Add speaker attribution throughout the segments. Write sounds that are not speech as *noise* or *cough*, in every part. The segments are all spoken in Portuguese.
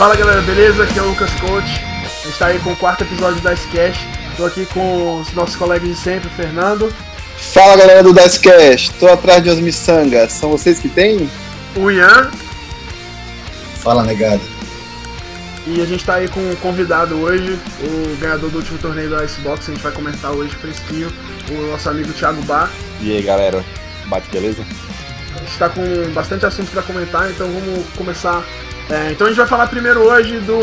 Speaker 1: Fala galera, beleza? Aqui é o Lucas Coach. A gente tá aí com o quarto episódio da Icecast. Tô aqui com os nossos colegas de sempre, o Fernando,
Speaker 2: Fala galera do Dicecast, tô atrás de Osmi Sanga, são vocês que tem?
Speaker 1: o Ian
Speaker 3: Fala, negado.
Speaker 1: e a gente tá aí com um convidado hoje, o ganhador do último torneio da Icebox. A gente vai comentar hoje fresquinho, o nosso amigo Thiago Bar.
Speaker 4: E aí galera, bate beleza?
Speaker 1: A gente tá com bastante assunto pra comentar, então vamos começar. É, então a gente vai falar primeiro hoje do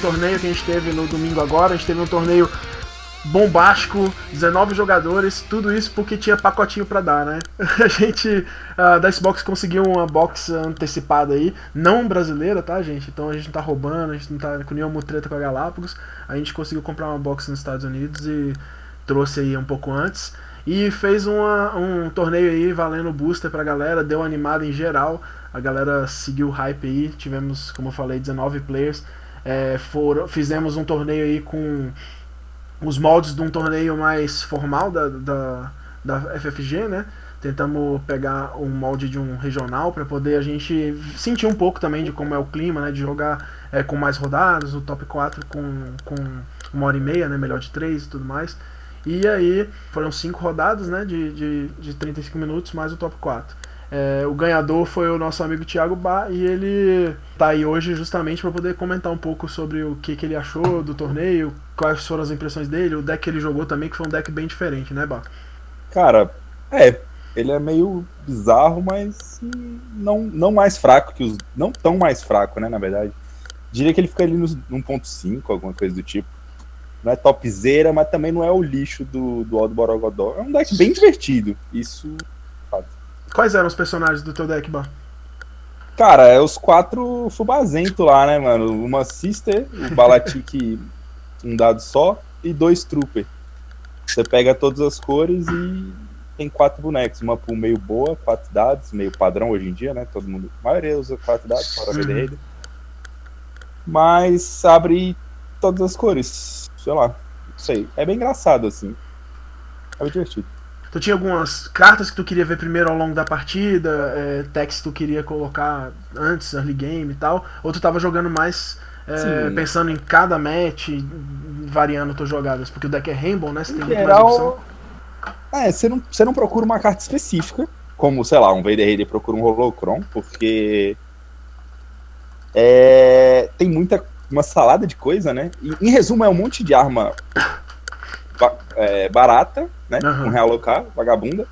Speaker 1: torneio que a gente teve no domingo agora. A gente teve um torneio bombástico, 19 jogadores, tudo isso porque tinha pacotinho pra dar, né? *laughs* A gente ah, da Xbox conseguiu uma box antecipada aí, não brasileira, tá, gente? Então a gente não tá roubando, a gente não tá com nenhuma treta com a Galápagos. A gente conseguiu comprar uma box nos Estados Unidos e trouxe aí um pouco antes. E fez uma- um torneio aí valendo booster pra galera, deu animada em geral. A galera seguiu o hype aí, tivemos, como eu falei, 19 players. É, foram, fizemos um torneio aí com os moldes de um torneio mais formal da, da, da FFG, né? Tentamos pegar um molde de um regional para poder a gente sentir um pouco também de como é o clima, né? De jogar é, com mais rodadas, o top 4 com, com uma hora e meia, né? Melhor de três e tudo mais. E aí foram cinco rodadas, né? De, de, de 35 minutos mais o top 4. É, o ganhador foi o nosso amigo Thiago Bar e ele tá aí hoje justamente para poder comentar um pouco sobre o que, que ele achou do torneio, quais foram as impressões dele, o deck que ele jogou também, que foi um deck bem diferente, né, Bar?
Speaker 4: Cara, é, ele é meio bizarro, mas não, não mais fraco que os. Não tão mais fraco, né, na verdade. Diria que ele fica ali no 1.5, alguma coisa do tipo. Não é topzera, mas também não é o lixo do, do Aldo Borogodó. É um deck bem divertido. Isso.
Speaker 1: Quais eram os personagens do teu deck, Bar?
Speaker 4: Cara, é os quatro fubazento lá, né, mano? Uma Sister, o Balatic *laughs* um dado só e dois Trooper. Você pega todas as cores e tem quatro bonecos. Uma pool meio boa, quatro dados, meio padrão hoje em dia, né? Todo mundo, a maioria usa quatro dados, fora
Speaker 1: Uhum.
Speaker 4: uhum. Raider. Mas abre todas as cores. Sei lá, não sei. É bem engraçado, assim. É bem divertido.
Speaker 1: Tu tinha algumas cartas que tu queria ver primeiro ao longo da partida, é, decks que tu queria colocar antes, early game e tal, ou tu tava jogando mais é, pensando em cada match, variando tuas jogadas, porque o deck é Rainbow, né? Você tem
Speaker 4: Em
Speaker 1: muito mais opção.
Speaker 4: geral, é, você não, você não procura uma carta específica, como, sei lá, um Vader Raider procura um Holocron, porque é, tem muita, uma salada de coisa, né? E, em resumo, é um monte de arma é, barata, né?
Speaker 1: Aham.
Speaker 4: Com realocar, vagabunda.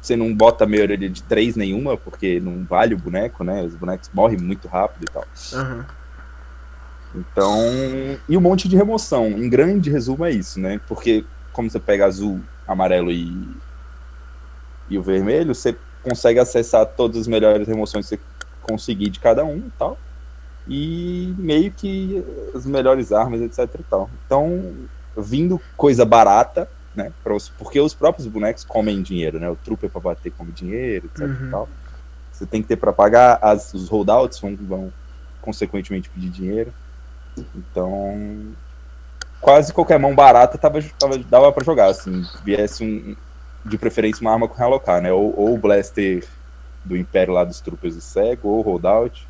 Speaker 4: Você não bota a maioria de três nenhuma, porque não vale o boneco, né? Os bonecos morrem muito rápido e tal.
Speaker 1: Aham.
Speaker 4: Então, e um monte de remoção. Em grande resumo é isso, né? Porque como você pega azul, amarelo e, e o vermelho, você consegue acessar todas as melhores remoções que você conseguir de cada um e tal. E meio que as melhores armas, etc e tal. Então, vindo coisa barata, né? os- porque os próprios bonecos comem dinheiro, né? O trooper pra bater come dinheiro, etc
Speaker 1: Uhum.
Speaker 4: e tal. Você tem que ter pra pagar, as, os holdouts vão, vão consequentemente pedir dinheiro. Então, quase qualquer mão barata tava, tava, dava pra jogar, assim, viesse um, de preferência uma arma com realocar, né? Ou, ou o Blaster do Império lá dos Troopers do Cego, ou o Holdout,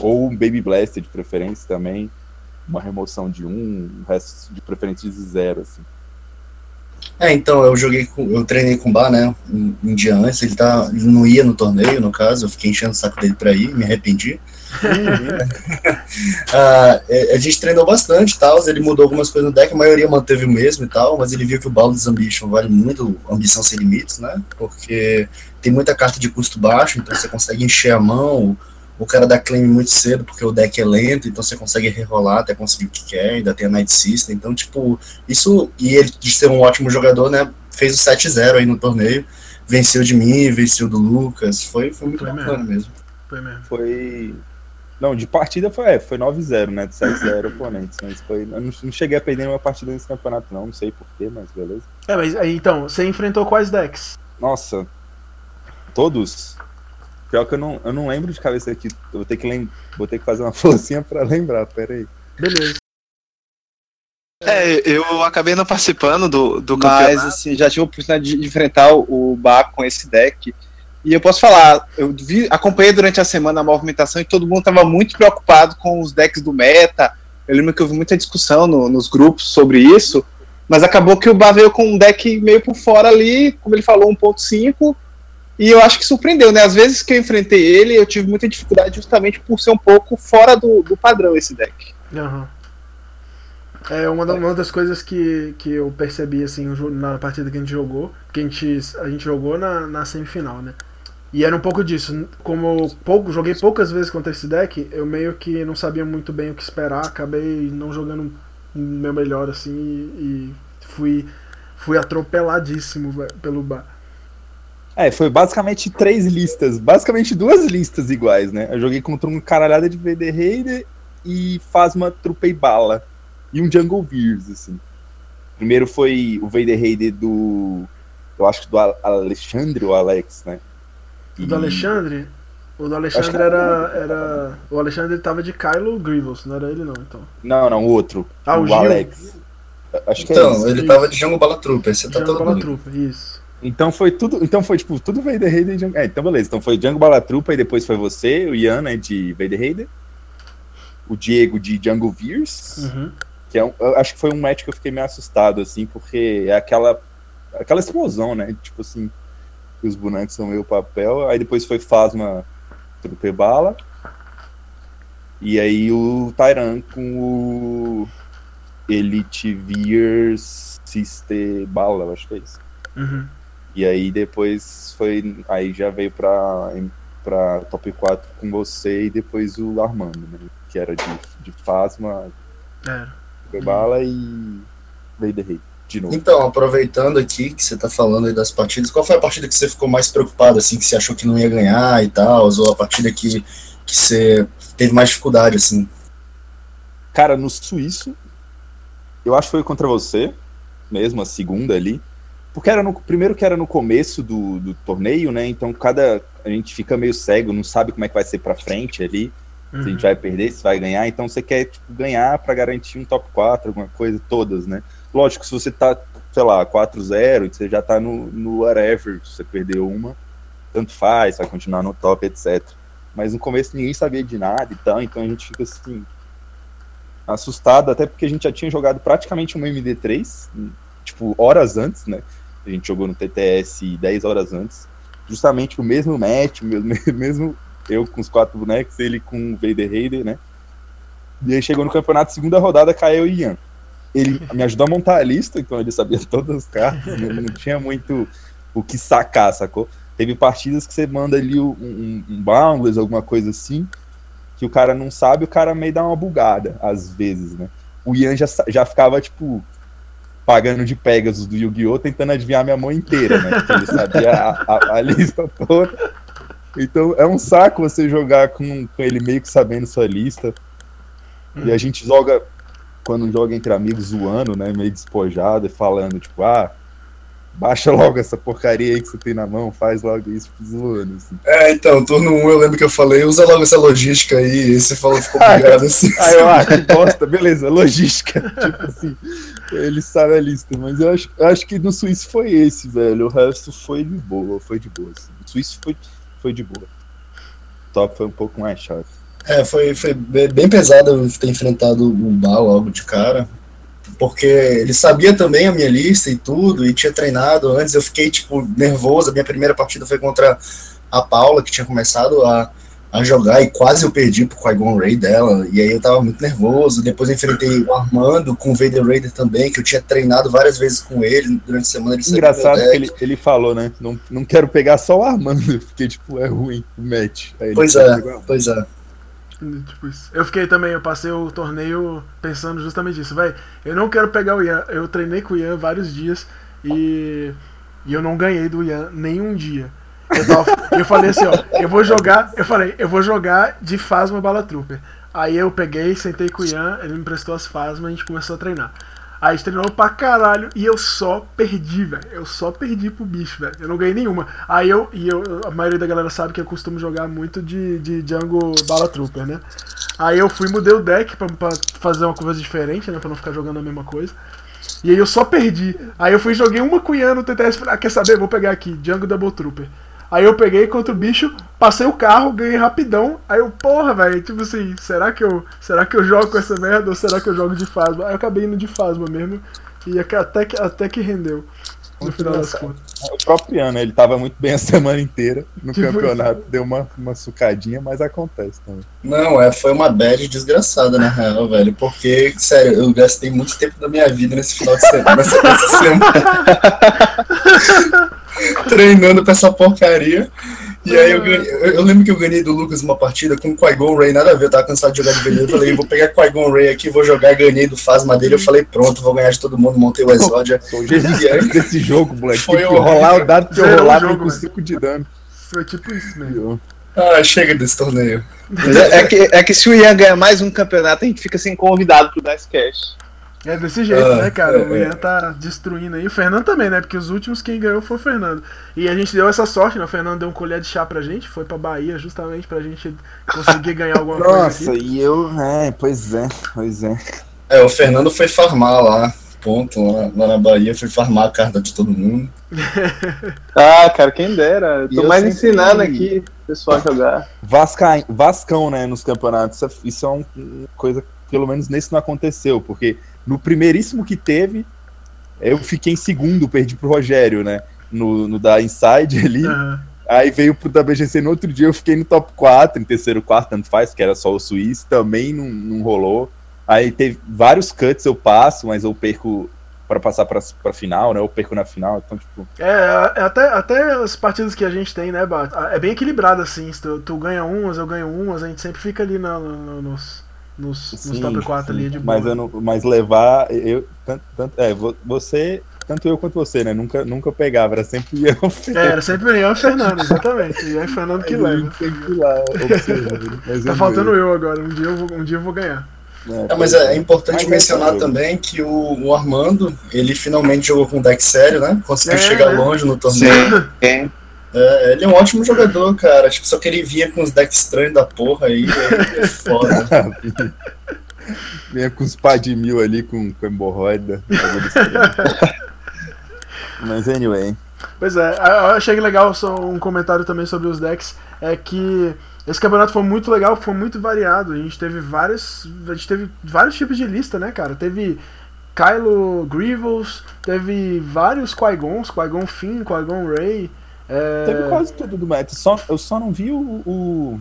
Speaker 4: ou um Baby Blaster de preferência também, uma remoção de um, o resto de preferência de zero, assim.
Speaker 3: É, então, eu joguei com, eu treinei com o Bar, né, um, um dia antes, ele, tá, ele não ia no torneio, no caso, eu fiquei enchendo o saco dele pra ir, me arrependi. *laughs* Ah, é, a gente treinou bastante tal, ele mudou algumas coisas no deck, a maioria manteve o mesmo e tal, mas ele viu que o Baldur's Ambition vale muito ambição sem limites, né, porque tem muita carta de custo baixo, então você consegue encher a mão, o cara dá claim muito cedo porque o deck é lento, então você consegue rerolar até conseguir o que quer, ainda tem a Night System, então, tipo, isso, e ele de ser um ótimo jogador, né, fez o 7-0 aí no torneio, venceu de mim, venceu do Lucas, foi, foi muito
Speaker 1: Foi
Speaker 3: bacana mesmo.
Speaker 1: Foi mesmo.
Speaker 4: Foi. Não, de partida foi, é, foi 9-0, né? De 7-0 oponentes. Mas foi. Eu não, não cheguei a perder nenhuma partida nesse campeonato, não. Não sei porquê, mas beleza.
Speaker 1: É, mas aí então, você enfrentou quais decks?
Speaker 4: Nossa. Todos. Pior que eu não, eu não lembro de cabeça aqui. Eu vou ter que, lem vou ter que fazer uma *laughs* forcinha pra lembrar, pera aí.
Speaker 1: Beleza.
Speaker 2: É, eu acabei não participando do, do
Speaker 5: Mas,
Speaker 2: campeonato.
Speaker 5: assim, já tive a oportunidade de enfrentar o Bar com esse deck.
Speaker 2: E eu posso falar, eu vi, acompanhei durante a semana a movimentação e todo mundo estava muito preocupado com os decks do meta. Eu lembro que houve muita discussão no, nos grupos sobre isso, mas acabou que o Bar veio com um deck meio por fora ali, como ele falou, 1.5, e eu acho que surpreendeu, né? Às vezes que eu enfrentei ele, eu tive muita dificuldade justamente por ser um pouco fora do, do padrão esse deck.
Speaker 1: Aham. É uma, da- uma das coisas que, que eu percebi assim na partida que a gente jogou, que a gente, a gente jogou na, na semifinal, né? E era um pouco disso. Como eu pouco, joguei poucas vezes contra esse deck, eu meio que não sabia muito bem o que esperar, acabei não jogando meu melhor assim e, e fui, fui atropeladíssimo velho, pelo bar.
Speaker 4: É, foi basicamente três listas, basicamente duas listas iguais, né? Eu joguei contra um caralhada de Vader Raider e Phasma Trupei Bala. E um Jungle Veers, assim. Primeiro foi o Vader Raider do. Eu acho que do Al- Alexandre ou Alex, né?
Speaker 1: O do
Speaker 4: E-
Speaker 1: Alexandre, o do Alexandre era, era. O Alexandre tava de Kylo Grievous, não era ele não, então.
Speaker 4: Não, não, o outro.
Speaker 1: Ah, o
Speaker 4: o
Speaker 1: Gil?
Speaker 4: Alex. Acho que é
Speaker 3: Então,
Speaker 4: isso.
Speaker 3: ele tava de Django Bala Trooper, você tá
Speaker 1: Django
Speaker 3: todo
Speaker 1: Bala
Speaker 3: mundo.
Speaker 1: Trooper, isso.
Speaker 4: Então foi tudo. Então foi tipo tudo Vader Raider e Django. É, então beleza. Então foi Django Balatrupa e depois foi você, o Ian, né, de Vader Raider. O Diego de Jungle Veers.
Speaker 1: Uhum.
Speaker 4: Que é um, eu acho que foi um match que eu fiquei meio assustado, assim, porque é aquela. Aquela explosão, né? Tipo assim, os bonecos são meio papel. Aí depois foi Phasma Trooper Bala. E aí o Tyran com o Elite Veers Sister Bala, eu acho que é isso.
Speaker 1: Uhum.
Speaker 4: E aí depois foi. Aí já veio pra, pra top 4 com você e depois o Armando, né? Que era de, de
Speaker 1: Era.
Speaker 4: Trooper Bala e Vader Rei. De novo.
Speaker 3: Então, aproveitando aqui que você tá falando aí das partidas, qual foi a partida que você ficou mais preocupado, assim, que você achou que não ia ganhar e tal, ou a partida que, que você teve mais dificuldade, assim?
Speaker 4: Cara, no suíço, eu acho que foi contra você, mesmo, a segunda ali. Porque era no. Primeiro que era no começo do, do torneio, né? Então cada. A gente fica meio cego, não sabe como é que vai ser pra frente ali. Se a
Speaker 1: Uhum.
Speaker 4: gente vai perder, se vai ganhar. Então você quer tipo, ganhar pra garantir um top 4, alguma coisa, todas, né? Lógico, se você tá, sei lá, 4-0, e você já tá no, no whatever, se você perdeu uma, tanto faz, vai continuar no top, etc. Mas no começo ninguém sabia de nada e tal, então a gente fica assim, assustado, até porque a gente já tinha jogado praticamente uma MD3, tipo, horas antes, né? A gente jogou no TTS 10 horas antes, justamente o mesmo match, *laughs* mesmo, eu com os quatro bonecos, ele com o Vader Raider, né? E aí chegou no campeonato, segunda rodada, caiu o Ian. Ele me ajudou a montar a lista, então ele sabia *laughs* todas as cartas, não, não tinha muito o que sacar, sacou? Teve partidas que você manda ali um, um, um Boundless, alguma coisa assim, que o cara não sabe, o cara meio dá uma bugada, às vezes, né? O Ian já, já ficava, tipo, pagando de Pegasus do Yu-Gi-Oh! tentando adivinhar minha mão inteira, né? Porque ele sabia a, a- a lista toda. Então é um saco você jogar com, com ele meio que sabendo sua lista. E a gente joga, quando joga entre amigos, zoando, né? Meio despojado e falando, tipo, ah, baixa logo essa porcaria aí que você tem na mão, faz logo isso, zoando, assim.
Speaker 3: É, então, turno 1 eu lembro que eu falei, usa logo essa logística aí, e você falou, ficou *laughs* obrigado, assim.
Speaker 4: Aí eu acho, que bosta, beleza, logística. *laughs* Tipo assim, ele sabe a lista, mas eu acho, eu acho que no Suíço foi esse, velho. O resto foi de boa, foi de boa. Assim. O Suíço foi, foi de boa. O top foi um pouco mais chato.
Speaker 3: É, foi, foi be- bem pesado ter enfrentado o Bal logo de cara. Porque ele sabia também a minha lista e tudo, e tinha treinado antes. Eu fiquei, tipo, nervoso. A minha primeira partida foi contra a Paula, que tinha começado a, a jogar, e quase eu perdi pro Qui-Gon Ray dela. E aí eu tava muito nervoso. Depois eu enfrentei o Armando com o Vader Raider também, que eu tinha treinado várias vezes com ele durante a semana. Ele
Speaker 4: Engraçado que ele, ele falou, né? Não, não quero pegar só o Armando, *laughs* porque, tipo, é ruim o match. Ele
Speaker 3: Pois é, pois é.
Speaker 1: Tipo. Eu fiquei também, eu passei o torneio pensando justamente isso, velho. Eu não quero pegar o Ian. Eu treinei com o Ian vários dias e, e eu não ganhei do Ian nenhum dia. Eu, tava- eu falei assim, ó, eu vou jogar, eu falei, eu vou jogar de Phasma Bala Trooper. Aí eu peguei, sentei com o Ian, ele me emprestou as Phasma e a gente começou a treinar. Aí treinou pra caralho e eu só perdi, velho. Eu só perdi pro bicho, velho. Eu não ganhei nenhuma. Aí eu, e eu, a maioria da galera sabe que eu costumo jogar muito de, de Django Bala Trooper, né? Aí eu fui, mudei o deck pra, pra fazer uma coisa diferente, né? Pra não ficar jogando a mesma coisa. E aí eu só perdi. Aí eu fui joguei uma Ian no TTS e falei, ah, quer saber? Vou pegar aqui, Django Double Trooper. Aí eu peguei contra o bicho, passei o carro, ganhei rapidão. Aí eu, porra, velho, tipo assim, será que eu. Será que eu jogo com essa merda ou será que eu jogo de Fasma? Aí eu acabei indo de Fasma mesmo. E até que, até que rendeu. No final das contas.
Speaker 4: O próprio ano, ele tava muito bem a *laughs* semana inteira no
Speaker 1: Tipo
Speaker 4: campeonato, deu uma, uma sucadinha, mas acontece também.
Speaker 3: Não, é, foi uma bad desgraçada, na real, velho. Porque, sério, eu gastei muito tempo da minha vida nesse final de semana. Nessa, nessa semana. *laughs* *laughs* Treinando com essa porcaria. E aí eu, ganhei, eu, eu lembro que eu ganhei do Lucas uma partida com o Qui-Gon Ray, nada a ver, eu tava cansado de jogar de beleza. Eu falei, vou pegar Qui-Gon Ray aqui, vou jogar, ganhei do Fasma dele. Eu falei, pronto, vou ganhar de todo mundo, montei o Exódia.
Speaker 4: Sou Jesus desse jogo, moleque.
Speaker 3: Foi horrível.
Speaker 4: rolar o dado que eu vem com
Speaker 1: velho.
Speaker 4: 5 de dano.
Speaker 1: Foi tipo isso mesmo.
Speaker 3: Ah, chega desse torneio.
Speaker 2: É, é que, é que se o Ian ganhar mais um campeonato, a gente fica sem convidado pro Dicecast.
Speaker 1: É desse jeito,
Speaker 3: Ah,
Speaker 1: né, cara? O
Speaker 3: é,
Speaker 1: Ian tá destruindo aí. O Fernando também, né? Porque os últimos quem ganhou foi o Fernando. E a gente deu essa sorte, né? O Fernando deu um colher de chá pra gente, foi pra Bahia justamente pra gente conseguir ganhar alguma *laughs* coisa
Speaker 4: Nossa, e eu. É, pois é, pois é.
Speaker 3: É, o Fernando foi farmar lá, ponto, lá, lá na Bahia, foi farmar a carta de todo mundo. *laughs*
Speaker 2: Ah, cara, quem dera. Eu tô
Speaker 4: eu
Speaker 2: mais ensinando aqui o pessoal a jogar.
Speaker 4: Vasca, Vascão, né, nos campeonatos. Isso é- é um- uma coisa, pelo menos nesse não aconteceu, porque no primeiríssimo que teve, eu fiquei em segundo, perdi pro Rogério, né? No, no da Inside *laughs* ali.
Speaker 1: Aham.
Speaker 4: Aí veio pro WGC no outro dia, eu fiquei no top 4, em terceiro, quarto, tanto faz, que era só o Suíço, também não, não rolou. Aí teve vários cuts eu passo, mas eu perco pra passar pra, pra final, né? Eu perco na final, então, tipo.
Speaker 1: É, é, até, até as partidas que a gente tem, né, Bart? É bem equilibrado assim. Tu, tu ganha umas, eu ganho umas, a gente sempre fica ali na- no- nos, nos, nos
Speaker 4: sim,
Speaker 1: top 4
Speaker 4: sim,
Speaker 1: ali de boa.
Speaker 4: mas, eu não, mas levar, eu. Tanto, tanto- é, vo- você. Tanto eu quanto você, né? Nunca, nunca pegava, era sempre eu.
Speaker 1: É, era sempre o Ian e o Fernando, exatamente. E o Fernando que *laughs* leva.
Speaker 4: Tem que ir lá observando.
Speaker 1: Tá
Speaker 4: eu
Speaker 1: faltando eu agora, um dia eu vou, um dia eu vou ganhar.
Speaker 3: É, mas é importante
Speaker 4: Mas
Speaker 3: mencionar
Speaker 4: é,
Speaker 3: também que o, o Armando, ele finalmente jogou com um deck sério, né? Conseguiu
Speaker 1: É,
Speaker 3: chegar
Speaker 1: né?
Speaker 3: longe no torneio.
Speaker 2: Sim.
Speaker 3: É, ele é um ótimo jogador, cara. Acho que só que ele vinha com os decks estranhos da porra aí. É, é *laughs* foda.
Speaker 4: Vinha com os pá de mil ali com, com hemorroida. *laughs* Mas anyway.
Speaker 1: Pois é, eu achei legal só um comentário também sobre os decks. É que esse campeonato foi muito legal, foi muito variado. A gente teve vários. A gente teve vários tipos de lista, né, cara? Teve Kylo Grievous, teve vários Qui-Gons, Qui-Gon Finn, Qui-Gon Rey. É...
Speaker 4: Teve quase tudo do meta. Só, eu só não vi o. O,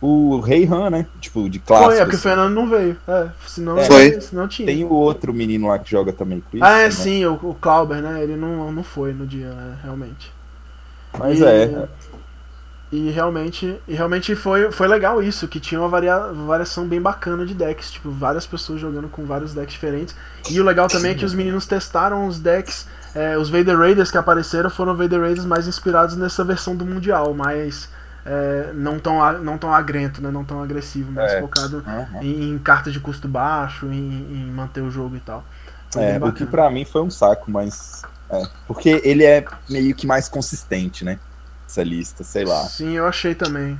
Speaker 4: o Rei Han, né? Tipo, de clássico.
Speaker 1: Foi, é porque o
Speaker 4: assim.
Speaker 1: Fernando não veio. É, senão,
Speaker 2: Foi.
Speaker 1: senão tinha.
Speaker 4: Tem o outro menino lá que joga também com isso.
Speaker 1: ah, é
Speaker 4: né?
Speaker 1: sim, o, o Clauber, né? Ele não, não foi no dia, né, realmente.
Speaker 4: Mas
Speaker 1: E-
Speaker 4: é.
Speaker 1: E realmente, e realmente foi, foi legal isso, que tinha uma varia, variação bem bacana de decks, tipo, várias pessoas jogando com vários decks diferentes. E o legal também é que os meninos testaram os decks, é, os Vader Raiders que apareceram foram Vader Raiders mais inspirados nessa versão do Mundial, mais é, não tão, a- não tão agrento, né, não tão agressivo, mais
Speaker 4: É.
Speaker 1: focado
Speaker 4: Aham.
Speaker 1: em, em cartas de custo baixo, em, em manter o jogo e tal. Foi
Speaker 4: É, o que pra mim foi um saco, mas. É, porque ele é meio que mais consistente, né? Essa lista, sei lá.
Speaker 1: Sim, eu achei também.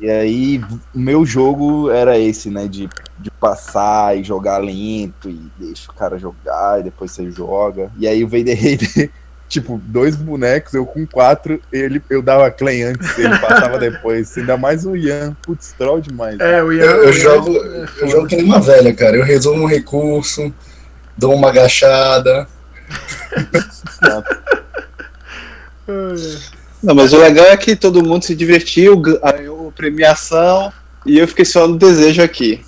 Speaker 4: E aí, o meu jogo era esse, né? De, de passar e jogar lento e deixa o cara jogar e depois você joga. E aí o Vader Raider, *laughs* tipo, dois bonecos, eu com quatro, ele, eu dava claim antes, ele passava depois. Ainda mais o Ian, putz, troll demais.
Speaker 1: É, o Ian,
Speaker 3: Eu,
Speaker 1: o
Speaker 3: eu
Speaker 1: Ian
Speaker 3: jogo,
Speaker 1: é
Speaker 3: eu jogo que nem uma velha, cara. Eu resolvo um recurso, dou uma agachada. *laughs*
Speaker 2: Não, mas o legal é que todo mundo se divertiu, ganhou premiação e eu fiquei só no desejo aqui.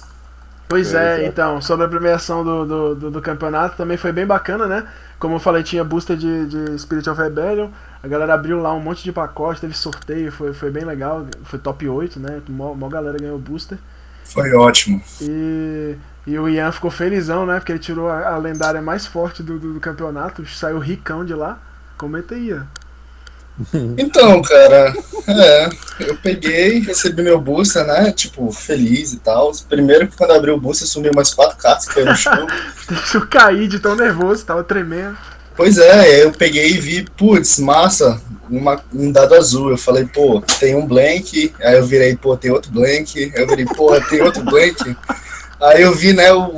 Speaker 1: Pois é,
Speaker 4: Pois é.
Speaker 1: então, sobre a premiação do, do, do, do campeonato também foi bem bacana, né? Como eu falei, tinha booster de, de Spirit of Rebellion, a galera abriu lá um monte de pacote, teve sorteio, foi, foi bem legal, foi top 8, né? Mó, mó galera ganhou booster.
Speaker 3: Foi ótimo.
Speaker 1: E, e o Ian ficou felizão, né? Porque ele tirou a, a lendária mais forte do, do, do campeonato, saiu ricão de lá. Comenta aí, Ian.
Speaker 3: Então, cara, é, eu peguei, recebi meu booster, né? Tipo, feliz e tal. Primeiro que quando abri o booster, sumiu umas quatro cartas que caiu no chão.
Speaker 1: Deixa *laughs* eu cair de tão nervoso, tava tremendo.
Speaker 3: Pois é, aí eu peguei e vi, putz, massa, uma- um dado azul. Eu falei, pô, tem um blank. Aí eu virei, pô, tem outro blank. Aí eu virei, pô, tem outro blank. Aí eu vi, né, o,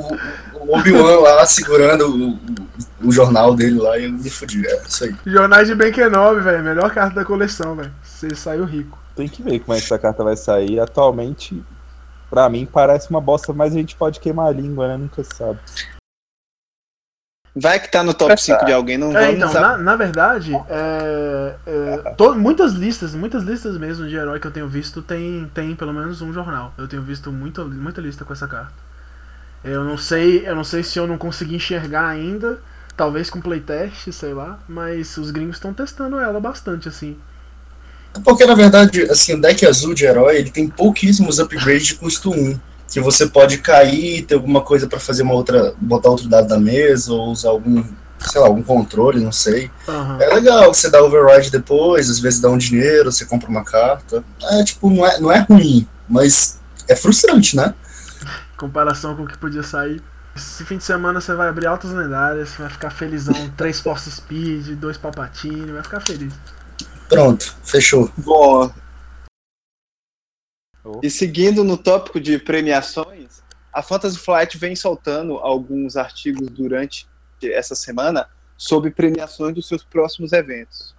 Speaker 3: o, o Obi-Wan lá segurando o, o, o jornal dele lá e eu me fudi. É isso aí.
Speaker 1: Jornais de Ben Kenobi, velho. Melhor carta da coleção, velho. Você saiu rico.
Speaker 4: Tem que ver como é que essa carta vai sair. Atualmente, pra mim, parece uma bosta, mas a gente pode queimar a língua, né? Nunca sabe.
Speaker 2: Vai que tá no top 5 de alguém, não
Speaker 1: É,
Speaker 2: vamos
Speaker 1: então, na, na verdade, é, é, to- muitas listas, muitas listas mesmo de herói que eu tenho visto tem, tem pelo menos um jornal. Eu tenho visto muita, muita lista com essa carta. Eu não sei, eu não sei se eu não consegui enxergar ainda, talvez com playtest, sei lá, mas os gringos estão testando ela bastante assim.
Speaker 3: Porque, na verdade, assim, o deck azul de herói, ele tem pouquíssimos upgrades de custo 1. Que você pode cair, ter alguma coisa pra fazer uma outra, botar outro dado na mesa, ou usar algum, sei lá, algum controle, não sei.
Speaker 1: Aham.
Speaker 3: É legal, você dá override depois, às vezes dá um dinheiro, você compra uma carta. É, tipo, não é, não é ruim, mas é frustrante, né?
Speaker 1: Comparação com o que podia sair. Esse fim de semana você vai abrir altas lendárias, vai ficar felizão, *laughs* três Force Speed, dois Palpatine, vai ficar feliz.
Speaker 3: Pronto, fechou.
Speaker 2: Bom,
Speaker 4: Oh.
Speaker 2: e seguindo no tópico de premiações, a Fantasy Flight vem soltando alguns artigos durante essa semana sobre premiações dos seus próximos eventos.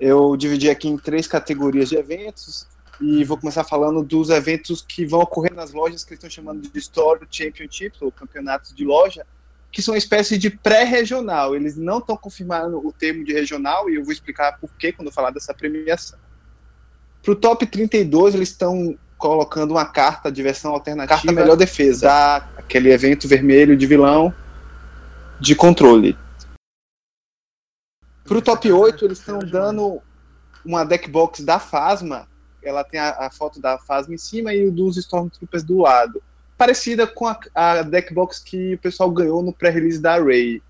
Speaker 2: Eu dividi aqui em três categorias de eventos e vou começar falando dos eventos que vão ocorrer nas lojas que eles estão chamando de Store Championships, ou campeonatos de loja, que são uma espécie de pré-regional. Eles não estão confirmando o termo de regional e eu vou explicar por que quando eu falar dessa premiação. Para o top 32, eles estão colocando uma carta de versão alternativa. Carta melhor defesa. Da, aquele evento vermelho de vilão de controle. Para o top 8, eles estão dando uma deck box da Phasma. Ela tem a, a foto da Phasma em cima e o dos Stormtroopers do lado. Parecida com a, a deck box que o pessoal ganhou no pré-release da Ray.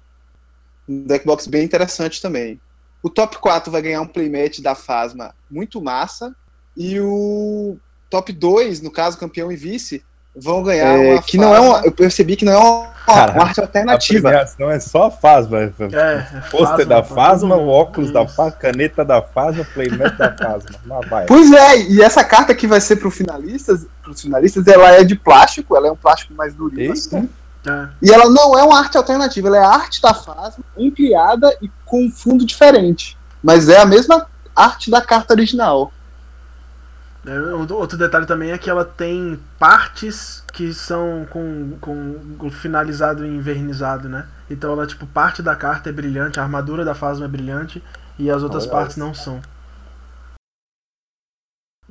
Speaker 2: Um deck box bem interessante também. O top 4 vai ganhar um playmat da Phasma muito massa. E o top 2, no caso, campeão e vice, vão ganhar
Speaker 3: É,
Speaker 2: uma
Speaker 3: que
Speaker 2: não é uma, eu percebi que não é uma, arte
Speaker 4: A
Speaker 2: alternativa.
Speaker 4: premiação é só a Fasma.
Speaker 1: É, é
Speaker 4: Pôster da
Speaker 1: pra
Speaker 4: Fasma, o óculos da. Fasma, caneta da Fasma, playmat da Fasma. *laughs* Lá vai.
Speaker 2: Pois é, e essa carta que vai ser para finalistas, pros finalistas, ela é de plástico, ela é um plástico mais durinho assim.
Speaker 1: É.
Speaker 2: E ela não é uma arte alternativa, ela é a arte da Phasma, ampliada e com um fundo diferente. Mas é a mesma arte da carta original.
Speaker 1: É, Outro detalhe também é que ela tem partes que são com, com finalizado e envernizado, né? Então ela, tipo, parte da carta é brilhante, a armadura da Phasma é brilhante e as outras
Speaker 4: Olha
Speaker 1: partes
Speaker 4: isso.
Speaker 1: não são.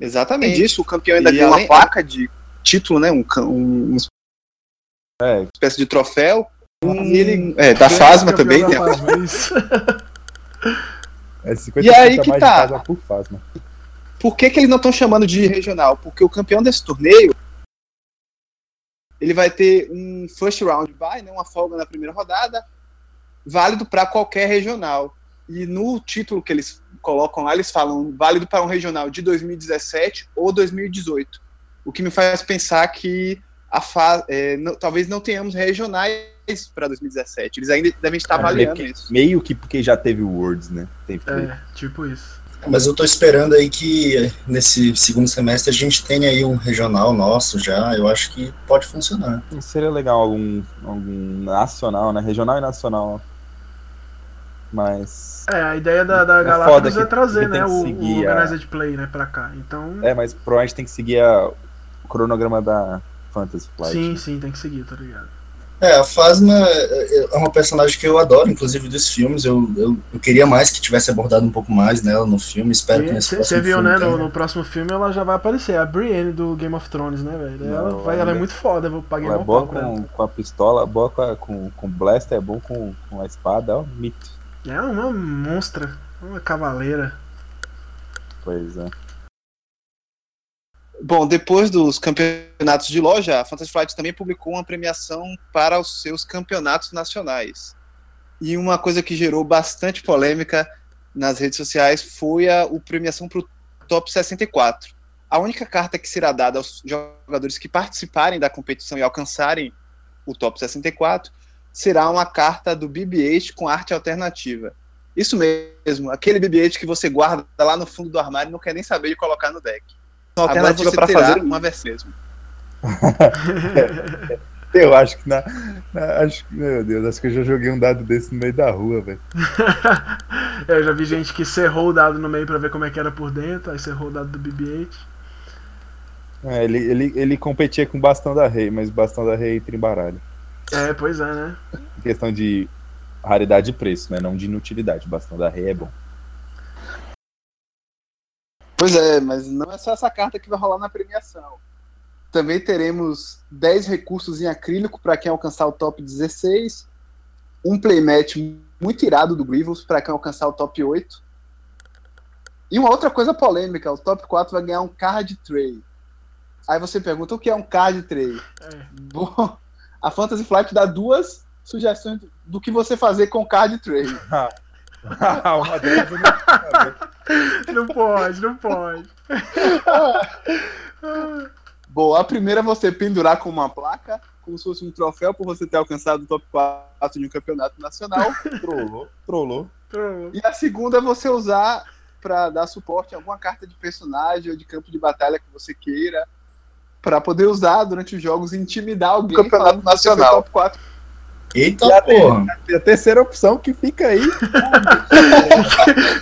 Speaker 2: Exatamente. Disso, o campeão ainda
Speaker 3: E
Speaker 2: tem uma
Speaker 3: além-
Speaker 2: placa de título, né? Um, um- uma
Speaker 4: É,
Speaker 2: espécie de troféu.
Speaker 1: Um-
Speaker 2: E ele, é, da
Speaker 1: Campeão
Speaker 2: também.
Speaker 1: da
Speaker 2: tem a-
Speaker 1: Phasma, isso. *laughs*
Speaker 4: é 50
Speaker 2: E aí
Speaker 4: a
Speaker 2: que
Speaker 4: mais
Speaker 2: tá.
Speaker 4: de Fasma por Fasma.
Speaker 2: Por que, que eles não estão chamando de regional? Porque o campeão desse torneio ele vai ter um first round bye, né, uma folga na primeira rodada, válido para qualquer regional. E no título que eles colocam lá, eles falam válido para um regional de 2017 ou 2018. O que me faz pensar que a fa é, não- talvez não tenhamos regionais para 2017. Eles ainda devem estar
Speaker 4: É,
Speaker 2: avaliando
Speaker 4: meio
Speaker 2: isso.
Speaker 4: Meio que porque já teve o Worlds, né? Tem
Speaker 1: É, tipo isso.
Speaker 3: Mas eu tô esperando aí que nesse segundo semestre a gente tenha aí um regional nosso já. Eu acho que pode funcionar.
Speaker 4: Seria legal algum, algum nacional, né? Regional e nacional. Mas.
Speaker 1: É, a ideia da, da
Speaker 4: É
Speaker 1: Galápagos é trazer, né, o, o
Speaker 4: a-
Speaker 1: Organized Play, né, pra cá. Então,
Speaker 4: É, mas provavelmente tem que seguir a- o cronograma da Fantasy Flight.
Speaker 1: sim, sim, tem que seguir, tá ligado?
Speaker 3: É, a Phasma é é uma personagem que eu adoro, inclusive dos filmes. Eu, eu, eu queria mais que tivesse abordado um pouco mais nela no filme. Espero que nesse
Speaker 1: Você
Speaker 3: próximo
Speaker 1: viu,
Speaker 3: filme
Speaker 1: né, no, no próximo filme ela já vai aparecer, a Brienne do Game of Thrones, né, velho? Ela,
Speaker 4: Não,
Speaker 1: vai- ela é muito foda, eu paguei
Speaker 4: Ela é boa
Speaker 1: pra ela.
Speaker 4: com, com a pistola, boa com, a, com, com blaster, é bom com, com a espada, é um mito.
Speaker 1: É uma monstra, uma cavaleira.
Speaker 4: Pois é.
Speaker 2: Bom, depois dos campeonatos de loja, a Fantasy Flight também publicou uma premiação para os seus campeonatos nacionais. E uma coisa que gerou bastante polêmica nas redes sociais foi a, o premiação para o Top 64. A única carta que será dada aos jogadores que participarem da competição e alcançarem o Top 64 será uma carta do BB-8 com arte alternativa. Isso mesmo, aquele BB-8 que você guarda lá no fundo do armário e não quer nem saber de colocar no deck.
Speaker 3: Alternativa
Speaker 2: terá
Speaker 3: fazer
Speaker 2: uma versão mesmo. *laughs*
Speaker 4: Eu acho que na, na- Acho que. Meu Deus, acho que eu já joguei um dado desse no meio da rua, velho. *laughs*
Speaker 1: eu já vi gente que cerrou o dado no meio pra ver como é que era por dentro, aí cerrou o dado do BB-8.
Speaker 4: É, ele, ele, ele competia com o bastão da rei, mas o bastão da rei entra em baralho.
Speaker 1: É, pois é, né?
Speaker 4: Em questão de raridade e preço, né? Não de inutilidade. O bastão da rei é bom.
Speaker 2: Pois é, mas não é só essa carta que vai rolar na premiação. Também teremos 10 recursos em acrílico para quem alcançar o top 16, um playmatch muito irado do Grievous para quem alcançar o top 8. E uma outra coisa polêmica, o top 4 vai ganhar um card tray. Aí você pergunta o que é um card tray?
Speaker 1: É.
Speaker 2: Bom, a Fantasy Flight dá duas sugestões do que você fazer com o card tray. *laughs*
Speaker 4: Uma delas eu não- *laughs*
Speaker 1: Não pode, não pode. *laughs*
Speaker 2: Bom, a primeira é você pendurar com uma placa, como se fosse um troféu por você ter alcançado o top 4 de um campeonato nacional. *laughs*
Speaker 4: Trollou, trollou.
Speaker 2: E a segunda é você usar para dar suporte a alguma carta de personagem ou de campo de batalha que você queira, para poder usar durante os jogos e intimidar alguém
Speaker 3: Campeonato nacional.
Speaker 2: top 4.
Speaker 3: Eita
Speaker 4: Já
Speaker 3: porra!
Speaker 4: E a terceira opção que fica aí. *laughs*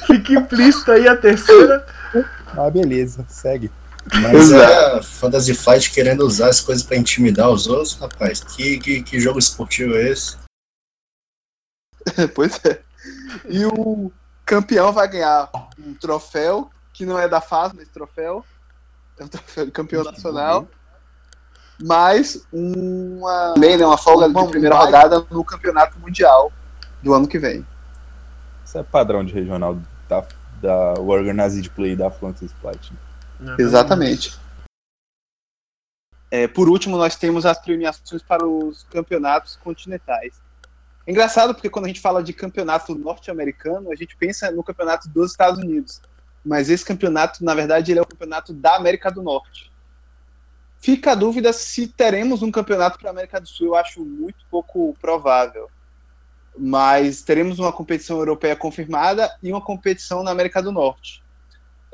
Speaker 1: Fica implícito aí a terceira.
Speaker 4: Ah, beleza, segue.
Speaker 3: Mas é a Fantasy Flight querendo usar as coisas pra intimidar os outros, rapaz. Que, que, que jogo esportivo é esse? *laughs*
Speaker 2: pois é. E o campeão vai ganhar um troféu, que não é da fase, mas troféu. É um troféu de campeão nacional. Mais uma, também, né, uma folga de primeira rodada no campeonato mundial do ano que vem.
Speaker 4: Isso é padrão de regional da, da Organized Play da Fantasy Flight. né?
Speaker 2: Exatamente. É, por último, nós temos as premiações para os campeonatos continentais. É engraçado porque quando a gente fala de campeonato norte-americano, a gente pensa no campeonato dos Estados Unidos. Mas esse campeonato, na verdade, ele é o campeonato da América do Norte. Fica a dúvida se teremos um campeonato para a América do Sul. Eu acho muito pouco provável. Mas teremos uma competição europeia confirmada e uma competição na América do Norte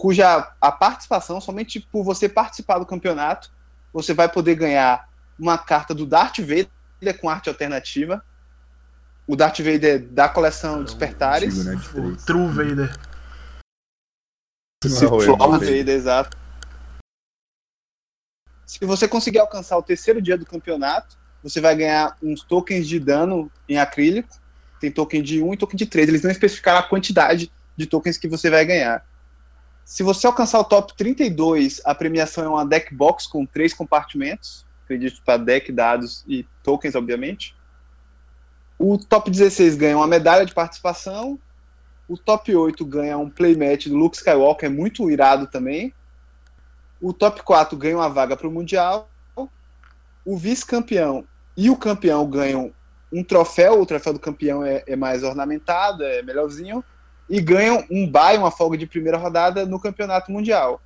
Speaker 2: cuja a participação, somente por você participar do campeonato, você vai poder ganhar uma carta do Darth Vader com arte alternativa. O Darth Vader da coleção Despertares.
Speaker 4: Antigo, né, de
Speaker 1: O. True Vader.
Speaker 2: Se Vader, exato. Se você conseguir alcançar o terceiro dia do campeonato, você vai ganhar uns tokens de dano em acrílico. Tem token de 1 e token de 3. Eles não especificaram a quantidade de tokens que você vai ganhar. Se você alcançar o top 32, a premiação é uma deck box com três compartimentos. Acredito para deck, dados e tokens, obviamente. O top 16 ganha uma medalha de participação. O top 8 ganha um playmatch do Luke Skywalker, é muito irado também. O top 4 ganha uma vaga para o Mundial. O vice-campeão e o campeão ganham um troféu. O troféu do campeão é, é mais ornamentado, é melhorzinho. E ganham um bye, uma folga de primeira rodada no campeonato mundial.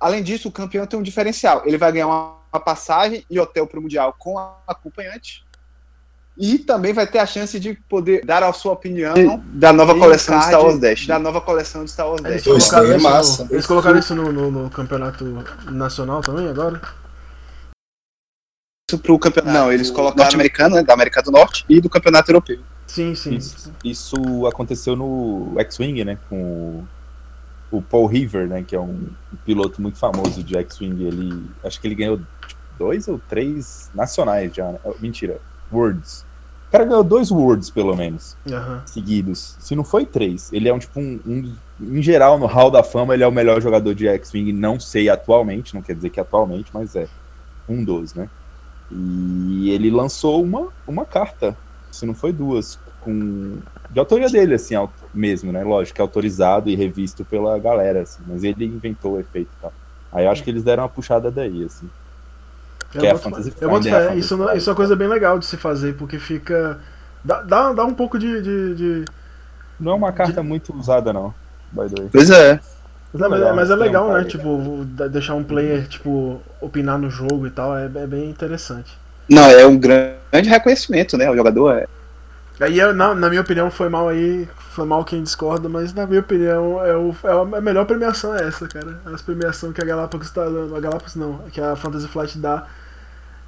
Speaker 2: Além disso, o campeão tem um diferencial. Ele vai ganhar uma, uma passagem e hotel para o Mundial com a acompanhante. E também vai ter a chance de poder dar a sua opinião da nova coleção de Star Wars Dash. Da nova coleção de Star Wars
Speaker 1: Eles
Speaker 2: Dash.
Speaker 3: Pô, isso
Speaker 1: colocaram,
Speaker 3: daí é
Speaker 1: isso,
Speaker 3: massa.
Speaker 1: no, eles colocaram isso no, no- no campeonato nacional também agora?
Speaker 2: Isso pro campeonato. Não, eles colocaram norte-americano, né, da América do Norte, e do campeonato europeu.
Speaker 1: Sim, sim.
Speaker 4: Isso, isso aconteceu no X-Wing, né? Com o, Paul River, né? Que é um, piloto muito famoso de X-Wing. Ele. Acho que ele ganhou tipo, dois ou três nacionais já. né? Mentira, Worlds. O cara ganhou dois Worlds, pelo menos,
Speaker 1: Aham.
Speaker 4: seguidos. Se não foi três. Ele é um tipo um. um- em geral, no Hall da Fama, ele é o melhor jogador de X-Wing. Não sei atualmente, não quer dizer que atualmente, mas é. Um dos, né? E ele lançou uma, uma carta, se não foi duas, com de autoria dele, assim, mesmo, né? Lógico, é autorizado e revisto pela galera, assim, mas ele inventou o efeito e tal. Aí eu acho que eles deram uma puxada daí, assim. Que é a
Speaker 1: boto
Speaker 4: Fantasy.
Speaker 1: Eu boto
Speaker 4: Flight? A
Speaker 1: fé.
Speaker 4: Fantasy
Speaker 1: Isso, isso é uma coisa bem legal de se fazer, porque fica. Dá, dá, dá um pouco de. de, de-
Speaker 4: Não é uma carta muito usada, não, by the way.
Speaker 2: Pois é.
Speaker 1: Não, mas,
Speaker 4: legal,
Speaker 1: mas é
Speaker 4: um
Speaker 1: legal, né? Tipo, deixar um player, tipo, opinar no jogo e tal, é, é bem interessante.
Speaker 2: Não, é um grande reconhecimento, né? O jogador é.
Speaker 1: Aí, eu, na, na minha opinião, foi mal aí, foi mal quem discorda, mas na minha opinião, é, o, é a melhor premiação é essa, cara. As premiações que a Galápagos tá dando, a Galápagos não, que a Fantasy Flight dá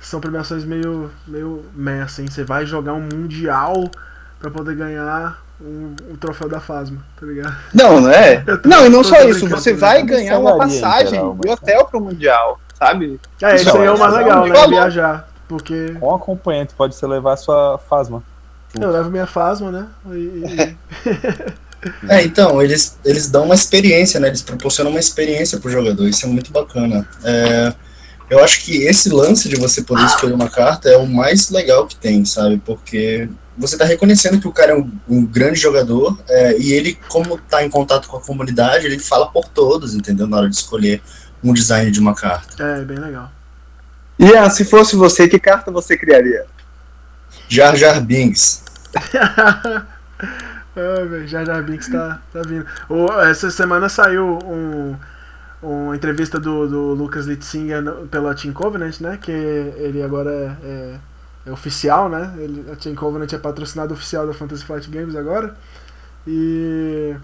Speaker 1: são premiações meio, meio meh, assim. Você vai jogar um mundial pra poder ganhar um, um troféu da Fasma, tá ligado?
Speaker 2: Não, não é? *laughs*
Speaker 1: Tô-
Speaker 2: Não, e não só isso, você
Speaker 1: tô
Speaker 2: vai ganhar uma passagem e
Speaker 4: mas-
Speaker 2: hotel pro Mundial, sabe?
Speaker 1: É, isso aí é o mais
Speaker 2: é
Speaker 1: legal,
Speaker 2: um
Speaker 1: né? Viajar. Porque
Speaker 4: Com acompanhante pode ser levar sua Fasma.
Speaker 1: eu levo minha Fasma, né? E, e- *laughs*
Speaker 3: É, então, eles, eles dão uma experiência, né? Eles proporcionam uma experiência pro jogador, isso é muito bacana. É, eu acho que esse lance de você poder escolher uma carta é o mais legal que tem, sabe? Porque você tá reconhecendo que o cara é um, um grande jogador é, e ele, como tá em contato com a comunidade, ele fala por todos, entendeu? Na hora de escolher um design de uma carta.
Speaker 1: é, bem legal.
Speaker 2: Ian, se fosse você, que carta você criaria?
Speaker 3: Jar Jar Binks. *laughs*
Speaker 1: Ah, velho, Jar Jar Binks tá, tá vindo. O- essa semana saiu um, uma entrevista do, do Lucas Litzinger pela Team Covenant, né? Que ele agora é, é- é oficial, né? Ele, a Team Covenant é patrocinado oficial da Fantasy Flight Games agora. E.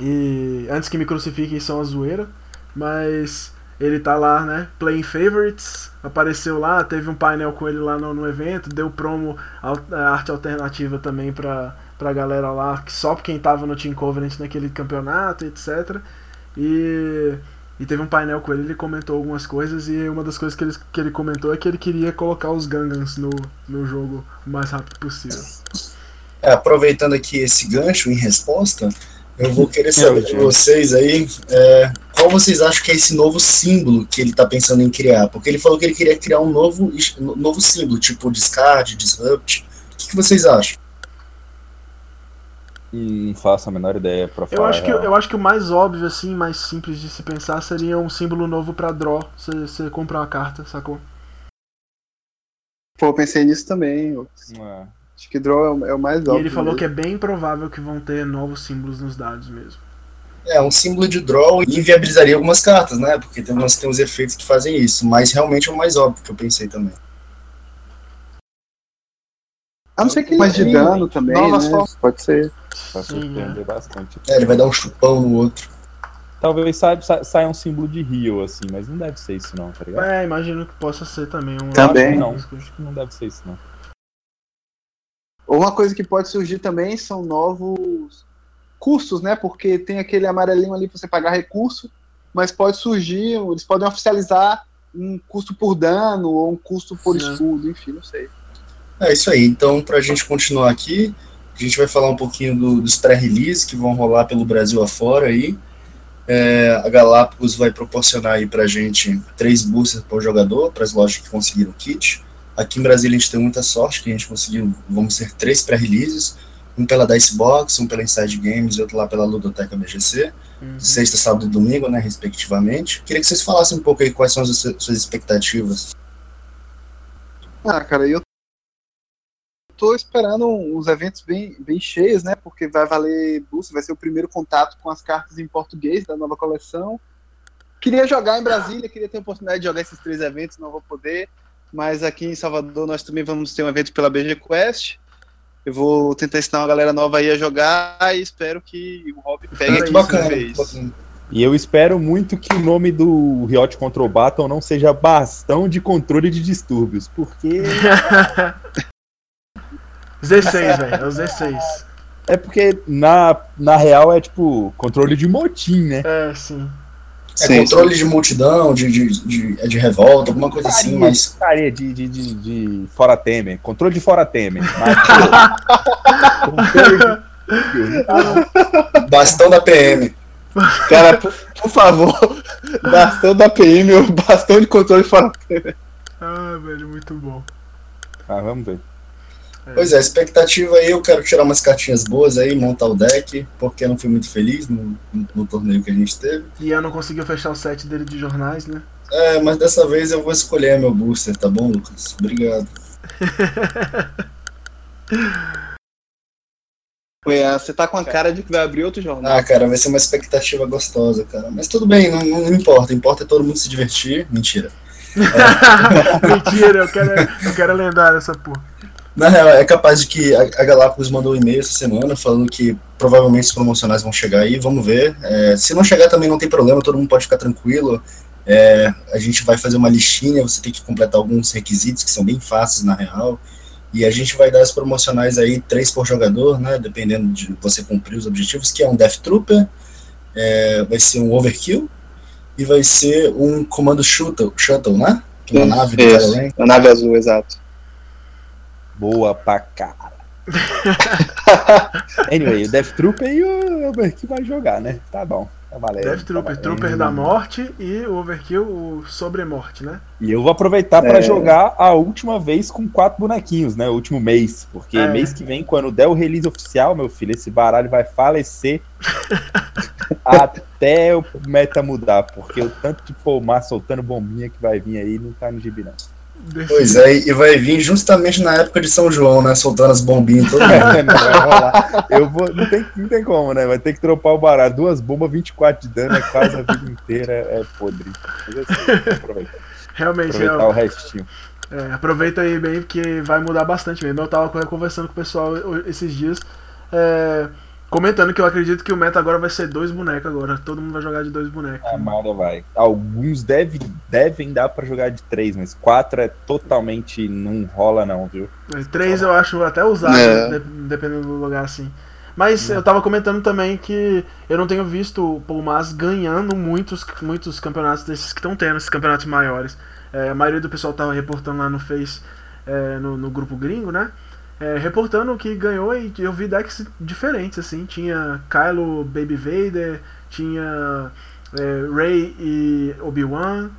Speaker 1: E antes que me crucifiquem, são a zoeira. Mas ele tá lá, né? Playing Favorites. Apareceu lá, teve um painel com ele lá no, no evento, deu promo, a arte alternativa também pra, pra galera lá, só quem tava no Team Covenant naquele campeonato, etc. E, e teve um painel com ele, ele comentou algumas coisas, e uma das coisas que ele, que ele comentou é que ele queria colocar os Gangans no, no jogo o mais rápido possível.
Speaker 3: É, aproveitando aqui esse gancho em resposta, eu vou querer *laughs* saber de vocês aí é, qual vocês acham que é esse novo símbolo que ele está pensando em criar. Porque ele falou que ele queria criar um novo, novo símbolo, tipo discard, disrupt. O que, que vocês acham?
Speaker 4: Não faço a menor ideia pra falar.
Speaker 1: Eu acho,
Speaker 4: a
Speaker 1: que, eu acho que o mais óbvio, assim, mais simples de se pensar seria um símbolo novo pra draw. Você, comprar uma carta, sacou?
Speaker 2: Pô, eu pensei nisso também.
Speaker 4: É.
Speaker 2: Acho que draw é o, é o mais
Speaker 1: E
Speaker 2: óbvio.
Speaker 1: ele falou
Speaker 2: mesmo.
Speaker 1: que é bem provável que vão ter novos símbolos nos dados mesmo.
Speaker 3: É, um símbolo de draw inviabilizaria algumas cartas, né? Porque tem, umas, tem uns efeitos que fazem isso. Mas realmente é o mais óbvio que eu pensei também.
Speaker 2: A não ser que mais de
Speaker 4: Sim,
Speaker 2: dano também,
Speaker 4: novas
Speaker 2: né?
Speaker 4: formas.
Speaker 2: Pode ser.
Speaker 1: Sim,
Speaker 4: surpreender bastante.
Speaker 3: É, ele vai dar um chupão no outro.
Speaker 4: Talvez saia, sa- saia um símbolo de Rio, assim, mas não deve ser isso não, tá ligado?
Speaker 1: É, imagino que possa ser também um.
Speaker 2: Também.
Speaker 4: Não, acho que não deve ser isso não.
Speaker 2: Ou uma coisa que pode surgir também são novos custos, né? Porque tem aquele amarelinho ali pra você pagar recurso, mas pode surgir, eles podem oficializar um custo por dano ou um custo por
Speaker 1: Sim.
Speaker 2: escudo, enfim, não sei.
Speaker 3: É isso aí. Então, pra gente continuar aqui, a gente vai falar um pouquinho do- dos pré-release que vão rolar pelo Brasil afora aí. É, a Galápagos vai proporcionar aí pra gente três boosters por jogador, para as lojas que conseguiram kit. Aqui em Brasília a gente tem muita sorte que a gente conseguiu, vamos ser três pré-releases, um pela Dicebox, um pela Inside Games e outro lá pela Ludoteca BGC,
Speaker 1: Uhum.
Speaker 3: sexta, sábado e domingo, né, respectivamente. Queria que vocês falassem um pouco aí quais são as su- suas expectativas.
Speaker 2: Ah, cara, eu tô esperando uns eventos bem, bem cheios, né? Porque vai valer boost, vai ser o primeiro contato com as cartas em português da nova coleção. Queria jogar em Brasília, queria ter a oportunidade de jogar esses três eventos, não vou poder. Mas aqui em Salvador nós também vamos ter um evento pela BG Quest. Eu vou tentar ensinar uma galera nova aí a jogar e espero que o Hobby pegue aqui
Speaker 3: bacana,
Speaker 2: vez.
Speaker 3: bacana.
Speaker 4: E eu espero muito que o nome do Riot Control Battle não seja bastão de controle de distúrbios, porque *laughs*
Speaker 1: Z6, velho. É o Z6.
Speaker 4: é porque na, na real é tipo controle de motim, né?
Speaker 1: É, sim.
Speaker 3: É
Speaker 2: Sim,
Speaker 3: controle de multidão, de, de, de, é de revolta, alguma coisa assim, mas
Speaker 4: putaria de, de, de, de fora Temer, controle de fora Temer. *laughs*
Speaker 3: Bastão da PM.
Speaker 2: Cara, por, por favor, bastão da PM ou bastão de controle fora.
Speaker 1: Ah, velho, muito bom.
Speaker 4: Ah, vamos ver.
Speaker 3: Pois é, expectativa aí, eu quero tirar umas cartinhas boas aí, montar o deck, porque eu não fui muito feliz no, no, no torneio que a gente teve.
Speaker 1: E eu não conseguiu fechar o set dele de jornais, né?
Speaker 3: É, mas dessa vez eu vou escolher meu booster, tá bom, Lucas? Obrigado. *laughs*
Speaker 2: Ué, Você tá com a cara de que vai abrir outro jornal.
Speaker 3: Ah, cara, vai ser uma expectativa gostosa, cara. Mas tudo bem, não, não importa. Importa é todo mundo se divertir. Mentira. *laughs*
Speaker 1: Mentira, eu quero, eu quero lembrar essa porra.
Speaker 3: Na real, é capaz de que a, Galápagos mandou um e-mail essa semana falando que provavelmente os promocionais vão chegar aí, vamos ver. É, se não chegar também não tem problema, todo mundo pode ficar tranquilo. É, a gente vai fazer uma listinha, você tem que completar alguns requisitos que são bem fáceis na real. E a gente vai dar as promocionais aí, três por jogador, né? Dependendo de você cumprir os objetivos, que é um Death Trooper, é, vai ser um Overkill e vai ser um comando shuttle, shuttle né? É uma nave do
Speaker 2: Isso,
Speaker 3: Kylo Ren.
Speaker 2: a nave azul, exato.
Speaker 4: Boa pra cara. *laughs* anyway, o Death Trooper e o Overkill vai jogar, né? Tá bom. Tá valendo.
Speaker 1: Death
Speaker 4: tá
Speaker 1: Trooper,
Speaker 4: valendo.
Speaker 1: Trooper da morte e o Overkill, o sobre-morte, né?
Speaker 4: E eu vou aproveitar pra
Speaker 2: É.
Speaker 4: jogar a última vez com quatro bonequinhos, né? O último mês. Porque
Speaker 1: É.
Speaker 4: mês que vem, quando der o release oficial, meu filho, esse baralho vai falecer *laughs* até o meta mudar. Porque o tanto de pomar soltando bombinha que vai vir aí não tá no gibi, não.
Speaker 3: Pois é, e vai vir justamente na época de São João, né? Soltando as bombinhas todo mundo. *laughs*
Speaker 4: não vai rolar. Eu vou, não, tem, não tem como, né? Vai ter que dropar o baralho. Duas bombas, 24 de dano, é quase a vida inteira. É podre. Mas assim.
Speaker 1: Realmente,
Speaker 4: Aproveitar
Speaker 1: é,
Speaker 4: o restinho.
Speaker 1: É, aproveita aí bem, porque vai mudar bastante mesmo. Eu tava conversando com o pessoal esses dias, é, comentando que eu acredito que o meta agora vai ser dois bonecos agora. Todo mundo vai jogar de dois bonecos.
Speaker 4: A Mara vai. Alguns deve, devem dar pra jogar de três, mas quatro é totalmente. não rola, não, viu?
Speaker 1: Mas Três eu acho até usado,
Speaker 2: É.
Speaker 1: de- dependendo do lugar assim. Mas eu tava comentando também que eu não tenho visto o Paul Mas ganhando muitos, muitos campeonatos desses que estão tendo, esses campeonatos maiores. É, a maioria do pessoal tava reportando lá no Face, é, no, no grupo gringo, né? É, reportando que ganhou e eu vi decks diferentes, assim. Tinha Kylo Baby Vader, tinha é, Rey e Obi-Wan,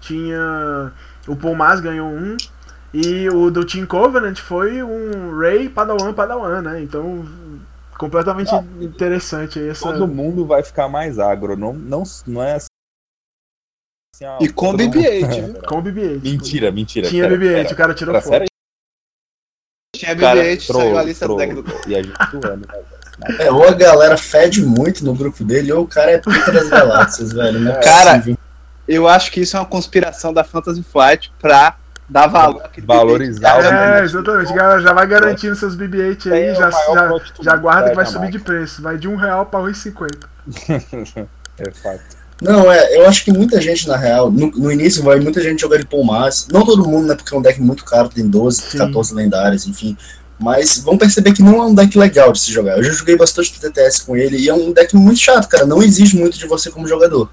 Speaker 1: tinha. O Paul Mas ganhou um. E o do Team Covenant foi um Rey Padawan Padawan, né? Então, completamente interessante aí essa.
Speaker 4: Todo mundo vai ficar mais agro. Não, não, não é assim. ah,
Speaker 2: E com
Speaker 4: todo mundo-
Speaker 2: BB-8, *laughs* viu?
Speaker 1: Com o BB-8.
Speaker 4: Mentira, mentira.
Speaker 1: Tinha
Speaker 4: pera,
Speaker 1: BB-8,
Speaker 4: pera.
Speaker 1: o cara tirou foto.
Speaker 2: Tinha
Speaker 4: Cara,
Speaker 2: BB-8, saiu a lista do
Speaker 4: troll.
Speaker 2: deck do
Speaker 4: E a gente zoando, né?
Speaker 3: É, ou a galera fede muito no grupo dele, ou o cara é pica das galáxias, velho. Não é
Speaker 2: Cara,
Speaker 3: possível.
Speaker 2: Eu acho que isso é uma conspiração da Fantasy Flight pra dar valor àquele
Speaker 4: Valorizar o
Speaker 2: BB-8.
Speaker 1: É, exatamente. Galera, já vai garantindo seus BB-8 aí,
Speaker 4: É
Speaker 1: já, já, já guarda que vai subir de preço. Vai de um real pra 1,50. *laughs*
Speaker 4: É fato.
Speaker 3: Não, é, eu acho que muita gente, na real, no, no início vai muita gente jogar de Palmas. Não todo mundo, né? Porque é um deck muito caro, tem 12,
Speaker 1: Sim.
Speaker 3: 14 lendárias, enfim. Mas vão perceber que não é um deck legal de se jogar. Eu já joguei bastante TTS com ele e é um deck muito chato, cara. Não exige muito de você como jogador.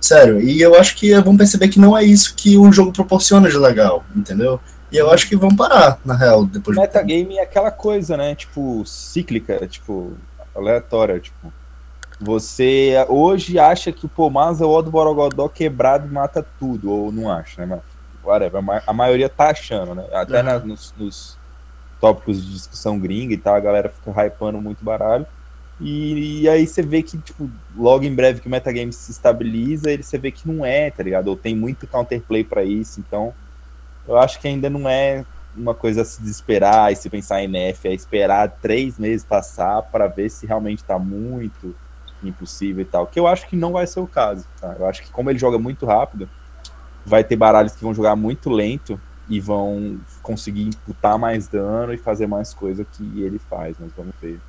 Speaker 3: Sério. E eu acho que vão perceber que não é isso que o jogo proporciona de legal, entendeu? E eu acho que vão parar, na real, depois de
Speaker 4: Metagame é aquela coisa, né? Tipo, cíclica, tipo, aleatória, tipo. Você hoje acha que o Pomaz é o do Borogodó quebrado e mata tudo, ou não acha, né? Whatever, a ma- a maioria tá achando, né? Até na- nos, nos tópicos de discussão gringa e tal, a galera fica hypando muito baralho. E, e aí você vê que, tipo, logo em breve que o metagame se estabiliza, ele, você vê que não é, tá ligado? Ou tem muito counterplay pra isso, então eu acho que ainda não é uma coisa a se desesperar e se pensar em NF, é esperar três meses passar para ver se realmente tá muito impossível e tal. Que eu acho que não vai ser o caso. Tá? Eu acho que como ele joga muito rápido, vai ter baralhos que vão jogar muito lento e vão conseguir imputar mais dano e fazer mais coisa que ele faz, mas vamos ver.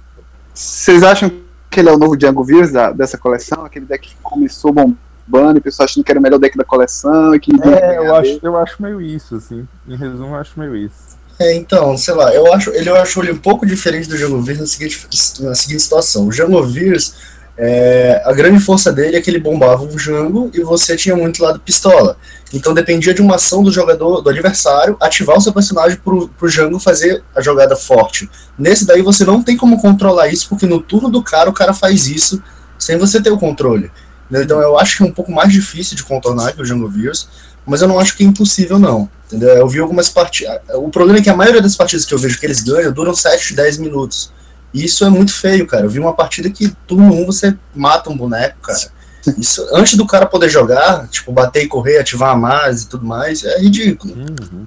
Speaker 2: Vocês acham que ele é o novo Django Virus da- dessa coleção? Aquele deck que começou bombando e o pessoal achando que era o melhor deck da coleção e que
Speaker 4: É, eu acho,
Speaker 2: dele?
Speaker 4: eu acho meio isso, assim. Em resumo, eu acho meio isso.
Speaker 3: É, então, sei lá, eu acho ele, eu acho ele um pouco diferente do Django Vírus na seguinte, na seguinte situação. O Django Vírus, é, a grande força dele é que ele bombava o Django e você tinha muito lado pistola. Então dependia de uma ação do jogador, do adversário, ativar o seu personagem pro, pro Django fazer a jogada forte. Nesse daí você não tem como controlar isso, porque no turno do cara o cara faz isso sem você ter o controle. Então eu acho que é um pouco mais difícil de contornar que o Django Vírus, mas eu não acho que é impossível, não. Entendeu? Eu vi algumas partidas. O problema é que a maioria das partidas que eu vejo que eles ganham duram 7, 10 minutos. E isso é muito feio, cara. Eu vi uma partida que turno 1 você mata um boneco, cara. *laughs* Isso, antes do cara poder jogar, tipo, bater e correr, ativar a mais e tudo mais, é ridículo.
Speaker 4: Uhum.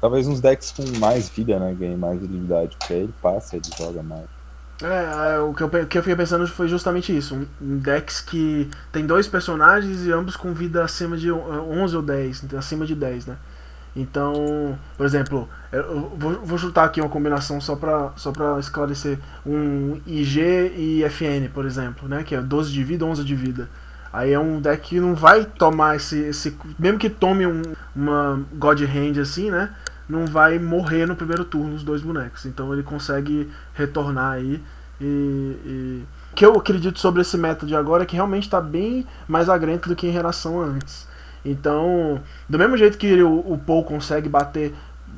Speaker 4: Talvez uns decks com mais vida, né? Ganhem mais utilidade. Porque aí ele passa, ele joga mais.
Speaker 1: É, é, o que, eu, o que eu fiquei pensando foi justamente isso. Um, um decks que tem dois personagens e ambos com vida acima de on- 11 ou 10, então, acima de 10, né? Então, por exemplo, eu- vou, vou chutar aqui uma combinação só pra, só pra esclarecer. Um IG e FN, por exemplo, né? Que é 12 de vida, 11 de vida. Aí é um deck que não vai tomar esse. esse mesmo que tome um, uma God Hand assim, né? Não vai morrer no primeiro turno os dois bonecos. Então ele consegue retornar aí. E, e... O que eu acredito sobre esse meta de agora é que realmente está bem mais agrento do que em relação a antes. Então, do mesmo jeito que o, o Paul consegue bater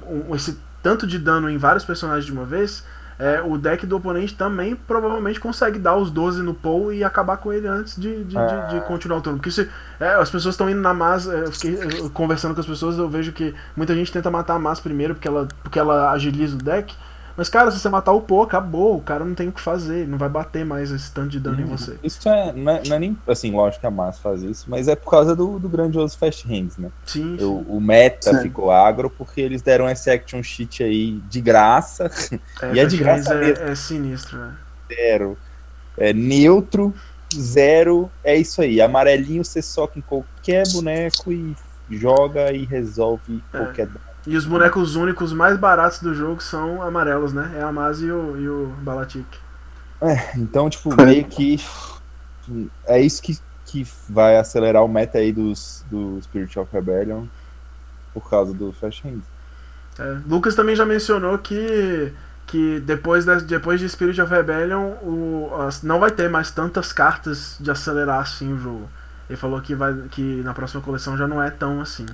Speaker 1: um, esse tanto de dano em vários personagens de uma vez, é, o deck do oponente também provavelmente consegue dar os 12 no Paul e acabar com ele antes de, de, de, de continuar o turno. Porque se, é, as pessoas estão indo na Mas, é, eu fiquei eu, conversando com as pessoas, eu vejo que muita gente tenta matar a Mas primeiro porque ela, porque ela agiliza o deck. Mas, cara, se você matar o Poe, acabou. O cara não tem o que fazer. Não vai bater mais esse tanto de dano uhum. em você.
Speaker 4: Isso é não, é. não é, nem. Assim, lógico que a Massa faz isso, mas é por causa do, do grandioso Fast Hands, né?
Speaker 1: Sim.
Speaker 4: o, meta sim. ficou agro porque eles deram esse action sheet aí de graça. *laughs*
Speaker 1: É, e é de graça. É, é, sinistro, né?
Speaker 4: Zero. É neutro, zero. É isso aí. Amarelinho você soca em qualquer boneco e joga e resolve é. qualquer dano.
Speaker 1: E os bonecos únicos mais baratos do jogo são amarelos, né? É a Maz e o, e o Balatic.
Speaker 4: É, então, tipo, meio que. É isso que, que vai acelerar o meta aí dos, do Spirit of Rebellion por causa do Flash Hands.
Speaker 1: É, Lucas também já mencionou que, que depois, de, depois de Spirit of Rebellion o, as, não vai ter mais tantas cartas de acelerar assim o jogo. Ele falou que, vai, que na próxima coleção já não é tão assim.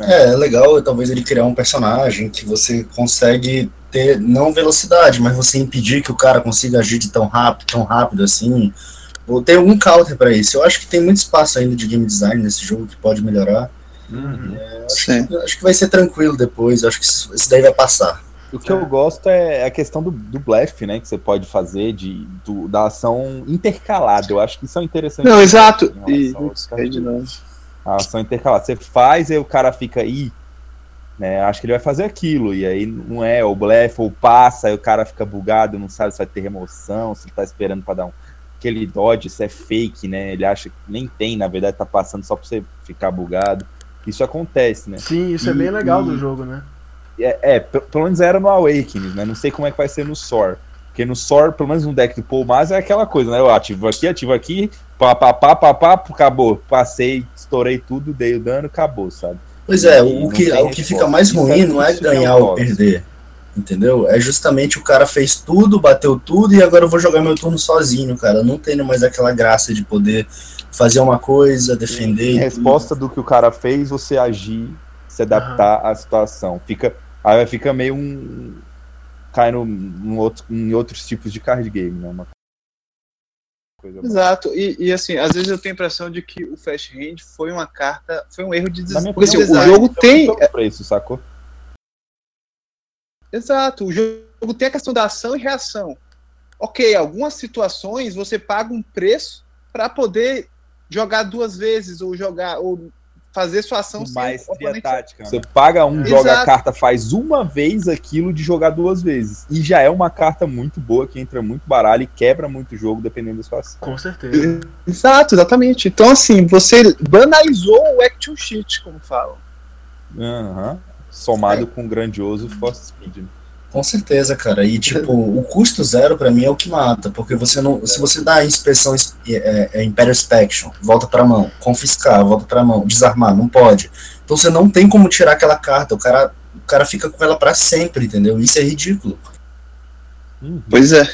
Speaker 3: É, é legal talvez ele criar um personagem que você consegue ter, não velocidade, mas você impedir que o cara consiga agir de tão rápido, tão rápido assim. Ou ter algum counter para isso. Eu acho que tem muito espaço ainda de game design nesse jogo que pode melhorar. Uhum. É, acho, que, acho, que, vai ser tranquilo depois, acho que isso daí vai passar.
Speaker 4: O que é. eu gosto é a questão do, do blefe, né? Que você pode fazer de, do, da ação intercalada. Eu acho que isso é interessante.
Speaker 2: Não, exato. E, é de novo
Speaker 4: a ação intercalada. Você faz e o cara fica aí, né? Acho que ele vai fazer aquilo, e aí não é, ou blefe, ou passa, aí o cara fica bugado, não sabe se vai ter remoção, se ele tá esperando para dar um. Aquele dodge, isso é fake, né? Ele acha que nem tem, na verdade, tá passando só pra você ficar bugado. Isso acontece, né?
Speaker 1: Sim, isso é e, é bem legal e, do jogo, né?
Speaker 4: É, é, pelo menos era no Awakening, né? Não sei como é que vai ser no Sor. Porque no Sor, pelo menos no deck do Paul Mas é aquela coisa, né? Eu ativo aqui, ativo aqui, pá, pá, pá, pá, pá, acabou. Passei, estourei tudo, dei o dano, acabou, sabe?
Speaker 3: Pois é, o que, o que fica mais ruim não é ganhar ou perder. Entendeu? É justamente o cara fez tudo, bateu tudo e agora eu vou jogar meu turno sozinho, cara. Não tenho mais aquela graça de poder fazer uma coisa, defender. Em
Speaker 4: resposta do que o cara fez, você agir, se adaptar uhum. à situação. Fica, aí fica meio um. cai no, no outro, em outros tipos de card game, né? Uma
Speaker 2: coisa Exato, e, e, assim, às vezes eu tenho a impressão de que o Fast Hand foi uma carta, foi um erro de design. Porque assim, o jogo tem.
Speaker 4: Preço, sacou?
Speaker 2: Exato, o jogo tem a questão da ação e reação. Ok, algumas situações você paga um preço para poder jogar duas vezes ou jogar ou fazer sua ação
Speaker 4: Maestria tática. Né? Você paga um, Exato. joga a carta, faz uma vez aquilo de jogar duas vezes. E já é uma carta muito boa, que entra muito baralho e quebra muito o jogo, dependendo da sua ação.
Speaker 1: Com certeza.
Speaker 2: Exato, exatamente. Então, assim, você banalizou o Action Sheet, como falam.
Speaker 4: Uhum. Somado é. com o grandioso Force Speed.
Speaker 3: Com certeza, cara. E tipo, o custo zero para mim é o que mata, porque você não, se você dá inspeção é, é, Imperial Inspection, volta para mão, confiscar, volta para mão, desarmar, não pode. Então você não tem como tirar aquela carta. O cara, o cara fica com ela para sempre, entendeu? Isso é ridículo.
Speaker 2: Uhum. Pois é.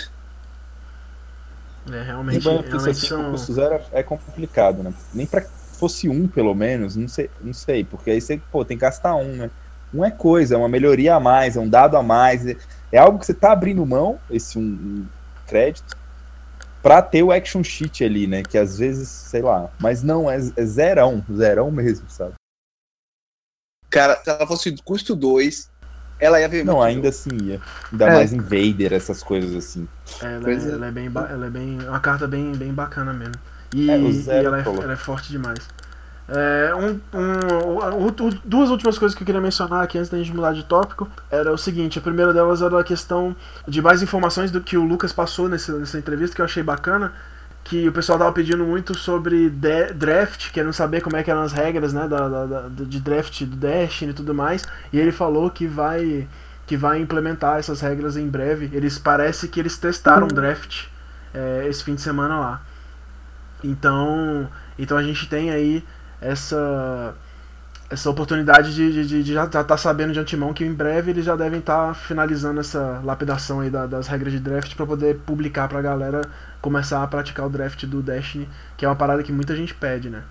Speaker 1: É realmente, e, realmente
Speaker 4: assim, são... o custo zero é complicado, né? Nem para fosse um, pelo menos, não sei, não sei, porque aí você, pô, tem que gastar um, né? Não é coisa, é uma melhoria a mais, é um dado a mais, é, é algo que você está abrindo mão, esse um, um crédito, para ter o action sheet ali, né? Que às vezes, sei lá, mas não, é, é zerão, zerão mesmo, sabe?
Speaker 2: Cara, se ela fosse custo 2, ela ia ver
Speaker 4: Não, ainda jogo. assim ia. Ainda é. mais Invader, essas coisas assim.
Speaker 1: É, ela, é, é, ela, é, bem, ela é bem. Uma carta bem, bem bacana mesmo. E, é, e ela, é, ela é forte demais. É, um, um, duas últimas coisas que eu queria mencionar aqui antes da gente mudar de tópico era o seguinte: a primeira delas era a questão de mais informações do que o Lucas passou nessa, nessa entrevista, que eu achei bacana. Que o pessoal tava pedindo muito sobre draft, querendo saber como é que eram as regras né, da, da, da, de draft do Destiny e tudo mais. E ele falou que vai, que vai implementar essas regras em breve. Eles parece que eles testaram o draft é, esse fim de semana lá. Então, então a gente tem aí essa essa oportunidade de, de, de já estar tá sabendo de antemão que em breve eles já devem estar tá finalizando essa lapidação aí da, das regras de draft para poder publicar para a galera começar a praticar o draft do Destiny, que é uma parada que muita gente pede, né?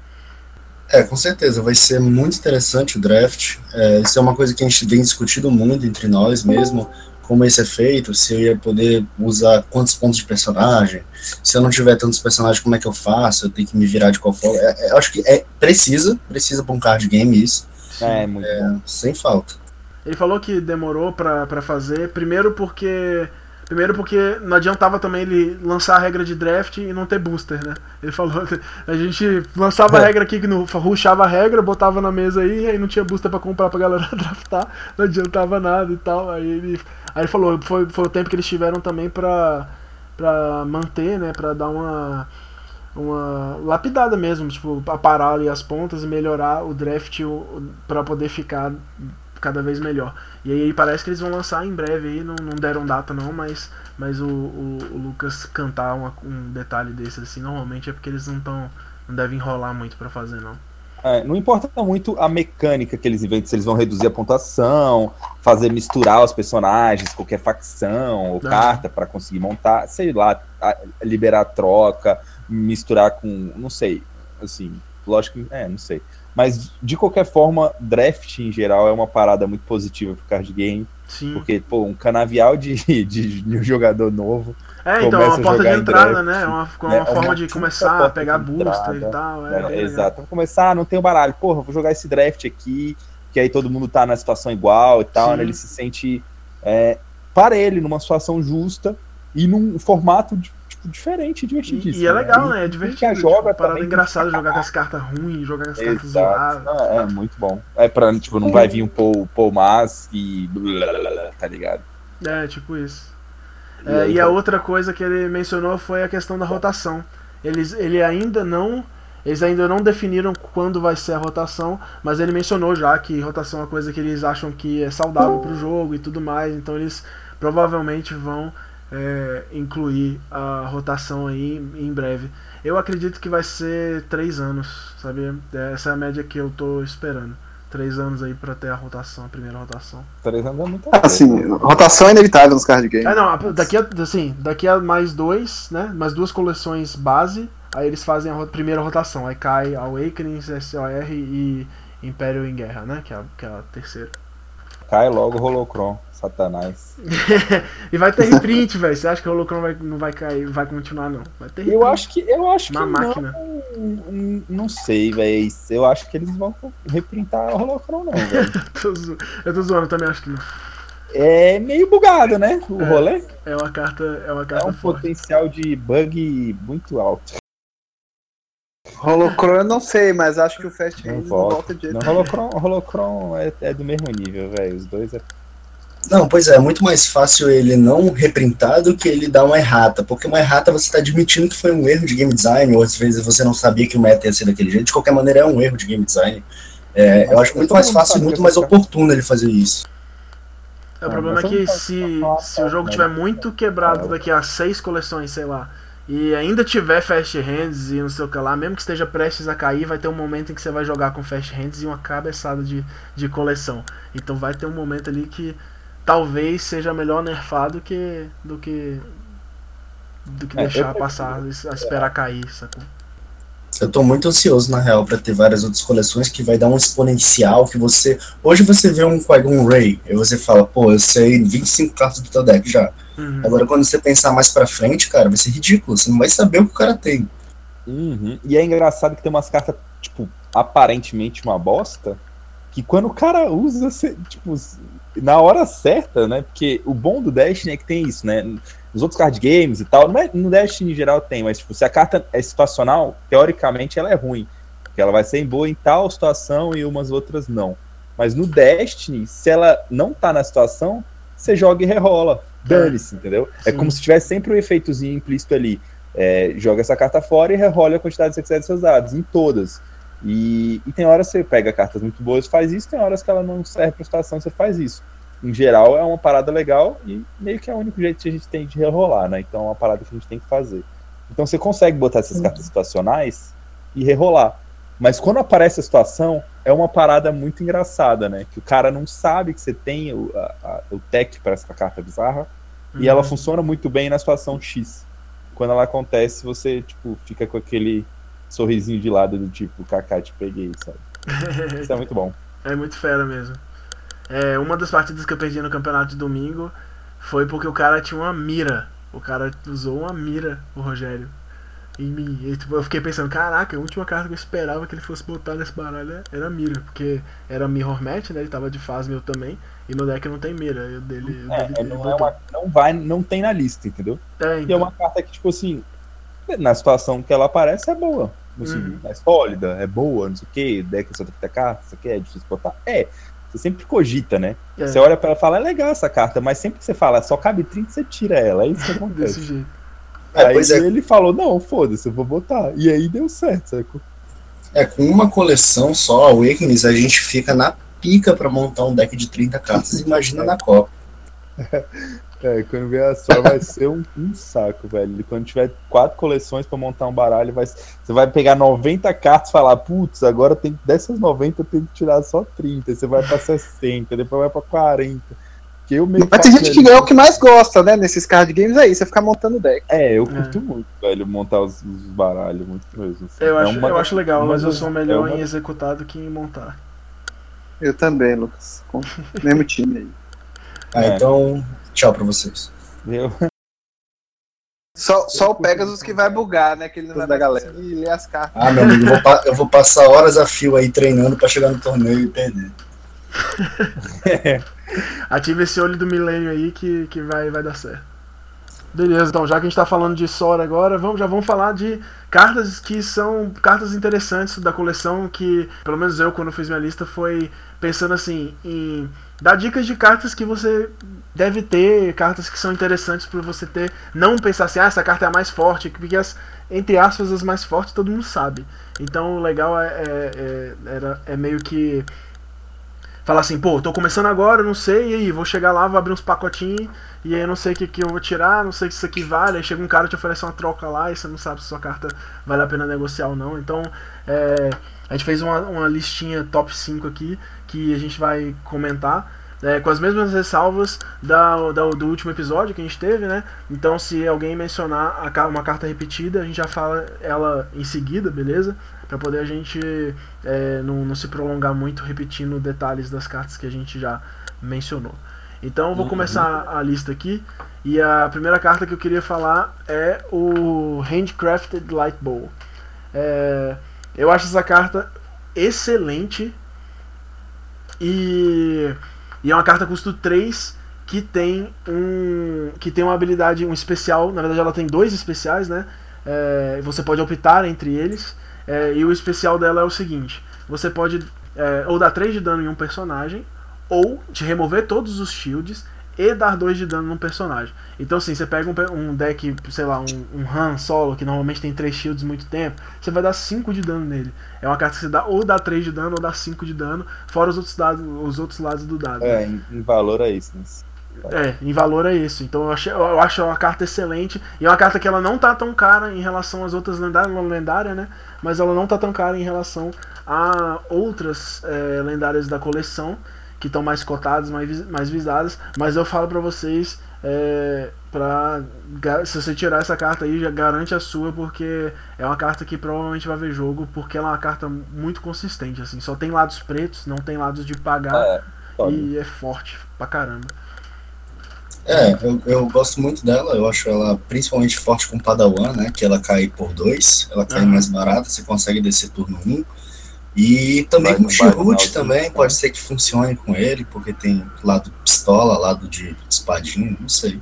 Speaker 3: É, com certeza, vai ser muito interessante o draft. É, isso é uma coisa que a gente vem discutido muito entre nós mesmo, como esse é feito, se eu ia poder usar quantos pontos de personagem, se eu não tiver tantos personagens, como é que eu faço? Eu tenho que me virar de qual forma. É, é, eu acho que é, precisa, precisa para um card game isso.
Speaker 4: É, muito é,
Speaker 3: Sem falta.
Speaker 1: Ele falou que demorou para fazer, primeiro porque Primeiro porque não adiantava também ele lançar a regra de draft e não ter booster, né? Ele falou, *laughs* a gente lançava a é. regra aqui, que ruxava a regra, botava na mesa aí, aí não tinha booster para comprar pra galera *laughs* draftar, não adiantava nada e tal. Aí ele, aí ele falou, foi, foi o tempo que eles tiveram também pra, pra manter, né? Pra dar uma, uma lapidada mesmo, tipo, parar ali as pontas e melhorar o draft para poder ficar cada vez melhor. E aí parece que eles vão lançar em breve aí, não, não deram data não, mas, mas o, o, o Lucas cantar uma, um detalhe desse assim, normalmente é porque eles não estão. não devem enrolar muito para fazer não.
Speaker 4: É, não importa muito a mecânica que eles inventam, se eles vão reduzir a pontuação, fazer misturar os personagens, qualquer facção ou não. carta para conseguir montar, sei lá, liberar troca, misturar com, não sei, assim, lógico que, é, não sei. Mas, de qualquer forma, draft em geral é uma parada muito positiva pro card game.
Speaker 1: Sim.
Speaker 4: Porque, pô, um canavial de, de, *laughs* de um jogador novo.
Speaker 1: É, então, é uma porta de entrada, draft, né? É uma, uma né? forma uma de começar a pegar booster e tal. É,
Speaker 4: é exato. Vou começar, não tem o baralho. Porra, vou jogar esse draft aqui, que aí todo mundo tá na situação igual e tal, né? Ele se sente é, para ele numa situação justa e num formato de diferente divertidíssimo.
Speaker 1: E, e é legal, né? É divertido. Que
Speaker 4: joga
Speaker 1: tipo, parada engraçada jogar com as cartas ruins, jogar com as cartas zoadas.
Speaker 4: É, é, muito bom. É pra, tipo, não vai vir um Paul, Paul Mas e. tá ligado?
Speaker 1: É, tipo isso. E, é, e a outra coisa que ele mencionou foi a questão da rotação. Eles, ele ainda não. Eles ainda não definiram quando vai ser a rotação, mas ele mencionou já que rotação é uma coisa que eles acham que é saudável para o jogo e tudo mais, então eles provavelmente vão é, incluir a rotação aí em breve. Eu acredito que vai ser três anos, sabia? Essa é a média que eu tô esperando. Três anos aí pra ter a rotação, a primeira rotação.
Speaker 4: Três anos é muito
Speaker 2: Ah, sim, rotação é inevitável nos card games.
Speaker 1: É, não, daqui a, assim, daqui a mais dois, né? Mais duas coleções base, aí eles fazem a primeira rotação. Aí cai Awakening, SOR e Império em Guerra, né? Que é a, que é a terceira.
Speaker 4: Cai logo o Holocron. Satanás. *laughs*
Speaker 1: e vai ter reprint, velho. Você acha que o Holocron vai, não vai cair, vai continuar, não? Vai ter
Speaker 4: reprint. Eu acho que. Eu acho
Speaker 1: Uma
Speaker 4: que
Speaker 1: máquina.
Speaker 4: Não, não sei, velho. Eu acho que eles vão reprintar o Holocron, não, velho. *laughs*
Speaker 1: eu tô zoando, eu também acho que não.
Speaker 4: É meio bugado, né? O
Speaker 1: é,
Speaker 4: rolê.
Speaker 1: É uma carta. É uma carta.
Speaker 4: É um
Speaker 1: forte.
Speaker 4: potencial de bug muito alto.
Speaker 2: Holocron eu não sei, mas acho que o Fast Hands
Speaker 4: não volta, volta de. Não, Holocron, Holocron é, é do mesmo nível, velho. Os dois é
Speaker 3: não, pois é, é muito mais fácil ele não reprintar do que ele dar uma errata, porque uma errata você está admitindo que foi um erro de game design, ou às vezes você não sabia que o meta ia ser daquele jeito, de qualquer maneira é um erro de game design. É, eu acho muito mais fácil e muito mais oportuno ele fazer isso.
Speaker 1: É, o problema é que se, se o jogo tiver muito quebrado daqui a seis coleções, sei lá, e ainda tiver Fast Hands e não sei o que lá, mesmo que esteja prestes a cair, vai ter um momento em que você vai jogar com Fast Hands e uma cabeçada de, de coleção. Então vai ter um momento ali que talvez seja melhor nerfar do que do que do que é, deixar passar, a esperar cair, sacou?
Speaker 3: Eu tô muito ansioso, na real, para ter várias outras coleções que vai dar um exponencial que você... Hoje você vê um Qui-Gon Ray, e você fala, pô, eu sei 25 cartas do teu deck já. Uhum. Agora, quando você pensar mais pra frente, cara, vai ser ridículo. Você não vai saber o que o cara tem.
Speaker 4: Uhum. E é engraçado que tem umas cartas, tipo, aparentemente uma bosta, que quando o cara usa, você, tipo, na hora certa, né? Porque o bom do Destiny é que tem isso, né? Nos outros card games e tal, é, no Destiny em geral tem, mas tipo, se a carta é situacional, teoricamente ela é ruim. Porque ela vai ser boa em tal situação e umas outras não. Mas no Destiny, se ela não tá na situação, você joga e rerola. Dane-se, entendeu? É Sim. É como se tivesse sempre um efeitozinho implícito ali. É, joga essa carta fora e rerola a quantidade de você quiser dos seus dados, em todas. E, e tem horas que você pega cartas muito boas faz isso, tem horas que ela não serve para situação, você faz isso. Em geral, é uma parada legal e meio que é o único jeito que a gente tem de rerolar, né? Então é uma parada que a gente tem que fazer. Então você consegue botar essas cartas situacionais e rerolar. Mas quando aparece a situação, é uma parada muito engraçada, né? Que o cara não sabe que você tem o, a, a, o tech para essa carta bizarra. Uhum. E ela uhum. funciona muito bem na situação X. Quando ela acontece, você, tipo, fica com aquele sorrisinho de lado do tipo, Kaká, te peguei, sabe? *laughs* Isso é muito bom.
Speaker 1: É muito fera mesmo. É, uma das partidas que eu perdi no campeonato de domingo foi porque o cara tinha uma mira. O cara usou uma mira, o Rogério em mim. E, tipo, eu fiquei pensando, caraca, a última carta que eu esperava que ele fosse botar nesse baralho era mira, porque era Mirror Match, né? Ele tava de fase meu também, e no deck não tem mira. Eu dele,
Speaker 4: é, dele, não, é uma, não vai, não tem na lista, entendeu? É, então. E é uma carta que, tipo assim, na situação que ela aparece é boa. Assim, uhum. É sólida, é boa, não sei o que, deck só tem que ter carta, isso aqui é difícil botar. É, você sempre cogita, né? É. Você olha para ela e fala, é legal essa carta, mas sempre que você fala, só cabe 30, você tira ela. É isso que *laughs* acontece. Desse jeito. É, aí é. ele falou, não, foda-se, eu vou botar. E aí deu certo, sabe?
Speaker 3: É, com uma coleção só, Awakenings, a gente fica na pica para montar um deck de 30 cartas, imagina na Copa. *laughs*
Speaker 4: É, quando vier a só vai ser um, um, saco, velho. Quando tiver quatro coleções para montar um baralho, vai, você vai pegar 90 cartas e falar, putz, agora tem dessas 90 eu tenho que tirar só 30. Você vai para 60, depois vai para 40.
Speaker 2: Que eu meio Mas tem gente que é o que mais gosta, né? Nesses card games aí, você ficar montando deck.
Speaker 4: É, eu curto é. muito, velho, montar os, os baralhos, muito mesmo.
Speaker 1: Assim. Eu, é acho, uma, eu acho legal, mas eu sou melhor é uma... em executar do que em montar.
Speaker 2: Eu também, Lucas. Mesmo time aí.
Speaker 3: Ah, é. então, tchau pra vocês.
Speaker 2: Eu... Só, só o Pegasus que vai bugar, né? Que ele não vai da galera. conseguir ler as cartas.
Speaker 3: Ah, meu amigo, eu vou, eu vou passar horas a fio aí treinando pra chegar no torneio e perder. *laughs*
Speaker 1: Ative esse olho do milênio aí que, que vai, vai dar certo. Beleza, então já que a gente tá falando de Sora agora, vamos, já vamos falar de cartas que são cartas interessantes da coleção que, pelo menos eu, quando fiz minha lista, foi pensando assim, em dar dicas de cartas que você deve ter, cartas que são interessantes para você ter, não pensar assim, ah, essa carta é a mais forte, porque as, entre aspas, as mais fortes todo mundo sabe. Então o legal é, é, é, era, é meio que falar assim, pô, tô começando agora, não sei, e aí, vou chegar lá, vou abrir uns pacotinhos, e aí eu não sei o que, que eu vou tirar, não sei se isso aqui vale, aí chega um cara te oferece uma troca lá, e você não sabe se sua carta vale a pena negociar ou não. Então, é, a gente fez uma, uma listinha top 5 aqui, que a gente vai comentar. É, com as mesmas ressalvas da, da, do último episódio que a gente teve, né? Então, se alguém mencionar a, uma carta repetida, a gente já fala ela em seguida, beleza? para poder a gente é, não, não se prolongar muito repetindo detalhes das cartas que a gente já mencionou. Então eu vou uhum. começar a lista aqui. E a primeira carta que eu queria falar é o Handcrafted Light Bowl. É, eu acho essa carta excelente. E, e é uma carta custo 3 que tem um que tem uma habilidade, um especial. Na verdade, ela tem dois especiais, né? É, você pode optar entre eles. É, e o especial dela é o seguinte: você pode é, ou dar 3 de dano em um personagem, ou te remover todos os shields e dar 2 de dano num personagem. Então, assim, você pega um, um deck, sei lá, um, um Han solo, que normalmente tem 3 shields muito tempo, você vai dar 5 de dano nele. É uma carta que você dá ou dá 3 de dano ou dá 5 de dano, fora os outros, dados, os outros lados do dado.
Speaker 4: É, em, em valor é isso. Né?
Speaker 1: É, em valor é isso. Então eu, achei, eu acho uma carta excelente. E é uma carta que ela não tá tão cara em relação às outras lendárias, lendária, né? Mas ela não tá tão cara em relação a outras é, lendárias da coleção que estão mais cotadas, mais, mais visadas. Mas eu falo para vocês, é, pra, se você tirar essa carta aí, já garante a sua, porque é uma carta que provavelmente vai ver jogo, porque ela é uma carta muito consistente. assim Só tem lados pretos, não tem lados de pagar. É, e é forte pra caramba.
Speaker 3: É, eu, eu gosto muito dela, eu acho ela principalmente forte com Padawan, né? Que ela cai por dois, ela cai uhum. mais barata, você consegue descer turno 1. Um. E também com o Chirrut também, pode ser que funcione com ele, porque tem lado pistola, lado de espadinha, não sei.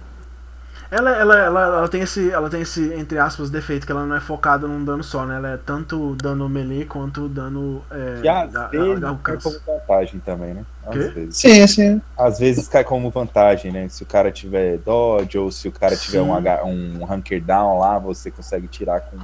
Speaker 1: Ela, ela, ela, ela, tem esse, ela tem esse, entre aspas, defeito, que ela não é focada num dano só, né? Ela é tanto dano melee quanto dano. É,
Speaker 4: que às da, vezes da, cai como vantagem também, né?
Speaker 2: Às vezes. Sim, sim.
Speaker 4: Às vezes cai como vantagem, né? Se o cara tiver dodge ou se o cara tiver um, um hunker down lá, você consegue tirar com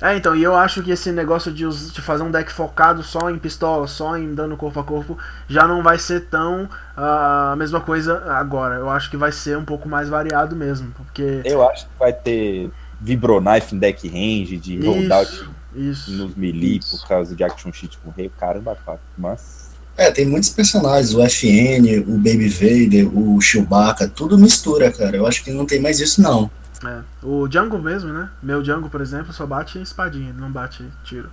Speaker 1: é, então, e eu acho que esse negócio de, de, fazer um deck focado só em pistola, só em dano corpo a corpo, já não vai ser tão uh, a mesma coisa agora. Eu acho que vai ser um pouco mais variado mesmo, porque...
Speaker 4: Eu acho que vai ter Vibroknife em deck range, de holdout
Speaker 1: Isso, isso.
Speaker 4: nos melee
Speaker 2: Isso.
Speaker 4: por causa de action sheet morrer, caramba, quatro. Mas.
Speaker 3: É, tem muitos personagens, o FN, o Baby Vader, o Chewbacca, tudo mistura, cara. Eu acho que não tem mais isso, não.
Speaker 1: É. O Django mesmo, né? Meu Django, por exemplo, só bate espadinha, não bate tiro.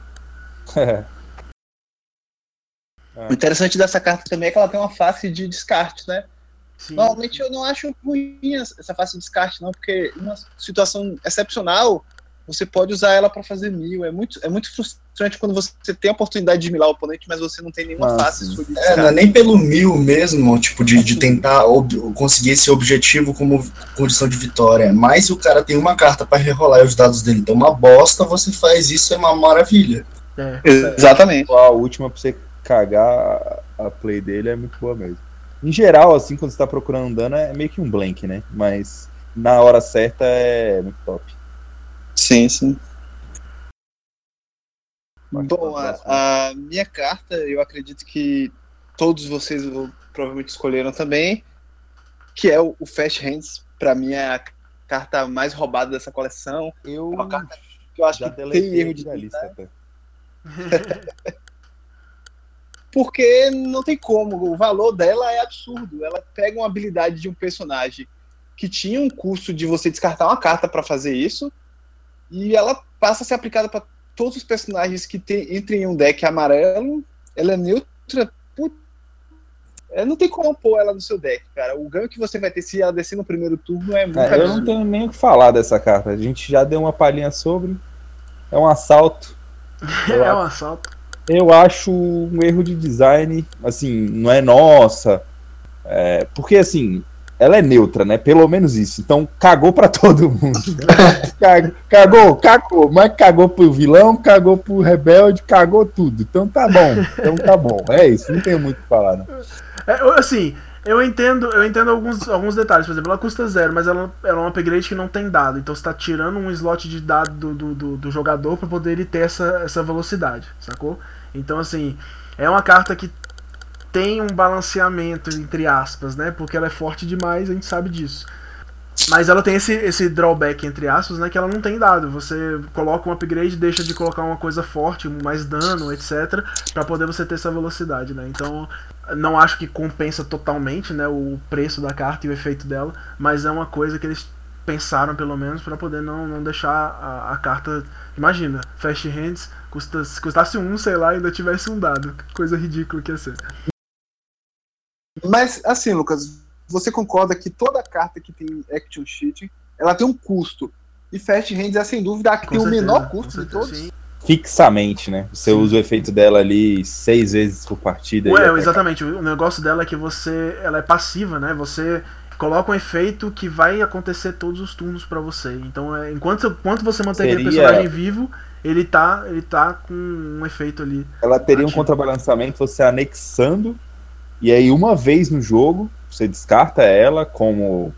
Speaker 2: O interessante dessa carta também é que ela tem uma face de descarte, né?
Speaker 1: Sim.
Speaker 2: Normalmente eu não acho ruim essa face de descarte, não, porque em uma situação excepcional, você pode usar ela para fazer mil. É muito, é muito frustrante quando você tem a oportunidade de milar o oponente, mas você não tem nenhuma
Speaker 4: Ah,
Speaker 2: face
Speaker 3: É, não é nem pelo mil mesmo, tipo, de, de tentar ob- conseguir esse objetivo como condição de vitória. Mas se o cara tem uma carta pra rerolar e os dados dele estão uma bosta, você faz isso, é uma maravilha.
Speaker 1: É.
Speaker 2: Exatamente.
Speaker 4: a última pra você cagar a play dele é muito boa mesmo. Em geral, assim, quando você tá procurando um dano, é meio que um blank, né? Mas na hora certa é muito top.
Speaker 2: Sim, sim. Bom, a, a minha carta, eu acredito que todos vocês provavelmente escolheram também, que é o, o Fast Hands. Pra mim é a carta mais roubada dessa coleção.
Speaker 4: Eu
Speaker 2: uma carta Que eu acho
Speaker 4: já
Speaker 2: que tem erro de
Speaker 4: lista até. *laughs*
Speaker 2: porque não tem como. O valor dela é absurdo. Ela pega uma habilidade de um personagem que tinha um custo de você descartar uma carta pra fazer isso, e ela passa a ser aplicada pra todos os personagens que tem, entrem em um deck amarelo. Ela é neutra. Put- É, não tem como pôr ela no seu deck, cara. O ganho que você vai ter se ela descer no primeiro turno é muito
Speaker 4: É, eu não tenho nem o que falar dessa carta. A gente já deu uma palhinha sobre. É um assalto. *laughs*
Speaker 1: é um assalto.
Speaker 4: Eu acho um erro de design, assim, não é nossa. É, porque, assim, ela é neutra, né? Pelo menos isso. Então, cagou pra *laughs* todo mundo. Cag- Cagou, cagou. Mas cagou pro vilão, cagou pro rebelde, cagou tudo. Então tá bom. Então tá bom. É isso, não tenho muito o que falar.
Speaker 1: É, assim, eu entendo, eu entendo alguns, alguns detalhes. Por exemplo, ela custa zero, mas ela, ela é um upgrade que não tem dado. Então você tá tirando um slot de dado do, do, do, do jogador pra poder ele ter essa, essa velocidade, sacou? Então, assim, é uma carta que tem um balanceamento, entre aspas, né? Porque ela é forte demais, a gente sabe disso. Mas ela tem esse, esse drawback, entre aspas, né? Que ela não tem dado. Você coloca um upgrade, deixa de colocar uma coisa forte, mais dano, etc. Pra poder você ter essa velocidade, né? Então, não acho que compensa totalmente, né? O preço da carta e o efeito dela. Mas é uma coisa que eles pensaram, pelo menos, pra poder não, não deixar a, a carta... Imagina, Fast Hands, custa, se custasse um, sei lá, e ainda tivesse um dado. Coisa ridícula que ia ser.
Speaker 2: Mas, assim, Lucas, você concorda que toda carta que tem Action Sheet, ela tem um custo. E Fast Hands é, sem dúvida, a que
Speaker 1: Com
Speaker 2: tem o
Speaker 1: certeza,
Speaker 2: menor
Speaker 1: com
Speaker 2: custo de todos.
Speaker 1: sim.
Speaker 4: Fixamente, né? Você
Speaker 1: Sim.
Speaker 4: usa o efeito dela ali seis vezes por partida.
Speaker 1: Ué, exatamente. O negócio dela é que você, ela é passiva, né? Você coloca um efeito que vai acontecer todos os turnos pra você. Então, é, enquanto, enquanto você mantém aquele
Speaker 4: Seria-
Speaker 1: personagem vivo, ele tá, ele tá com um efeito ali.
Speaker 4: Ela teria um
Speaker 1: Ativo.
Speaker 4: contrabalançamento você anexando, e aí uma vez no jogo, você descarta ela como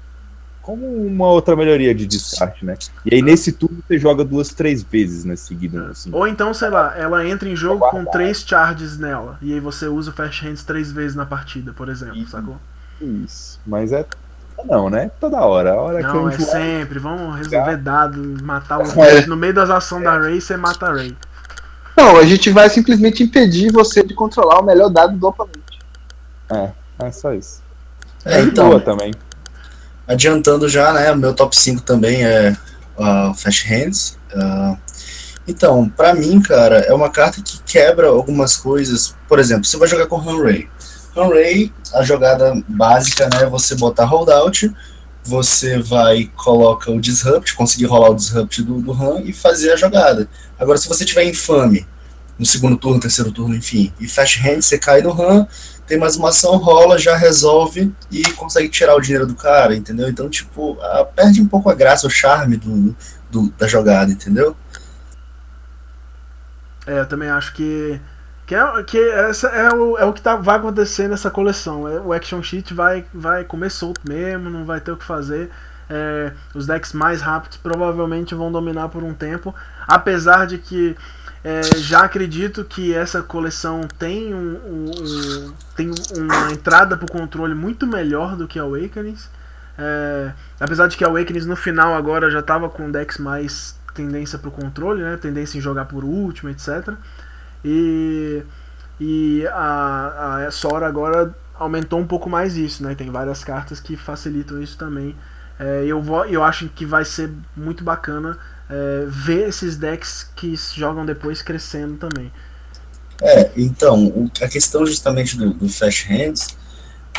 Speaker 4: como uma outra melhoria de descarte, né? E aí nesse turno você joga duas, três vezes, né? Seguido, assim.
Speaker 1: Ou então, sei lá, ela entra em jogo com três charges nela. E aí você usa o Fast Hands três vezes na partida, por exemplo,
Speaker 4: Isso.
Speaker 1: sacou?
Speaker 4: Isso. Mas é. Não, né? Toda hora. A hora que
Speaker 1: Não,
Speaker 4: eu
Speaker 1: é
Speaker 4: enjoar-
Speaker 1: sempre. Vamos resolver dado, matar o *laughs*
Speaker 2: É.
Speaker 1: No meio das ações da Ray, você mata a Ray.
Speaker 2: Não, a gente vai simplesmente impedir você de controlar o melhor dado do oponente.
Speaker 4: É só isso.
Speaker 3: É, então,
Speaker 4: boa também.
Speaker 3: adiantando já, né? O meu top 5 também é uh, Fast Hands. Uh, então, pra mim, cara, é uma carta que quebra algumas coisas. Por exemplo, você vai jogar com Hanray. Hanray, a jogada básica, né? é Você botar holdout, você vai, coloca o Disrupt, conseguir rolar o Disrupt do, do Han e fazer a jogada. Agora, se você tiver infame no segundo turno, terceiro turno, enfim, e Fast Hand, você cai no Han, tem mais uma ação, rola, já resolve e consegue tirar o dinheiro do cara, entendeu? Então, tipo, ah, perde um pouco a graça, o charme do, do- da jogada, entendeu?
Speaker 1: É, eu também acho que. Que, é, que essa é, o, é o que tá, vai acontecer nessa coleção. É, o Action Sheet vai, vai comer solto mesmo, não vai ter o que fazer. É, os decks mais rápidos provavelmente vão dominar por um tempo. Apesar de que é, já acredito que essa coleção tem, um, um- tem uma entrada para o controle muito melhor do que a Awakenings. É, apesar de que a Awakenings no final agora já tava com decks mais tendência pro controle, né? Tendência em jogar por último, etc. E, e a, a Sora agora aumentou um pouco mais isso, né? Tem várias cartas que facilitam isso também. É, eu, vou, eu acho que vai ser muito bacana é, ver esses decks que jogam depois crescendo também.
Speaker 3: É, então, a questão justamente do, do Flash Hands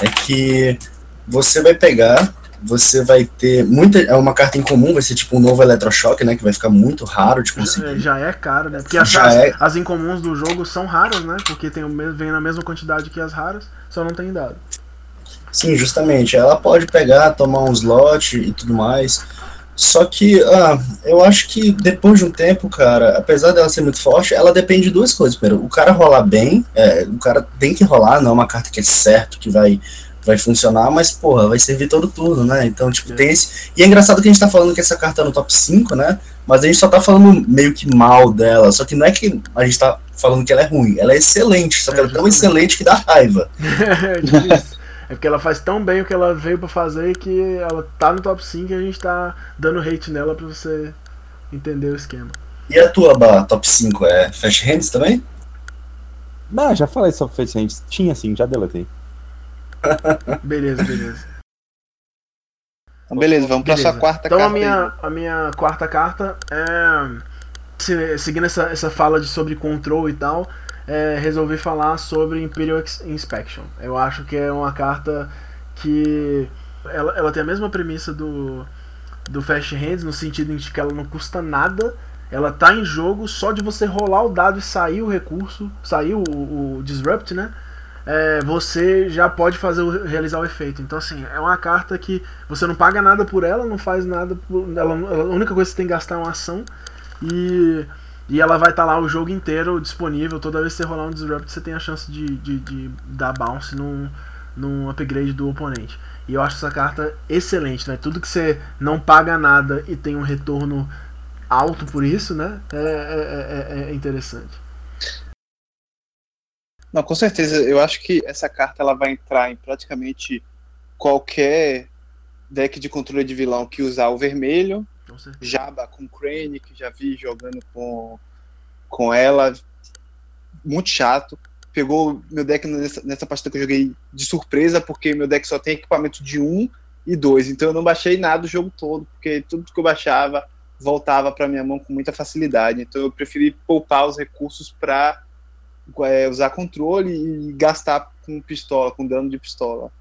Speaker 3: é que você vai pegar, você vai ter muita. É uma carta incomum, vai ser tipo um novo Eletrochoque, né? Que vai ficar muito raro de conseguir.
Speaker 1: Já, já é caro, né? Porque as, as, é... as, incomuns do jogo são raras, né? Porque tem, vem na mesma quantidade que as raras, só não tem dado.
Speaker 3: Sim, justamente. Ela pode pegar, tomar um slot e tudo mais. Só que ah, eu acho que depois de um tempo, cara, apesar dela ser muito forte, ela depende de duas coisas. Primeiro, o cara rolar bem, é, o cara tem que rolar, não é uma carta que é certo que vai, vai funcionar, mas, porra, vai servir todo turno, né? Então, tipo, é. tem esse. E é engraçado que a gente tá falando que essa carta é no top 5, né? Mas a gente só tá falando meio que mal dela. Só que não é que a gente tá falando que ela é ruim, ela é excelente, só que ela é tão excelente que dá raiva. *laughs*
Speaker 1: é É porque ela faz tão bem o que ela veio para fazer que ela tá no top 5 e a gente tá dando hate nela pra você entender o esquema.
Speaker 3: E a tua bah, top 5 é Fast Hands também?
Speaker 4: Não, já falei sobre Fast Hands. Tinha sim, já deletei. *laughs*
Speaker 1: beleza, beleza.
Speaker 2: Então, beleza, vamos beleza. pra sua quarta
Speaker 1: então,
Speaker 2: carta.
Speaker 1: Então a minha, a minha quarta carta é. Seguindo essa, essa fala de sobre control e tal, é, resolvi falar sobre Imperial Inspection. Eu acho que é uma carta que ela, ela tem a mesma premissa do, do Fast Hands, no sentido de que ela não custa nada, ela tá em jogo só de você rolar o dado e sair o recurso, sair o, o Disrupt, né? É, você já pode fazer o, realizar o efeito. Então, assim, é uma carta que você não paga nada por ela, não faz nada por ela. A única coisa que você tem que gastar é uma ação. E e ela vai estar tá lá o jogo inteiro disponível. Toda vez que você rolar um Disrupt, você tem a chance de, de, de dar bounce num, num upgrade do oponente. E eu acho essa carta excelente, né? Tudo que você não paga nada e tem um retorno alto por isso, né? É, é, é, é interessante.
Speaker 2: Não, com certeza. Eu acho que essa carta ela vai entrar em praticamente qualquer deck de controle de vilão que usar o vermelho Jaba com Crane, que já vi jogando com, com ela. Muito chato. Pegou meu deck nessa, nessa partida que eu joguei de surpresa, porque meu deck só tem equipamento de 1 e 2. Então eu não baixei nada o jogo todo, porque tudo que eu baixava voltava para minha mão com muita facilidade. Então eu preferi poupar os recursos para é, usar controle e gastar com pistola, com dano de pistola.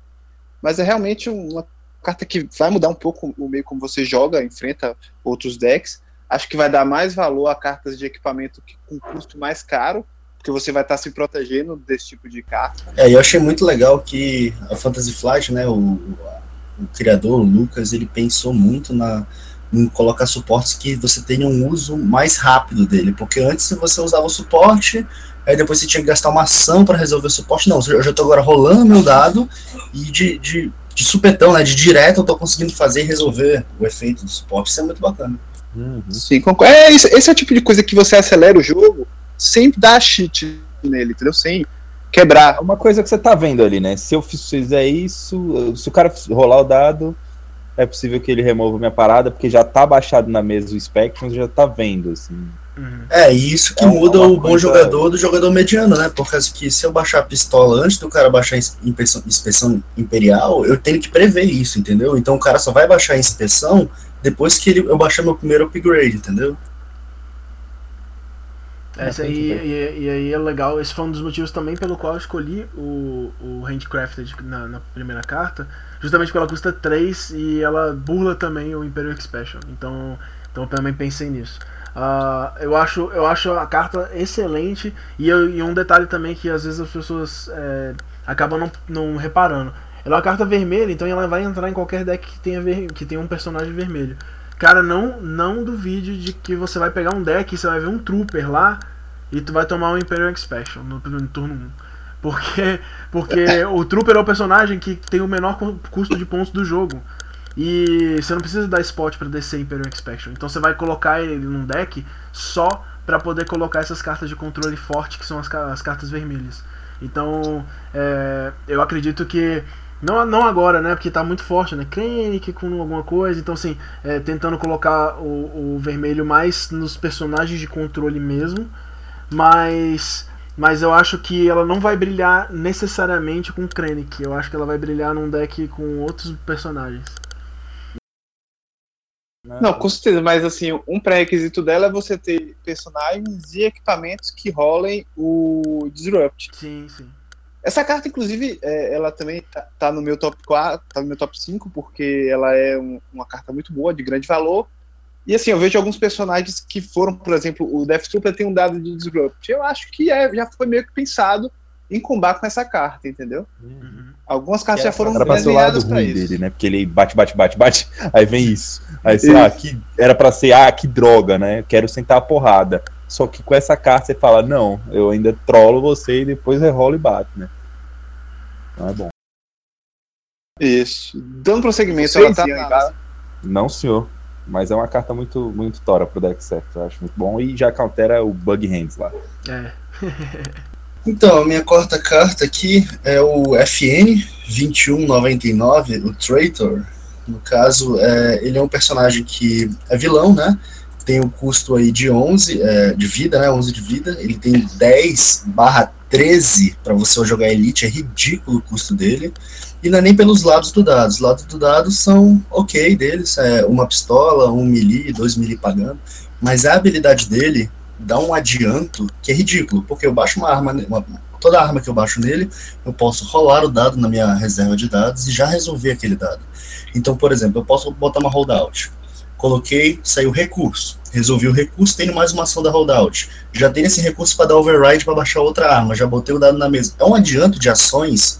Speaker 2: Mas é realmente uma carta que vai mudar um pouco o meio como você joga, enfrenta outros decks. Acho que vai dar mais valor a cartas de equipamento que, com custo mais caro, porque você vai estar se protegendo desse tipo de carta.
Speaker 3: É, eu achei muito legal que a Fantasy Flight, né, o, o criador, o Lucas, ele pensou muito na, em colocar suportes que você tenha um uso mais rápido dele, porque antes você usava o suporte, aí depois você tinha que gastar uma ação para resolver o suporte. Não, eu já estou agora rolando meu dado e de, de de supetão, né? De direto eu tô conseguindo fazer e resolver o efeito do suporte. Isso é muito bacana.
Speaker 2: Uhum. Sim, concordo. É, esse, esse é o tipo de coisa que você acelera o jogo sem dar cheat nele, entendeu? Sem quebrar.
Speaker 4: É uma coisa que você tá vendo ali, né? Se eu fizer isso, se o cara rolar o dado, é possível que ele remova minha parada, porque já tá baixado na mesa o Spectrum, já tá vendo, assim.
Speaker 3: Uhum. É, isso que é muda o bom jogador do jogador mediano, né? Por causa que se eu baixar a pistola antes do cara baixar a inspeção, inspeção imperial, eu tenho que prever isso, entendeu? Então o cara só vai baixar a inspeção depois que ele, eu baixar meu primeiro upgrade, entendeu?
Speaker 1: Essa aí, e, e, aí é legal, esse foi um dos motivos também pelo qual eu escolhi o, o Handcrafted na, na primeira carta, justamente porque ela custa 3 e ela burla também o Imperial Expansion, então, então eu também pensei nisso. Uh, eu, acho, eu acho a carta excelente e, eu, e um detalhe também que às vezes as pessoas é, acabam não, não reparando. Ela é uma carta vermelha, então ela vai entrar em qualquer deck que tenha, ver, que tenha um personagem vermelho. Cara, não, não duvide de que você vai pegar um deck e você vai ver um Trooper lá e tu vai tomar um Imperial Expansion no, no turno 1. Porque, porque *laughs* o Trooper é o personagem que tem o menor custo de pontos do jogo. E você não precisa dar spot para descer Imperial Inspection. Então você vai colocar ele num deck só para poder colocar essas cartas de controle forte que são as, as cartas vermelhas. Então é, eu acredito que Não, não agora, né? Porque tá muito forte, né? Krennic com alguma coisa. Então, assim, é, tentando colocar o, o vermelho mais nos personagens de controle mesmo. Mas. Mas eu acho que ela não vai brilhar necessariamente com Krennic. Eu acho que ela vai brilhar num deck com outros personagens.
Speaker 2: Não, com certeza, mas assim, um pré-requisito dela é você ter personagens e equipamentos que rolem o Disrupt.
Speaker 1: Sim, sim.
Speaker 2: Essa carta, inclusive, é, ela também tá, tá, no meu top 4, tá no meu top 5, porque ela é um, uma carta muito boa, de grande valor. E assim, eu vejo alguns personagens que foram, por exemplo, o Death Trooper tem um dado de Disrupt. Eu acho que é, já foi meio que pensado em combate com essa carta, entendeu?
Speaker 1: Uhum.
Speaker 2: Algumas cartas já foram desenhadas pra
Speaker 4: ruim
Speaker 2: isso.
Speaker 4: dele, né? Porque ele bate, bate, bate, bate, *laughs* aí vem isso. Aí você, ah, que, era pra ser, ah, que droga, né? Quero sentar a porrada. Só que com essa carta você fala, não, eu ainda trolo você e depois rerolo e bate, né? Não é bom.
Speaker 2: Isso. Dando prosseguimento, ela tá
Speaker 4: Não, senhor. Mas é uma carta muito, muito tora pro deck certo, eu acho muito bom. E já countera o Bug Hands lá.
Speaker 1: É. *laughs*
Speaker 3: Então, a minha quarta carta aqui é o FN 2199, o Traitor. No caso, é, ele é um personagem que é vilão, né? Tem o custo aí de 11 é, de vida, né? 11 de vida. Ele tem 10 barra 13 para você jogar Elite. É ridículo o custo dele. E não é nem pelos lados do dado. Os lados do dado são ok deles. É uma pistola, um melee, dois melee pagando. Mas a habilidade dele dá um adianto que é ridículo, porque eu baixo uma arma, uma- toda arma que eu baixo nele, eu posso rolar o dado na minha reserva de dados e já resolver aquele dado. Então, por exemplo, eu posso botar uma holdout. Coloquei, saiu recurso. Resolvi o recurso, tenho mais uma ação da holdout. Já tenho esse recurso para dar override para baixar outra arma, já botei o dado na mesa. É um adianto de ações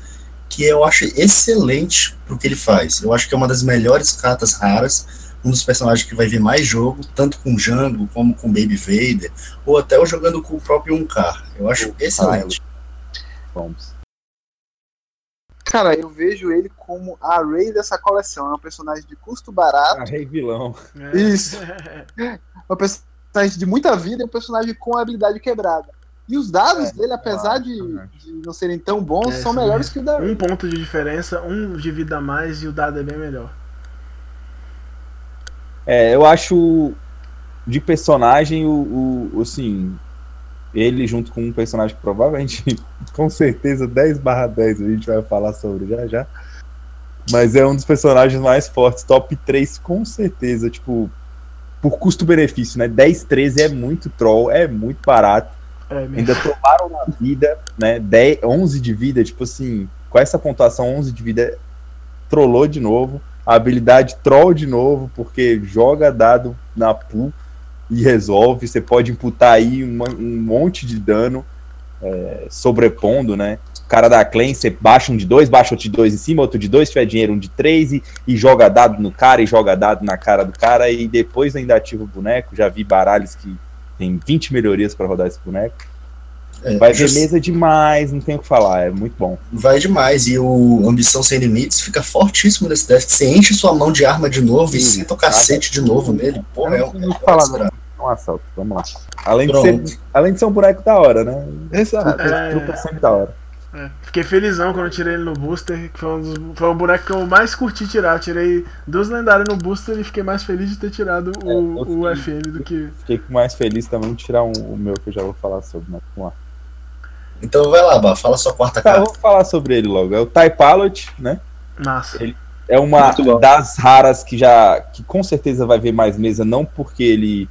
Speaker 3: que eu acho excelente pro que ele faz. Eu acho que é uma das melhores cartas raras um dos personagens que vai ver mais jogo, tanto com Django como com Baby Vader, ou até jogando com o próprio Unkar. Eu acho excelente.
Speaker 2: Cara, eu vejo ele como a Ray dessa coleção. É um personagem de custo barato.
Speaker 4: Ah, rei vilão.
Speaker 1: É.
Speaker 2: Isso. É um personagem de muita vida e um personagem com a habilidade quebrada. E os dados
Speaker 4: É,
Speaker 2: dele, apesar de, de não serem tão bons,
Speaker 1: É,
Speaker 2: são
Speaker 1: sim.
Speaker 2: melhores que o da Ray.
Speaker 1: Um ponto de diferença, um de vida a mais e o dado é bem melhor.
Speaker 4: É, eu acho de personagem o, o assim, ele junto com um personagem que provavelmente, *laughs* com certeza 10 barra 10 a gente vai falar sobre já já. Mas é um dos personagens mais fortes, top 3 com certeza, tipo, por custo-benefício, né? 10, 13 é muito troll, é muito barato.
Speaker 1: É, mesmo.
Speaker 4: Ainda tomaram na vida, né? 10, 11 de vida, tipo assim, com essa pontuação 11 de vida, trollou de novo. A habilidade troll de novo, porque joga dado na pool e resolve. Você pode imputar aí uma- um monte de dano é, sobrepondo, né? O cara da clan, você baixa um de dois, baixa outro de dois em cima, outro de dois, se tiver dinheiro, um de três, e, e joga dado no cara, e joga dado na cara do cara, e depois ainda ativa o boneco. Já vi baralhos que tem 20 melhorias para rodar esse boneco.
Speaker 3: É,
Speaker 4: Vai
Speaker 3: just-
Speaker 4: mesa demais, não tem o que falar, é muito bom.
Speaker 3: Vai demais. E o Ambição Sem Limites fica fortíssimo nesse deck. Você enche sua mão de arma de novo e
Speaker 4: Sim.
Speaker 3: senta o cacete de novo nele. Porra, é um.
Speaker 4: Não que
Speaker 3: é
Speaker 4: falar,
Speaker 3: um
Speaker 4: não. É um assalto, vamos lá. Além de, ser, além de ser um boneco da hora, né?
Speaker 2: Exato.
Speaker 1: É.
Speaker 4: Trupa sempre da hora.
Speaker 1: É. Fiquei felizão quando eu tirei ele no booster, que foi um, dos, foi um boneco que eu mais curti tirar. Eu tirei duas lendárias no booster e fiquei mais feliz de ter tirado o,
Speaker 4: eu
Speaker 1: o
Speaker 4: fiquei-
Speaker 1: FN do que.
Speaker 4: Fiquei mais feliz também de tirar um, o meu que eu já vou falar sobre, né? Vamos lá.
Speaker 3: Então vai lá, Bá, fala sua quarta
Speaker 4: Tá, eu
Speaker 3: carta.
Speaker 4: vou falar sobre ele logo. É o Ty Pilot, né?
Speaker 1: Massa.
Speaker 4: É uma das raras que já. que com certeza vai ver mais mesa, não porque ele,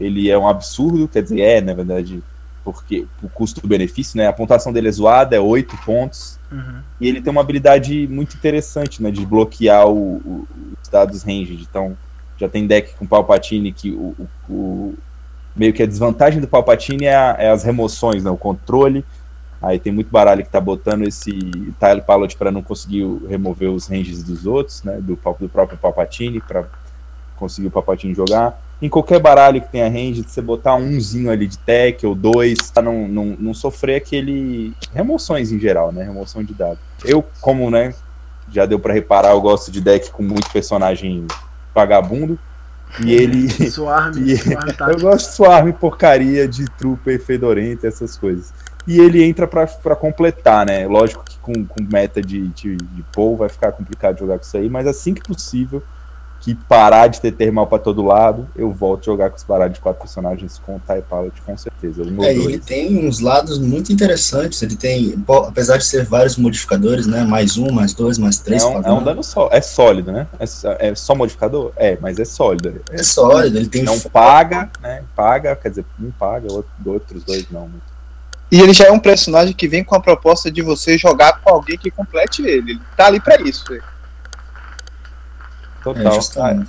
Speaker 4: ele é um absurdo, quer dizer, é, na verdade, porque o custo-benefício, né? A pontuação dele é zoada, é 8 pontos.
Speaker 1: Uhum.
Speaker 4: E ele tem uma habilidade muito interessante, né? De bloquear o- o- os dados ranged. Então, já tem deck com Palpatine que o, o- o- meio que a desvantagem do Palpatine é, a- é as remoções, né? O controle. Aí tem muito baralho que tá botando esse Tile Pilot para não conseguir remover os ranges dos outros, né? Do, do próprio Palpatine, para conseguir o Palpatine jogar. Em qualquer baralho que tenha range, você botar umzinho ali de tech ou dois, pra não, não, não sofrer aquele. remoções em geral, né? Remoção de dados. Eu, como, né? Já deu pra reparar, eu gosto de deck com muito personagem vagabundo. E *laughs* ele.
Speaker 1: Swarm, *laughs*
Speaker 4: E-
Speaker 1: Swarm *laughs*
Speaker 4: Eu
Speaker 1: Tático.
Speaker 4: gosto de swarm, porcaria, de trooper fedorenta, essas coisas. E ele entra para completar, né? Lógico que com, com meta de, de, de vai ficar complicado jogar com isso aí, mas assim que possível, que parar de ter termal para todo lado, eu volto a jogar com os parados de quatro personagens com o TIE Pilot, com certeza.
Speaker 3: É, ele tem uns lados muito interessantes, ele tem, apesar de ser vários modificadores, né, mais um, mais dois, mais três.
Speaker 4: É um, é um dano só, é sólido, né? É, é, só modificador? É, mas é sólido.
Speaker 3: É, é sólido, ele tem...
Speaker 4: Não paga, né, paga, quer dizer, um paga, outro, outros dois não.
Speaker 2: E ele já é um personagem que vem com a proposta de você jogar com alguém que complete ele, ele tá ali para isso, velho.
Speaker 4: Total.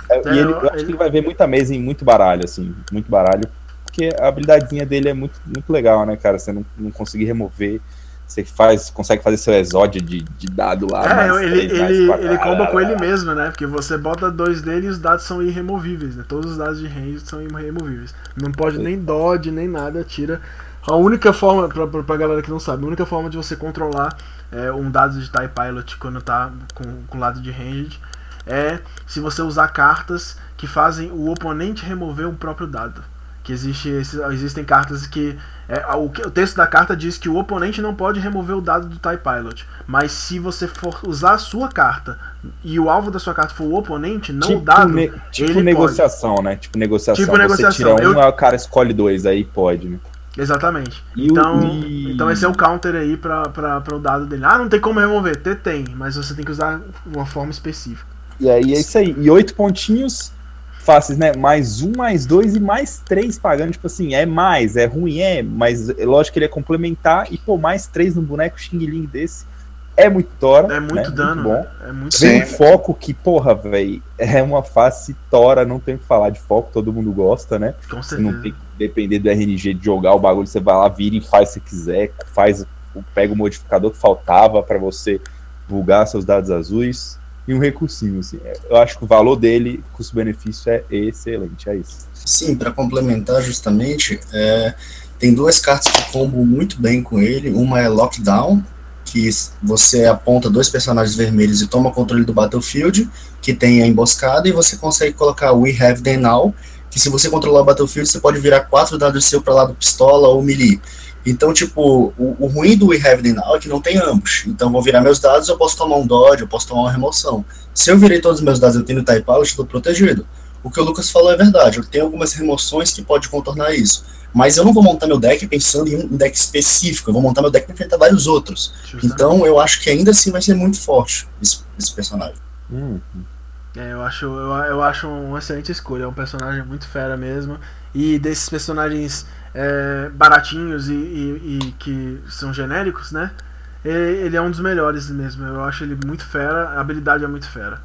Speaker 4: É, é, e ele, eu acho que ele vai ver muita mesa em muito baralho, assim, muito baralho. Porque a habilidadezinha dele é muito, muito legal, né, cara? Você não, não conseguir remover. Você faz, consegue fazer seu exódio de, de dado lá.
Speaker 1: É, ele, ele, ele comba com ele mesmo, né? Porque você bota dois dele e os dados são irremovíveis, né? Todos os dados de range são irremovíveis. Não pode nem dodge, nem nada, tira. A única forma, pra, pra, galera que não sabe, a única forma de você controlar é, um dado de TIE Pilot quando tá com, com lado de range é se você usar cartas que fazem o oponente remover o próprio dado. Que existe, existem cartas que. É, o, o texto da carta diz que o oponente não pode remover o dado do TIE Pilot. Mas se você for usar a sua carta e o alvo da sua carta for o oponente, não
Speaker 4: tipo
Speaker 1: o dado.
Speaker 4: Ne tipo negociação,
Speaker 1: pode.
Speaker 4: né? Tipo negociação.
Speaker 1: Tipo negociação.
Speaker 4: Você tira um, Eu... o cara escolhe dois, aí pode, né?
Speaker 1: Exatamente. E então, o... então esse é o counter aí para o dado dele. Ah, não tem como remover. Tem, tem, mas você tem que usar uma forma específica.
Speaker 4: E aí é isso aí. E oito pontinhos fáceis, né? Mais um, mais dois e mais três pagando. Tipo assim, é mais, é ruim, é, mas é lógico que ele é complementar. E pô, mais três no boneco Xing Ling desse. É muito tora.
Speaker 1: É muito né?
Speaker 4: dano.
Speaker 1: Muito bom. É muito
Speaker 4: Tem um foco que, porra, velho, é uma face tora, não tem o que falar de foco, todo mundo gosta, né?
Speaker 1: Com
Speaker 4: certeza. Você não tem que depender do RNG de jogar o bagulho, você vai lá, vira e faz se quiser, faz, pega o modificador que faltava para você bugar seus dados azuis e um recursinho. Assim. Eu acho que o valor dele, custo-benefício, é excelente. É isso.
Speaker 3: Sim, para complementar justamente, é, tem duas cartas que combam muito bem com ele. Uma é Lockdown, que você aponta dois personagens vermelhos e toma controle do Battlefield, que tem a emboscada, e você consegue colocar We Have Them Now, que se você controlar o Battlefield, você pode virar quatro dados seu para lado pistola ou melee. Então, tipo, o, o, ruim do We Have The Now é que não tem ambos. Então, vou virar meus dados, eu posso tomar um dodge, eu posso tomar uma remoção. Se eu virei todos os meus dados eu tenho Type Out, estou protegido. O que o Lucas falou é verdade, eu tenho algumas remoções que pode contornar isso. Mas eu não vou montar meu deck pensando em um deck específico, eu vou montar meu deck para enfrentar vários outros. Então, eu acho que ainda assim vai ser muito forte esse, esse personagem.
Speaker 1: Hum. É, eu acho, eu, eu acho uma excelente escolha, é um personagem muito fera mesmo. E desses personagens é, baratinhos e, e, e, que são genéricos, né? Ele é um dos melhores mesmo. Eu acho ele muito fera, a habilidade é muito fera.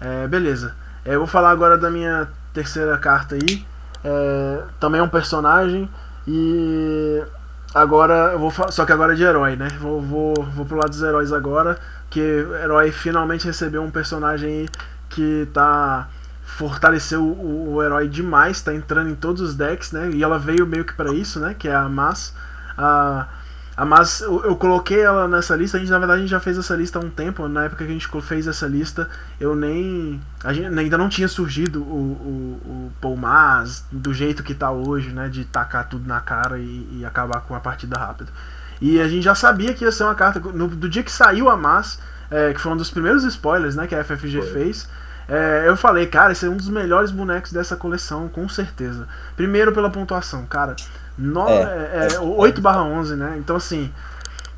Speaker 1: É, beleza. É, eu vou falar agora da minha terceira carta aí. É, também é um personagem e agora eu vou só que agora é de herói, né? Vou, vou, vou pro lado dos heróis agora, que herói finalmente recebeu um personagem que tá fortaleceu o, o, herói demais, tá entrando em todos os decks, né? E ela veio meio que para isso, né? Que é a Mas. A Mas, eu, eu, coloquei ela nessa lista, a gente na verdade a gente já fez essa lista há um tempo, na época que a gente fez essa lista, eu nem. A gente, ainda não tinha surgido o, o, o Paul Mas do jeito que tá hoje, né? De tacar tudo na cara e, e acabar com a partida rápida. E a gente já sabia que ia ser uma carta. No, do dia que saiu a Mas, é, que foi um dos primeiros spoilers né, que a FFG foi. fez é, eu falei, cara, esse é um dos melhores bonecos dessa coleção, com certeza. Primeiro pela pontuação, cara. No, é, é, 8 barra 11, né? Então, assim,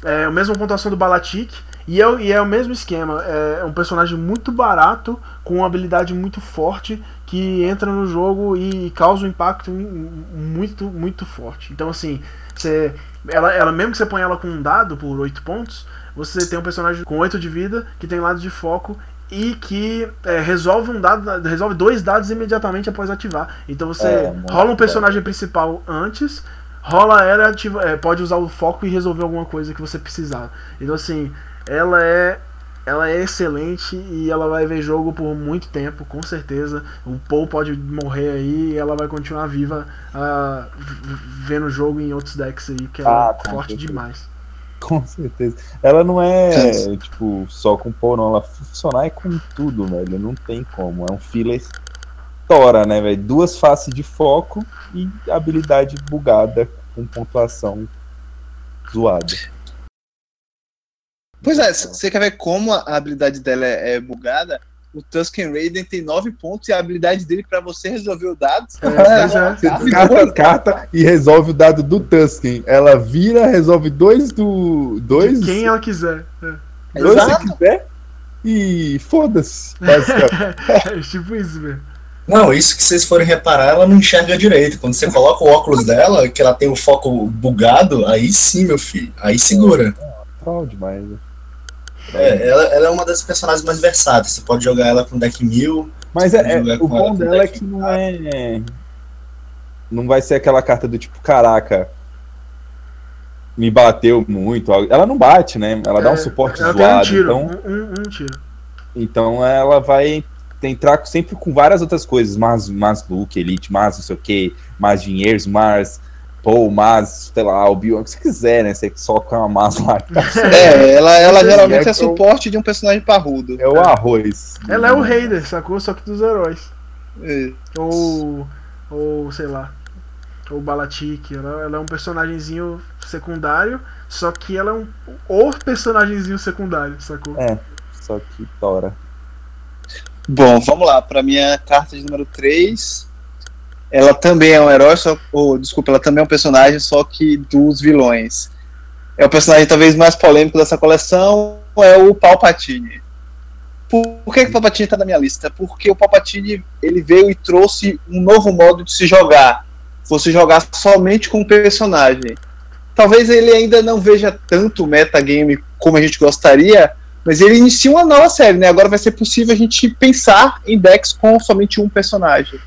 Speaker 1: é a mesma pontuação do Balatic. E é, e é o mesmo esquema. É um personagem muito barato, com uma habilidade muito forte, que entra no jogo e causa um impacto muito, muito forte. Então, assim, você, ela, ela, mesmo que você ponha ela com um dado por 8 pontos, você tem um personagem com 8 de vida, que tem lado de foco e que é, resolve um dado, resolve dois dados imediatamente após ativar. Então você é, rola um personagem principal antes, rola ela, ativa, é, pode usar o foco e resolver alguma coisa que você precisar. Então assim, ela é ela é excelente e ela vai ver jogo por muito tempo, com certeza. O Paul pode morrer aí e ela vai continuar viva uh, vendo jogo em outros decks aí, que é ah, forte demais. *laughs*
Speaker 4: Com certeza. Ela não é, é, tipo, só com pô, não. Ela funcionar é com tudo, velho. Não tem como. É um filler tora, né, velho? Duas faces de foco e habilidade bugada com pontuação zoado.
Speaker 2: Pois é, você quer ver como a habilidade dela é, é bugada? O Tusken Raiden tem 9 pontos e a habilidade dele pra você resolver o dado.
Speaker 1: É, é.
Speaker 4: Você descarta carta e resolve o dado do Tusken. Ela vira, resolve dois do. Dois.
Speaker 1: De quem ela quiser. É.
Speaker 4: dois se quiser. E foda-se. basicamente. *laughs*
Speaker 1: É tipo isso, velho.
Speaker 3: Não, isso que vocês forem reparar, ela não enxerga direito. Quando você coloca o óculos dela, que ela tem o foco bugado, aí sim, meu filho. Aí segura.
Speaker 4: Troll demais. né?
Speaker 3: É, ela, ela é uma das personagens mais versáteis. Você pode jogar ela com deck mil.
Speaker 4: Mas é, é- o bom dela é que não é. Não vai ser aquela carta do tipo, caraca. Me bateu muito. Ela não bate, né? Ela dá um
Speaker 1: É,
Speaker 4: suporte
Speaker 1: ela tem um
Speaker 4: zoado.
Speaker 1: tiro.
Speaker 4: Então,
Speaker 1: Um, um, um tiro.
Speaker 4: então ela vai entrar sempre com várias outras coisas. Mas, mas Luke, Elite, mas não sei o que, mais dinheiros, mas. Pô, mas, sei lá, o Bion, o que você quiser, né? Você só com uma mas lá. *laughs*
Speaker 2: É, ela, ela
Speaker 1: Sim, *laughs*
Speaker 2: geralmente
Speaker 4: é
Speaker 2: é suporte de um personagem parrudo.
Speaker 4: É o arroz.
Speaker 1: Ela é o Raider, sacou? Só que dos heróis.
Speaker 2: É.
Speaker 1: Ou. Ou, sei lá. Ou Balatik. Ela, ela é um personagemzinho secundário. Só que ela é um. O personagemzinho secundário, sacou?
Speaker 4: É, só que tora.
Speaker 2: Bom, vamos lá, para minha carta de número 3. Ela também é um herói, só, ou, desculpa, ela também é um personagem, só que dos vilões. É o personagem talvez mais polêmico dessa coleção, é o Palpatine. Por, que, que o Palpatine está na minha lista? Porque o Palpatine ele veio e trouxe um novo modo de se jogar. Você jogar somente com o personagem. Talvez ele ainda não veja tanto metagame como a gente gostaria, mas ele inicia uma nova série, né? Agora vai ser possível a gente pensar em decks com somente um personagem.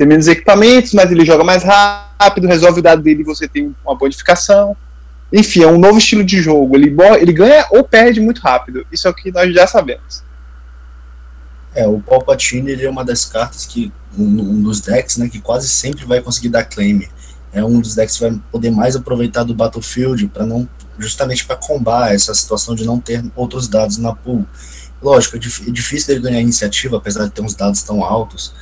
Speaker 2: Tem menos equipamentos, mas ele joga mais rápido, resolve o dado dele e você tem uma bonificação. Enfim, é um novo estilo de jogo. Ele, ele ganha ou perde muito rápido. Isso é o que nós já sabemos.
Speaker 3: É, o Palpatine ele é uma das cartas que. Um, um dos decks, né? Que quase sempre vai conseguir dar claim. É um dos decks que vai poder mais aproveitar do Battlefield para não. Justamente para combar essa situação de não ter outros dados na pool. Lógico, é, é difícil dele ganhar iniciativa, apesar de ter uns dados tão altos.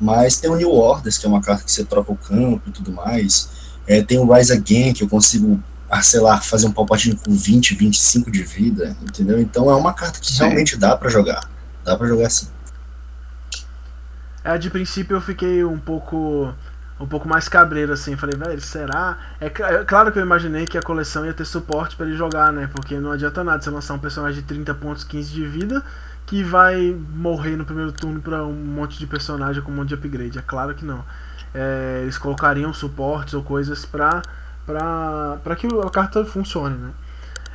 Speaker 3: Mas tem o New Orders, que é uma carta que você troca o campo e tudo mais. É, tem o Rise Again, que eu consigo, ah, sei lá, fazer um Palpatine com 20, 25 de vida, entendeu? Então é uma carta que
Speaker 2: Sim.
Speaker 3: realmente dá para jogar. Dá para jogar sim.
Speaker 1: É, de princípio eu fiquei um pouco um pouco mais cabreiro assim, falei, velho, será? É, é claro que eu imaginei que a coleção ia ter suporte pra ele jogar, né? Porque não adianta nada você lançar um personagem de 30 pontos, 15 de vida que vai morrer no primeiro turno pra um monte de personagem com um monte de upgrade. É claro que não. É, eles colocariam suportes ou coisas pra, pra, pra que a carta funcione, né?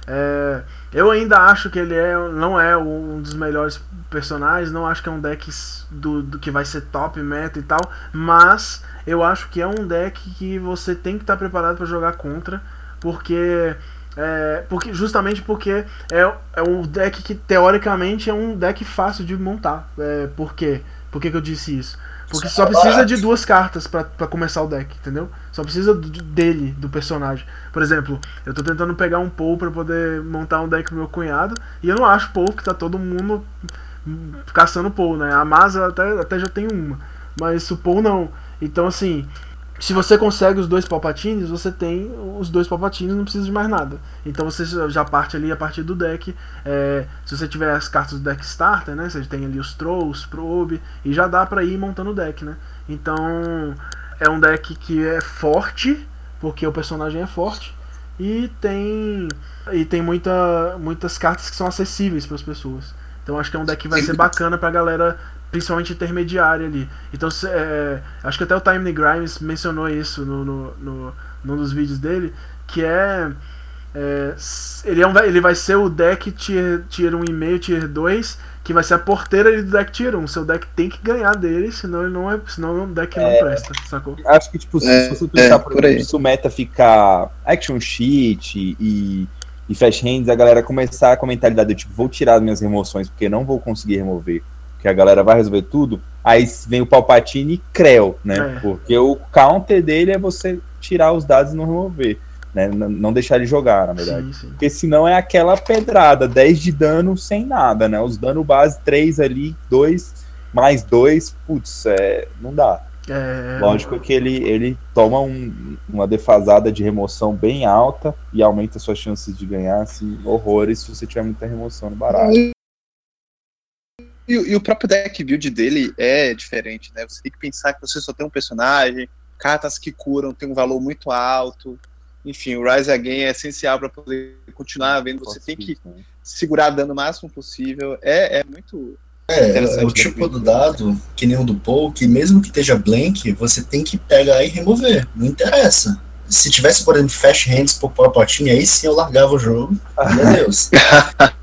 Speaker 1: É, eu ainda acho que ele é, não é um dos melhores personagens, não acho que é um deck do, do que vai ser top meta e tal, mas eu acho que é um deck que você tem que estar preparado para jogar contra, porque é, porque justamente porque é, é um deck que teoricamente é um deck fácil de montar. É, por quê? Por que, que eu disse isso? Porque só precisa de duas cartas pra começar o deck, entendeu? Só precisa dele, do personagem. Por exemplo, eu tô tentando pegar um Paul pra poder montar um deck pro meu cunhado, e eu não acho Paul, porque tá todo mundo caçando Paul, né? A Masa até, até já tem uma, mas o Paul não. Então, assim, se você consegue os dois Palpatines, você tem os dois Palpatines, não precisa de mais nada. Então você já parte ali a partir do deck. é, se você tiver as cartas do deck starter, né? Você tem ali os Trolls, Probe, e já dá pra ir montando o deck, né? Então é um deck que é forte, porque o personagem é forte, e tem e tem muita, muitas cartas que são acessíveis para as pessoas. Então acho que é um deck que vai ser bacana pra galera, principalmente intermediária ali. Então é, acho que até o Time Grimes mencionou isso no, no, no, num dos vídeos dele, que é, é, ele, é um, ele vai ser o deck tier, tier 1,5, tier 2, que vai ser a porteira ali do deck tier 1. Seu deck tem que ganhar dele, senão ele não é, senão o deck não presta, sacou?
Speaker 4: Acho que, tipo, se
Speaker 2: É,
Speaker 4: se você pensar,
Speaker 2: é,
Speaker 4: por
Speaker 2: por
Speaker 4: exemplo,
Speaker 2: aí.
Speaker 4: se o meta ficar action sheet e, e fast hands, a galera começar com a mentalidade de, tipo, vou tirar as minhas remoções porque não vou conseguir remover, porque a galera vai resolver tudo, aí vem o Palpatine e Creu, né?
Speaker 1: É.
Speaker 4: Porque o counter dele é você tirar os dados e não remover, né? Não deixar ele jogar, na verdade.
Speaker 1: Sim, sim.
Speaker 4: Porque senão é aquela pedrada, 10 de dano sem nada, né? Os dano base 3 ali, 2 mais 2, putz, é, não dá.
Speaker 1: É,
Speaker 4: Lógico que ele, ele toma um- uma defasada de remoção bem alta e aumenta suas chances de ganhar assim, horrores se você tiver muita remoção no baralho.
Speaker 2: E, e o próprio deck build dele é diferente, né? Você tem que pensar que você só tem um personagem, cartas que curam tem um valor muito alto. Enfim, o Rise Again é essencial para poder continuar vendo. Você tem que
Speaker 4: né?
Speaker 2: segurar dano o máximo possível. É, é muito.
Speaker 3: É, o
Speaker 2: né?
Speaker 3: tipo do dado, que nem o do Paul, que mesmo que esteja blank, você tem que pegar e remover. Não interessa. Se tivesse, por exemplo, fast hands por potinha, aí sim eu largava o jogo. Meu Deus. *laughs*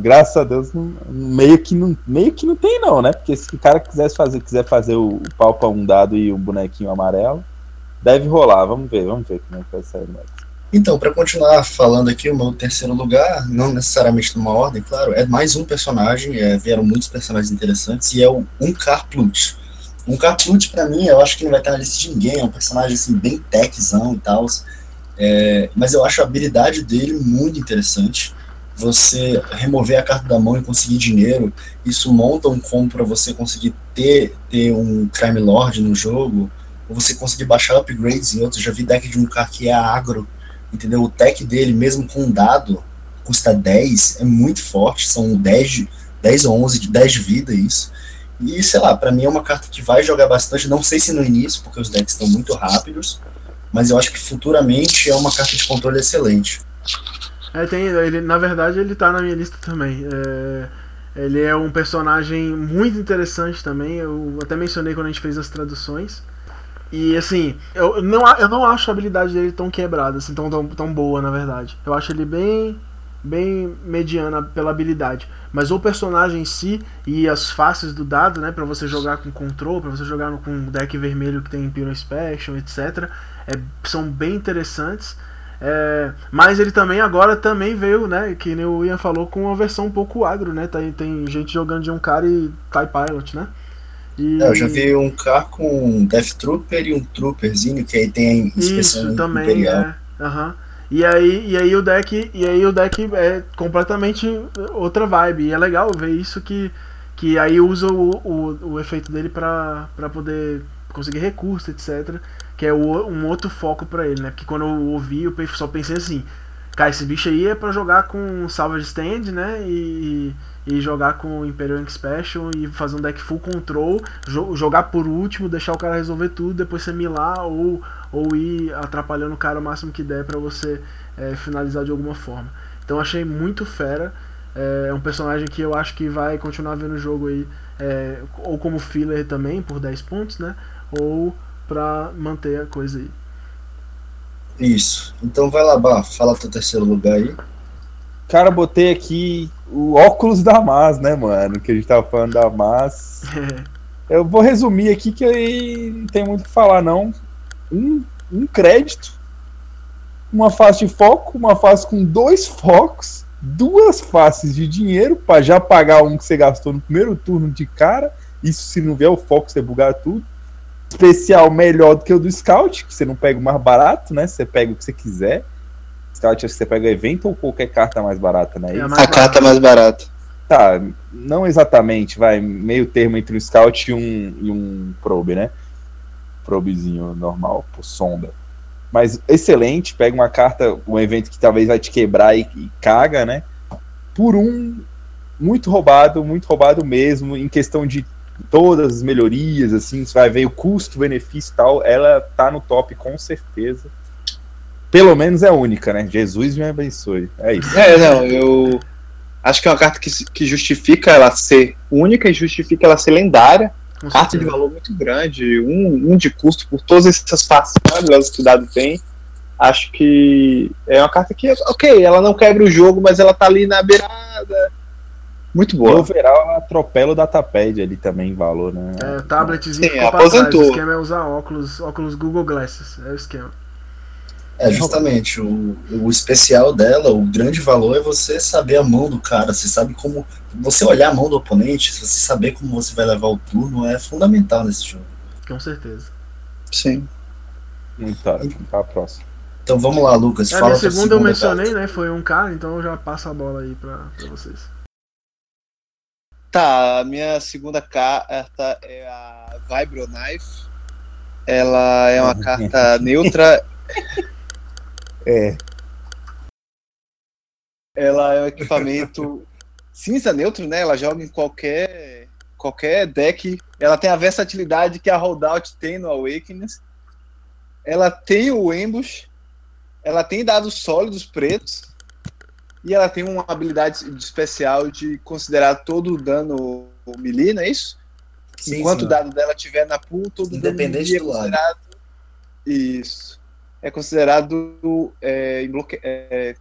Speaker 4: Graças a Deus, meio, que não, meio que não tem, não, né? Porque se o cara quisesse fazer, quiser fazer o, o pau pra um dado e um bonequinho amarelo, deve rolar. Vamos ver, vamos ver como é que vai sair. Né?
Speaker 3: Então, para continuar falando aqui, o meu terceiro lugar, não necessariamente numa ordem, claro, é mais um personagem, é, vieram muitos personagens interessantes, e é o Unkar Plut. Unkar Plut, pra mim, eu acho que não vai estar na lista de ninguém, é um personagem assim, bem techzão e tal, é, mas eu acho a habilidade dele muito interessante. Você remover a carta da mão e conseguir dinheiro, isso monta um combo para você conseguir ter, ter um Crime Lord no jogo, ou você conseguir baixar upgrades em outros. Já vi deck de um cara que é agro, entendeu? O tech dele, mesmo com dado, custa 10, é muito forte, são 10, de- 10 ou 11, de 10 de vida isso. E, sei lá, pra mim é uma carta que vai jogar bastante, não sei se no início, porque os decks estão muito rápidos, mas eu acho que futuramente é uma carta de controle excelente.
Speaker 1: É, tem, ele, na verdade, ele tá na minha lista também. É, ele é um personagem muito interessante também. Eu até mencionei quando a gente fez as traduções. E assim, eu não, eu não acho a habilidade dele tão quebrada, assim, tão, tão, tão boa, na verdade. Eu acho ele bem, bem mediana pela habilidade. Mas o personagem em si e as faces do dado, né, para você jogar com control, para você jogar com deck vermelho que tem Imperial Inspection, etc., é, são bem interessantes. É, mas ele também agora também veio, né? Que nem o Ian falou, com uma versão um pouco agro, né? Tem, tem gente jogando de um cara e TIE Pilot, né? E,
Speaker 3: É, eu já vi um cara com um Death Trooper e um Trooperzinho, que aí tem a inspeção
Speaker 1: Isso também,
Speaker 3: imperial.
Speaker 1: é. Aham. E aí, e aí o deck, e aí o deck é completamente outra vibe. E é legal ver isso que, que aí usa o, o, o efeito dele pra poder conseguir recurso, etc. Que é o, um outro foco pra ele, né? Porque quando eu ouvi, eu só pensei assim, cara, esse bicho aí é pra jogar com Salvage Stand, né? E, e jogar com Imperial Ink Special e fazer um deck full control, jo- jogar por último, deixar o cara resolver tudo, depois você milar ou, ou ir atrapalhando o cara o máximo que der pra você é, finalizar de alguma forma. Então achei muito fera. É é um personagem que eu acho que vai continuar vendo o jogo aí, é, ou como filler também, por 10 pontos, né? Ou pra manter a coisa aí.
Speaker 3: Isso. Então vai lá, Bah, fala teu terceiro lugar aí.
Speaker 4: Cara, botei aqui o óculos da Mas, né, mano? Que a gente tava falando da Mas. *laughs* Eu vou resumir aqui que aí não tem muito o que falar, não. Um, um crédito, uma face de foco, uma face com dois focos, duas faces de dinheiro pra já pagar um que você gastou no primeiro turno de cara. Isso se não vier o foco, você bugar tudo. Especial melhor do que o do Scout, que você não pega o mais barato, né? Você pega o que você quiser. Scout, acho que você pega o evento ou qualquer carta mais barata, né?
Speaker 1: É a
Speaker 2: carta mais barata.
Speaker 4: Tá, não exatamente, vai, meio termo entre um scout e um, e um probe, né? Probezinho normal, por sonda. Mas excelente, pega uma carta, um evento que talvez vai te quebrar e, e caga, né? Por um muito roubado, muito roubado mesmo, em questão de todas as melhorias, assim, você vai ver o custo, benefício e tal, ela tá no top com certeza. Pelo menos é única, né? Jesus me abençoe. É isso.
Speaker 2: É, não, eu acho que é uma carta que, que justifica ela ser única e justifica ela ser lendária.
Speaker 1: Com
Speaker 2: Carta de
Speaker 1: certeza.
Speaker 2: valor muito grande, um, um de custo por todas essas faces maravilhosas que o dado tem. Acho que é uma carta que, ok, ela não quebra o jogo, mas ela tá ali na beirada. Muito
Speaker 4: O
Speaker 2: boa.
Speaker 4: overall atropela o datapad ali também em valor, né?
Speaker 1: É, o tabletzinho
Speaker 2: Sim, aposentou.
Speaker 1: O esquema é usar óculos, óculos Google Glasses. É o esquema.
Speaker 3: É, justamente, o, o especial dela, o grande valor é você saber a mão do cara, você sabe como. Você olhar a mão do oponente, você saber como você vai levar o turno é fundamental nesse jogo.
Speaker 1: Com certeza.
Speaker 2: Sim.
Speaker 4: Muito ótimo. Pra próxima.
Speaker 3: Então vamos lá, Lucas.
Speaker 1: É, a
Speaker 3: fala tua
Speaker 1: segunda eu mencionei, né? Foi um cara, então eu já passo a bola aí pra, pra vocês.
Speaker 2: Tá, a minha segunda carta é a Vibro Knife. Ela é uma *laughs* carta neutra.
Speaker 4: É.
Speaker 2: Ela é um equipamento cinza neutro, né? Ela joga em qualquer, qualquer deck. Ela tem a versatilidade que a Holdout tem no Awakeness. Ela tem o Ambush. Ela tem dados sólidos pretos. E ela tem uma habilidade especial de considerar todo o dano melee, não é isso?
Speaker 3: Sim,
Speaker 2: Enquanto
Speaker 3: sim.
Speaker 2: o dado dela estiver na pool, todo dano
Speaker 3: Independente
Speaker 2: é
Speaker 3: do lado.
Speaker 2: considerado. Isso. É considerado é, em bloque... é,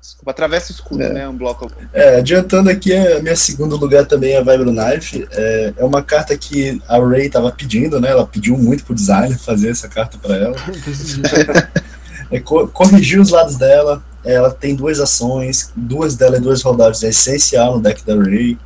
Speaker 2: Desculpa, atravessa escudo,
Speaker 3: É.
Speaker 2: né? Um bloco.
Speaker 3: É, adiantando aqui, a minha segundo lugar também é a Vibro Knife. É, é uma carta que a Ray tava pedindo, né? Ela pediu muito pro designer fazer essa carta para ela. *laughs* É, co- corrigir os lados dela. Ela tem duas ações, duas dela e duas holdouts. É essencial no deck da Ray.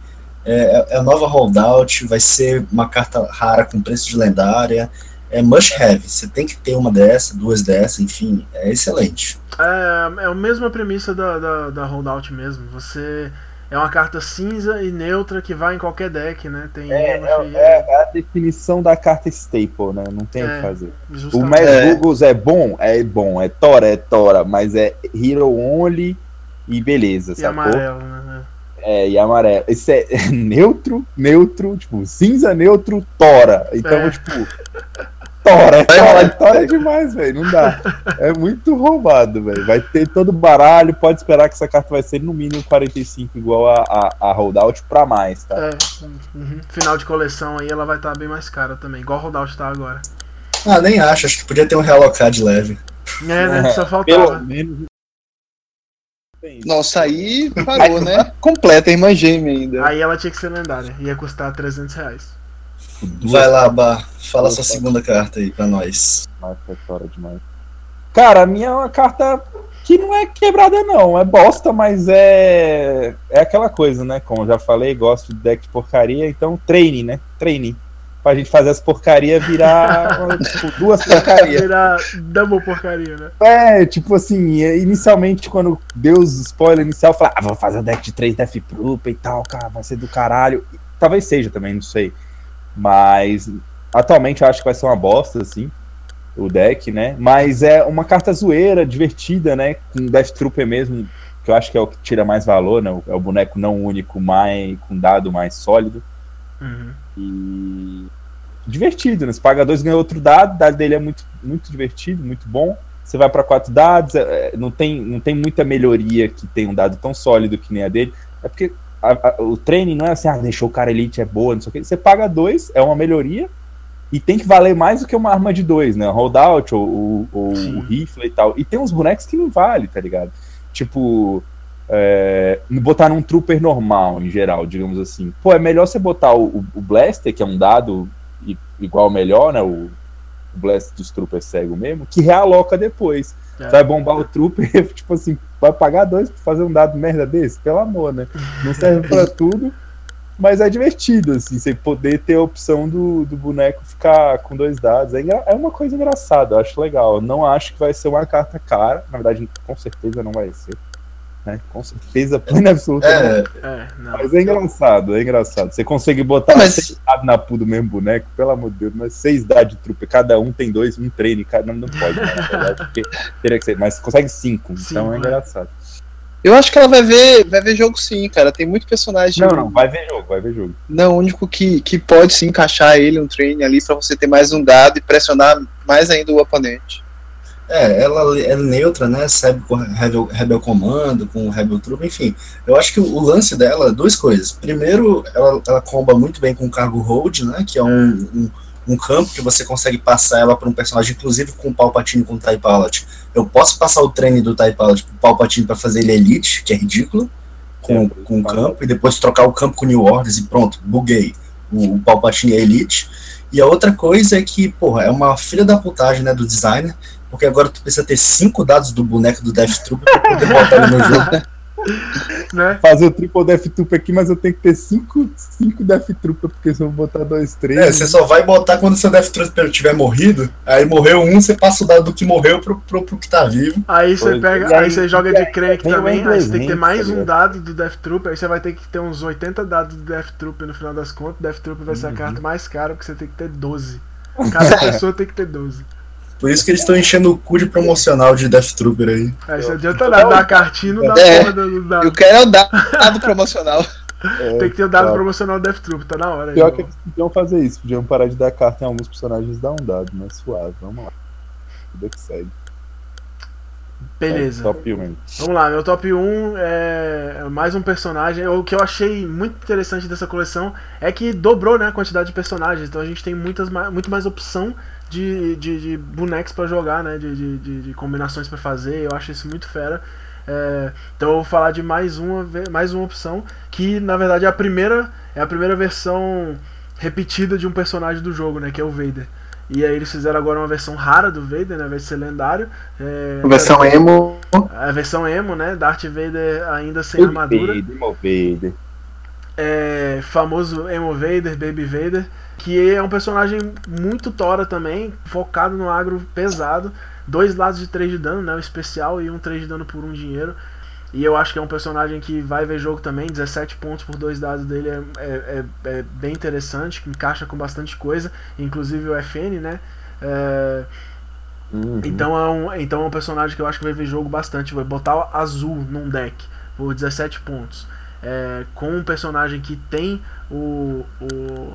Speaker 3: É, é- é a nova holdout, vai ser uma carta rara com preço de lendária. É must have. Você tem que ter uma dessa, duas dessa, enfim, é excelente.
Speaker 1: É, é a mesma premissa da, da, da holdout mesmo. Você é uma carta cinza e neutra que vai em qualquer deck, né? Tem
Speaker 4: É,
Speaker 1: e-
Speaker 4: é- é a definição da carta staple, né? Não tem o
Speaker 1: É,
Speaker 4: que fazer. O
Speaker 1: justamente.
Speaker 4: Mass
Speaker 2: É.
Speaker 4: Googles é bom? É bom. É Tora? É Tora. Mas é Hero Only e beleza,
Speaker 1: E
Speaker 4: sacou?
Speaker 1: amarelo, né?
Speaker 4: É, e amarelo. Esse é *laughs* neutro, neutro, tipo, cinza, neutro, Tora. Então,
Speaker 1: É.
Speaker 4: tipo, Tora, é Tora, Tora é demais, velho. Não dá. É muito roubado, velho. Vai ter todo baralho, pode esperar que essa carta vai ser no mínimo 45, igual a, a, a holdout pra mais, tá?
Speaker 1: É, uhum. Final de coleção aí ela vai estar bem mais cara também, igual a holdout tá agora.
Speaker 3: Ah, nem acho, acho que podia ter um realocar de leve.
Speaker 1: É, né? Só
Speaker 4: Pelo
Speaker 1: faltava.
Speaker 4: menos. Tem isso.
Speaker 2: Nossa, aí parou, né? Completa, irmã gêmea ainda.
Speaker 1: Aí ela tinha que ser lendária, ia custar 300 reais.
Speaker 3: Vai lá, Bar, fala
Speaker 4: Duas
Speaker 3: sua
Speaker 4: cartas.
Speaker 3: segunda carta aí pra nós.
Speaker 4: Demais, é demais. Cara, a minha é uma carta que não é quebrada, não. É bosta, mas é. É aquela coisa, né? Como eu já falei, gosto de deck de porcaria, então treine, né? Treine. Pra gente fazer as porcarias virar *laughs* tipo, duas porcarias.
Speaker 1: Virar double porcaria, né?
Speaker 4: É, tipo assim, é, inicialmente, quando deu os spoiler inicial, eu falei, ah, vou fazer um deck de 3 Death Proof e tal, cara, vai ser do caralho. Talvez seja também, não sei. Mas atualmente eu acho que vai ser uma bosta, assim, o deck, né? Mas é uma carta zoeira, divertida, né? Com Death Trooper mesmo, que eu acho que é o que tira mais valor, né? É o boneco não único, mais, com dado mais sólido.
Speaker 1: Uhum.
Speaker 4: E divertido, né? Você paga dois, ganha outro dado, o dado dele é muito, muito divertido, muito bom. Você vai para quatro dados, é, é, não, tem, não tem muita melhoria que tem um dado tão sólido que nem a dele. É porque a- a- o treino não é assim, ah, deixou o cara elite, é boa, não sei o que. Você paga dois, é uma melhoria, e tem que valer mais do que uma arma de dois, né? Holdout ou, ou, o rifle e tal. E tem uns bonecos que não vale, tá ligado? Tipo, é, botar num trooper normal, em geral, digamos assim. Pô, é melhor você botar o, o- Blaster, que é um dado igual melhor, né? O, o Blaster dos troopers cego mesmo, que realoca depois.
Speaker 1: É.
Speaker 4: Vai bombar o trooper, *laughs* tipo assim, vai pagar dois pra fazer um dado merda desse? Pelo amor, né? Não serve pra *laughs* tudo, mas é divertido, assim, você poder ter a opção do, do boneco ficar com dois dados. É, é uma coisa engraçada, eu acho legal. Eu Não acho que vai ser uma carta cara, na verdade, com certeza não vai ser. Né? Com certeza, plena absoluta. não
Speaker 3: É,
Speaker 1: É, não.
Speaker 4: mas é engraçado, é engraçado. Você consegue botar
Speaker 2: mas-
Speaker 4: seis dados na pool do mesmo boneco, pelo amor de Deus, mas seis dados de trupe, cada um tem dois, um treine, cada não, não pode, né, na verdade, porque teria que ser, mas você consegue cinco, então é
Speaker 1: é.
Speaker 4: engraçado.
Speaker 2: Eu acho que ela vai ver, vai ver jogo sim, cara. Tem muito personagem.
Speaker 4: Não, não, vai ver jogo, vai ver jogo.
Speaker 2: Não, o único que, que pode se encaixar ele, um treine ali, pra você ter mais um dado e pressionar mais ainda o oponente.
Speaker 3: É, ela é neutra, né? Serve com Rebel, Rebel Comando, com Rebel Troop, enfim. Eu acho que o, lance dela, duas coisas. Primeiro, ela, ela comba muito bem com o Cargo Hold, né? Que é um, um, um campo que você consegue passar ela para um personagem, inclusive com o Palpatine com o TIE Pilot. Eu posso passar o treine do TIE Pilot pro Palpatine para fazer ele Elite, que é ridículo, com,
Speaker 4: É,
Speaker 3: com o campo, e depois trocar o campo com o New Orders e pronto, buguei. O, o Palpatine é Elite. E a outra coisa é que, porra, é uma filha da putagem, né, do designer, porque agora tu precisa ter cinco dados do boneco do Death Troop pra poder botar ele no jogo. *laughs*
Speaker 1: Né?
Speaker 4: Fazer o triple Death Trooper aqui, mas eu tenho que ter cinco, cinco Death Trooper, porque se eu botar dois, três.
Speaker 3: É, você só vai botar quando seu Death Trooper tiver morrido, aí morreu um, você passa o dado do que morreu pro, pro, pro que tá vivo.
Speaker 1: Aí você
Speaker 4: Pois,
Speaker 1: pega, aí
Speaker 4: aí-
Speaker 1: você joga de crank
Speaker 4: o
Speaker 1: também, aí você tem que ter mais
Speaker 4: tá
Speaker 1: um dado do Death Trooper, aí você vai ter que ter uns 80 dados do Death Trooper no final das contas, Death Trooper vai ser a
Speaker 4: Uhum.
Speaker 1: carta mais cara, porque você tem que ter 12. *laughs* Cada pessoa tem que ter 12.
Speaker 3: Por isso que eles estão enchendo o cu de promocional de Death Trooper aí.
Speaker 1: Aí não adianta nada dar a cartinha e não dá
Speaker 2: É,
Speaker 1: porra do, do dado.
Speaker 2: Eu quero é o dado promocional.
Speaker 4: É,
Speaker 1: Tem que ter o dado
Speaker 4: tá.
Speaker 1: promocional Death Troop, tá na hora. aí,
Speaker 4: Pior
Speaker 1: ó.
Speaker 4: que eles podiam fazer isso, podiam parar de dar carta em alguns personagens e dar um dado, mas suave, vamos lá. Vida que segue.
Speaker 1: Beleza.
Speaker 4: É, top 1.
Speaker 1: Vamos lá, meu top 1 é mais um personagem. O que eu achei muito interessante dessa coleção é que dobrou né, a quantidade de personagens. Então a gente tem muitas, muito mais opção de, de, de bonecos pra jogar, né? De, de, de- combinações pra fazer. Eu acho isso muito fera. É, então eu vou falar de mais uma, mais uma opção que na verdade é a primeira é a primeira versão repetida de um personagem do jogo, né? Que é o Vader. E aí eles fizeram agora uma versão rara do Vader, né? De ser lendário. É,
Speaker 2: Versão emo.
Speaker 1: a versão emo, né? Darth Vader ainda sem armadura.
Speaker 4: Vader, Mo Vader.
Speaker 1: É, famoso Emo Vader, Baby Vader. Que é um personagem muito tora também, focado no agro pesado. Dois lados de 3 de dano, né? O especial e um 3 de dano por um dinheiro. E eu acho que é um personagem que vai ver jogo também. 17 pontos por dois dados dele é, é, é- é bem interessante, que encaixa com bastante coisa, inclusive o FN, né? É,
Speaker 4: Uhum.
Speaker 1: então é, um, então é um personagem que eu acho que vai ver jogo bastante. Vai botar o azul num deck por 17 pontos. É, com um personagem que tem o. o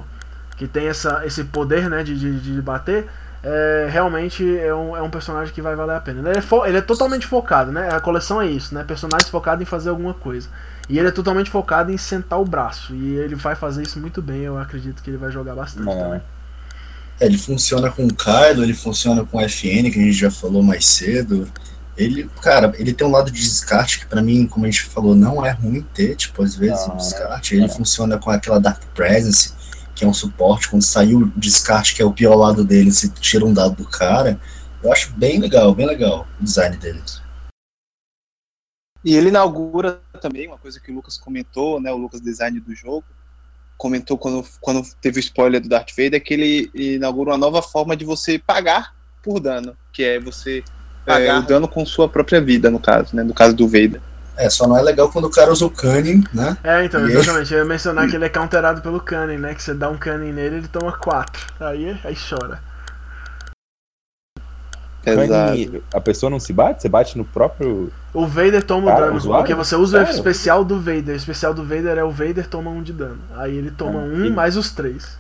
Speaker 1: que tem essa, esse poder né, de, de, de bater. É, realmente é um, é um personagem que vai valer a pena. Ele é, fo- ele é totalmente focado, né? A coleção é isso, né? Personagens focados em fazer alguma coisa. E ele é totalmente focado em sentar o braço. E ele vai fazer isso muito bem. Eu acredito que ele vai jogar bastante
Speaker 4: É.
Speaker 1: também.
Speaker 3: É, ele funciona com o Kylo, ele funciona com o FN, que a gente já falou mais cedo. Ele, cara, ele tem um lado de descarte que pra mim, como a gente falou, não é ruim ter, tipo, às vezes
Speaker 4: Não,
Speaker 3: um
Speaker 4: é.
Speaker 3: descarte. Ele
Speaker 4: É.
Speaker 3: funciona com aquela Dark Presence, que é um suporte, quando saiu o descarte, que é o pior lado dele, você tira um dado do cara. Eu acho bem legal, bem legal o design dele.
Speaker 2: E ele inaugura também uma coisa que o Lucas comentou, né? O Lucas Design do jogo comentou quando, quando teve o spoiler do Darth Vader que ele inaugura uma nova forma de você pagar por dano, que é você pagar o dano com sua própria vida, no caso, né? No caso do Vader.
Speaker 3: É, só não é legal quando o cara usa o Cunning, né?
Speaker 1: É, então,
Speaker 3: E
Speaker 1: exatamente. Eu ia mencionar que ele é counterado pelo Cunning, né? Que você dá um Cunning nele ele toma 4. Aí, aí chora.
Speaker 2: Exato.
Speaker 4: Kanye, a pessoa não se bate? Você bate no próprio.
Speaker 1: O Vader toma o
Speaker 4: Cara,
Speaker 1: dano,
Speaker 4: usuário?
Speaker 1: porque você usa o
Speaker 4: Sério?
Speaker 1: especial do Vader. O especial do Vader é o Vader toma um de dano. Aí ele toma
Speaker 4: Ah,
Speaker 1: um
Speaker 4: e-
Speaker 1: mais os três.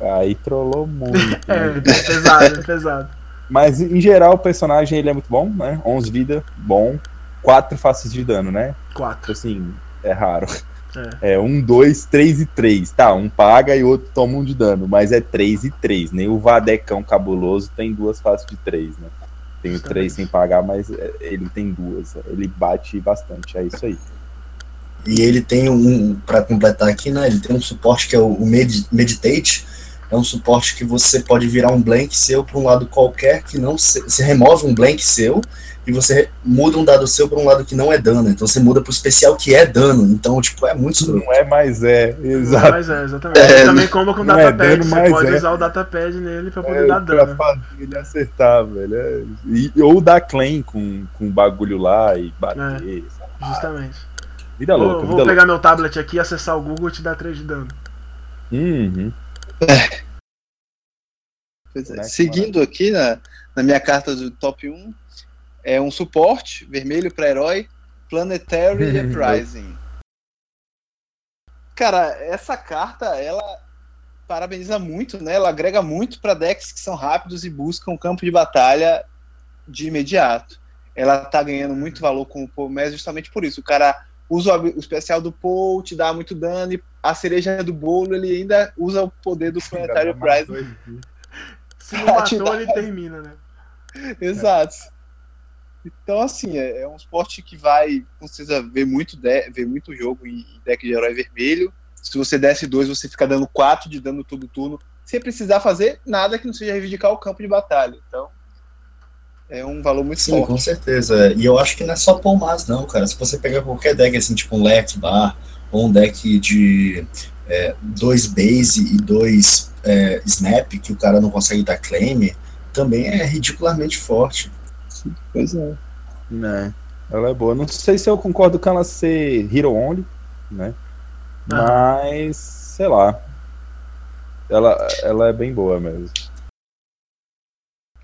Speaker 1: É,
Speaker 4: Aí trollou muito. *laughs*
Speaker 1: é
Speaker 4: né?
Speaker 1: pesado, é pesado.
Speaker 4: Mas em geral o personagem ele é muito bom, né? 11 vida, bom. 4 faces de dano, né? Tipo
Speaker 1: 4.
Speaker 4: assim, é raro. É 1, 2, 3 e 3. Tá, um paga e o outro toma um de dano. Mas é 3 e 3. Nem o Vadecão cabuloso tem duas faces de 3, né? Tem. 3 sem pagar, mas é, ele tem duas. Ele bate bastante. É isso aí.
Speaker 3: E ele tem um, para completar aqui, né? Ele tem um suporte que é o, o Med- Meditate. É um suporte que você pode virar um blank seu para um lado qualquer que não se, você remove um blank seu e você muda um dado seu para um lado que não é dano. Então você muda para o especial que é dano. Então, tipo, é muito escroto.
Speaker 4: Não é, mas é. Exato.
Speaker 1: Mas é, exatamente.
Speaker 2: É,
Speaker 1: Ele também comba com
Speaker 4: não é
Speaker 1: datapad.
Speaker 4: dano,
Speaker 1: você pode
Speaker 4: é.
Speaker 1: usar o datapad nele pra poder
Speaker 4: É,
Speaker 1: dar
Speaker 4: pra
Speaker 1: dano.
Speaker 4: fazer ele acertar, velho. É. E- ou dar claim com, com o bagulho lá e bater. sabe?
Speaker 1: Justamente.
Speaker 4: Vida
Speaker 1: Vou,
Speaker 4: louca,
Speaker 1: vou
Speaker 4: vida
Speaker 1: pegar meu tablet aqui, acessar o Google e te dar 3 de dano.
Speaker 4: louca. Uhum.
Speaker 2: Pois é. Seguindo aqui na, na minha carta do top 1, é um suporte vermelho para herói, Planetary *laughs* Uprising. Cara, essa carta, ela parabeniza muito, né? Ela agrega muito para decks que são rápidos e buscam campo de batalha de imediato. Ela tá ganhando muito valor com o Paul Mess justamente por isso. O cara usa o especial do Paul, te dá muito dano, e a cereja do bolo, ele ainda usa o poder do Planetary Uprising. *laughs*
Speaker 1: Se não *laughs* matou,
Speaker 2: dá-
Speaker 1: ele termina, né?
Speaker 2: Exato. Então, assim, é, é um esporte que vai, com certeza, ver muito, de- ver muito jogo em deck de herói vermelho. Se você desce dois, você fica dando quatro de dano todo turno, sem precisar fazer nada que não seja reivindicar o campo de batalha. Então, é um valor muito
Speaker 3: Sim, com
Speaker 2: forte.
Speaker 3: certeza. E eu acho que não é só Paul Mas, não, cara. Se você pegar qualquer deck, assim, tipo um Bar, ou um deck de é, dois base e dois é, snap, que o cara não consegue dar claim, também é ridicularmente forte.
Speaker 2: Pois é.
Speaker 4: Né? Ela é boa. Não sei se eu concordo com ela ser Hero Only, né?
Speaker 1: Ah.
Speaker 4: Mas, sei lá. Ela, ela é bem boa mesmo.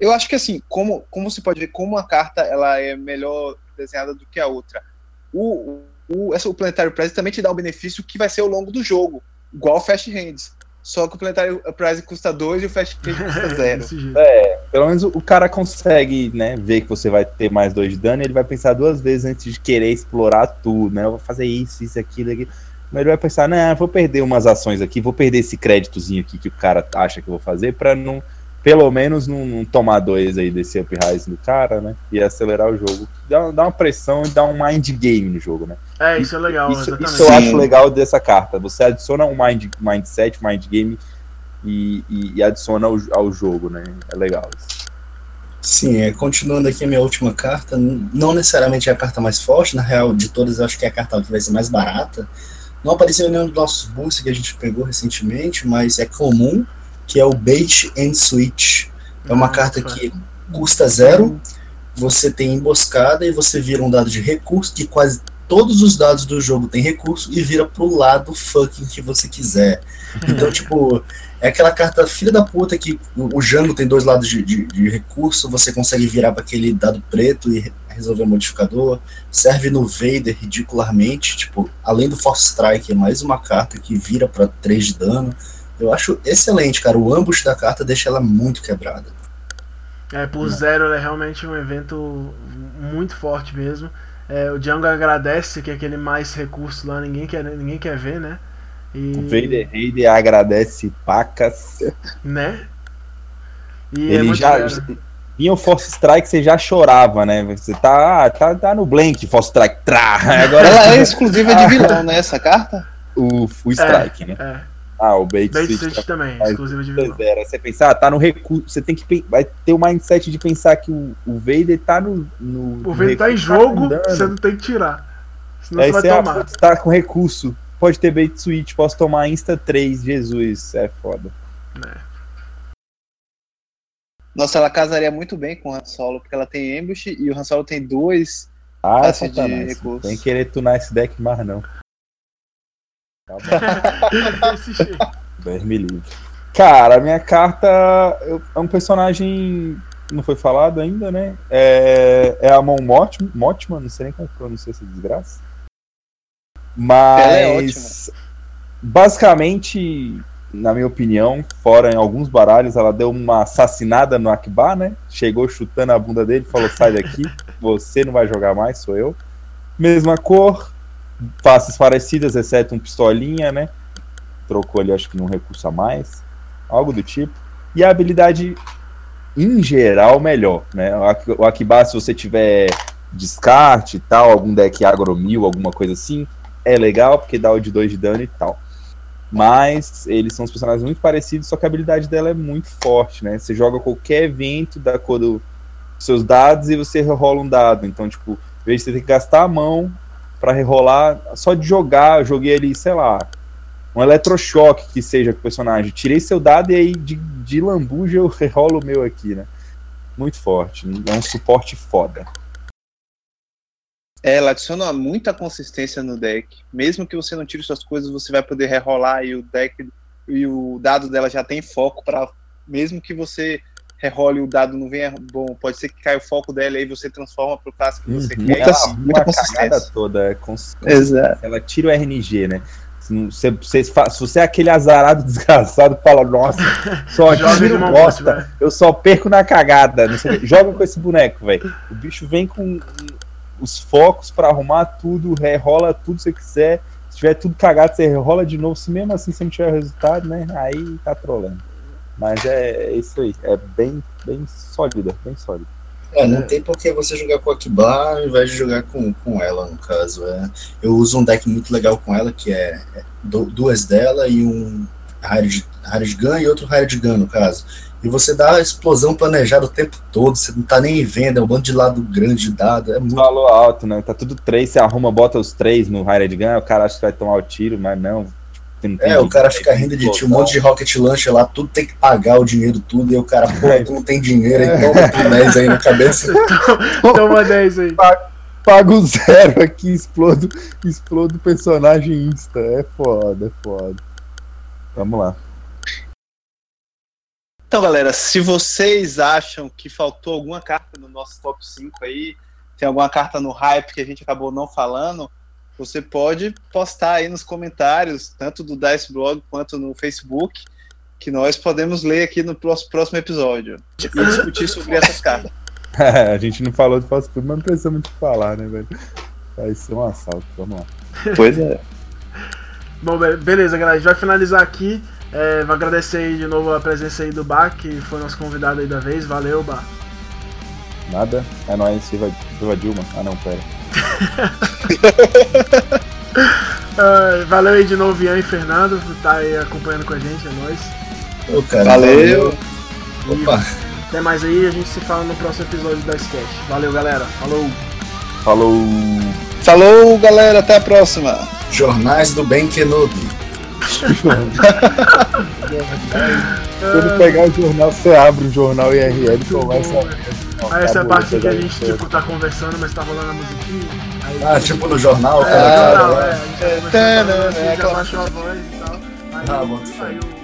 Speaker 2: Eu acho que assim, como, como você pode ver, como uma carta ela é melhor desenhada do que a outra. O, o, essa, o Planetário Prize também te dá um benefício que vai ser ao longo do jogo, igual o Fast Hands. Só que o Planetário Prize custa 2 e o Fast Hands custa *laughs* 0.
Speaker 4: É, pelo menos o cara consegue, né, ver que você vai ter mais 2 de dano e ele vai pensar duas vezes antes de querer explorar tudo, né? Eu vou fazer isso, isso, aquilo, aquilo. Mas ele vai pensar, né, vou perder umas ações aqui, vou perder esse créditozinho aqui que o cara acha que eu vou fazer para não pelo menos não, não, tomar dois aí desse uprise do cara, né? E acelerar o jogo. Dá, dá uma pressão e dá um mind game no jogo, né?
Speaker 1: É, isso é legal,
Speaker 4: isso, isso eu acho legal dessa carta. Você adiciona um mind, mindset, mind game e, e, e adiciona ao, ao, jogo, né? É legal isso.
Speaker 3: Sim, é, continuando aqui a minha última carta, não necessariamente é a carta mais forte, na real, de todas eu acho que é a carta que vai ser mais barata. Não apareceu em nenhum dos nossos boosts que a gente pegou recentemente, mas é comum que é o Bait and Switch. É uma ah, carta que custa zero, você tem emboscada e você vira um dado de recurso, que quase todos os dados do jogo tem recurso e vira pro lado fucking que você quiser. *laughs* Então, tipo, é aquela carta filha da puta que o, Jango tem dois lados de, de, de recurso, você consegue virar para aquele dado preto e resolver o modificador. Serve no Vader ridicularmente, tipo, além do Force Strike, é mais uma carta que vira para 3 de dano. Eu acho excelente, cara. O ambush da carta deixa ela muito quebrada.
Speaker 1: É, por zero é realmente um evento muito forte mesmo. É, o Django agradece que aquele mais recurso lá ninguém quer, ninguém quer ver, né?
Speaker 4: E... O Vader Raider agradece pacas.
Speaker 1: Né?
Speaker 4: E é Ele é já. Vinha o Force Strike, você já chorava, né? Você tá, ah, tá, tá no Blank, Force Strike. Trá,
Speaker 2: agora... Ela é *laughs* exclusiva de vilão, né? Essa carta?
Speaker 4: O, o Strike,
Speaker 1: é,
Speaker 4: né?
Speaker 1: É.
Speaker 4: Ah, o Bait,
Speaker 1: Bait Switch, Switch também, exclusivo de vilão.
Speaker 4: Você pensar, ah, tá no recurso. Você tem que vai ter o mindset de pensar que o, o Vader tá no. no
Speaker 1: o Vader tá em jogo, tá você não tem que tirar. Senão
Speaker 4: Aí
Speaker 1: você vai tomar. Você
Speaker 4: tá com recurso. Pode ter Bait Switch, posso tomar Insta 3, Jesus. É foda. É.
Speaker 2: Nossa, ela casaria muito bem com o Han Solo, porque ela tem ambush e o Han Solo tem dois
Speaker 4: ah, de recurso. Tem que querer tunar esse deck mais não. 10 *laughs* me livre. Cara, a minha carta é um personagem. Não foi falado ainda, né? É, é a Mon Motman, não sei nem como pronunciar essa desgraça. Mas. É basicamente, na minha opinião, fora em alguns baralhos, ela deu uma assassinada no Akbar, né? Chegou chutando a bunda dele, falou: sai daqui, você não vai jogar mais, sou eu. Mesma cor, faces parecidas, exceto um pistolinha, né? Trocou ali, acho que num recurso a mais, algo do tipo. E a habilidade, em geral, melhor, né? O Akiba, se você tiver descarte e tal, algum deck agromil, alguma coisa assim, é legal, porque dá o de 2 de dano e tal. Mas eles são os personagens muito parecidos, só que a habilidade dela é muito forte, né? Você joga qualquer evento da cor dos seus dados e você rola um dado. Então, tipo, em vez de você ter que gastar a mão, para rerolar, só de jogar, eu joguei ali, sei lá, um eletrochoque que seja com o personagem. Tirei seu dado e aí de, de lambuja eu *laughs* rerolo o meu aqui, né? Muito forte, é um suporte foda.
Speaker 2: É, ela adiciona muita consistência no deck. Mesmo que você não tire suas coisas, você vai poder rerolar e o deck e o dado dela já tem foco para mesmo que você rerole o dado não venha bom, pode ser que caia o foco dela e aí você transforma pro classe que você uhum. quer.
Speaker 4: Muita, ela, muita consistência. toda, é cons,
Speaker 2: Exato.
Speaker 4: Ela tira o RNG, né? Se você, se você é aquele azarado *laughs* desgraçado que fala, nossa, só *laughs* tiro bosta, eu só perco na cagada. joga com esse boneco, velho. O bicho vem com os focos para arrumar tudo, rerola tudo que você quiser. Se tiver tudo cagado, você rola de novo. Se mesmo assim você não tiver resultado, né? Aí tá trolando. Mas é, isso aí, é bem, bem sólida, bem sólida.
Speaker 3: É, não tem por que você jogar com a Akibar ao invés de jogar com, com ela, no caso. É, eu uso um deck muito legal com ela, que é, é duas dela e um Hired Gun e outro Hired Gun, no caso. E você dá a explosão planejada o tempo todo, você não tá nem vendo, é um bando de lado grande de dado. É muito...
Speaker 4: Valor alto, né? Tá tudo três, você arruma, bota os três no Hired Gun, o cara acha que vai tomar o tiro, mas não,
Speaker 3: é, o cara fica rindo de ti, um monte de rocket launcher lá, tudo tem que pagar o dinheiro, tudo, e o cara, pô, tu não tem dinheiro, então toma 10 aí na cabeça. *laughs*
Speaker 1: toma 10 aí.
Speaker 4: Pago zero aqui, explodo, explodo o personagem Insta. É foda, é foda. Vamos lá.
Speaker 2: Então, galera, se vocês acham que faltou alguma carta no nosso top 5 aí, tem alguma carta no hype que a gente acabou não falando, você pode postar aí nos comentários, tanto do Dice Blog quanto no Facebook, que nós podemos ler aqui no próximo, próximo episódio e discutir *laughs* sobre essas cartas.
Speaker 4: É, a gente não falou de fast food, mas não precisa muito falar, né, velho? Vai ser um assalto, vamos lá.
Speaker 2: Pois é.
Speaker 1: Bom, be- beleza, galera. A gente vai finalizar aqui. É, vou agradecer aí de novo a presença aí do Bar, que foi nosso convidado aí da vez. Valeu, Bar.
Speaker 4: Nada? É nóis, viva, viva Dilma. Ah, não, pera. *laughs*
Speaker 1: Valeu aí de novo, Ian e Fernando, por estar aí acompanhando com a gente, é nóis.
Speaker 3: Ô, cara,
Speaker 2: Valeu.
Speaker 1: E
Speaker 3: Opa,
Speaker 1: até mais aí, a gente se fala no próximo episódio da Sketch. Valeu, galera. Falou!
Speaker 4: Falou!
Speaker 2: Falou, galera, até a próxima.
Speaker 3: Jornais do Ben Kenobi. *laughs*
Speaker 4: Quando pegar o jornal, você abre o jornal IRL e começa
Speaker 1: bom,
Speaker 4: a.
Speaker 1: Aí essa é a parte que a gente tipo, tá conversando, mas tá rolando a musiquinha. Aí,
Speaker 3: Ah, tipo no jornal,
Speaker 1: É,
Speaker 3: cara.
Speaker 1: jornal, é. A gente tá
Speaker 2: é, é, é,
Speaker 1: a voz e tal. Aí,
Speaker 3: Ah, bom,
Speaker 1: aí o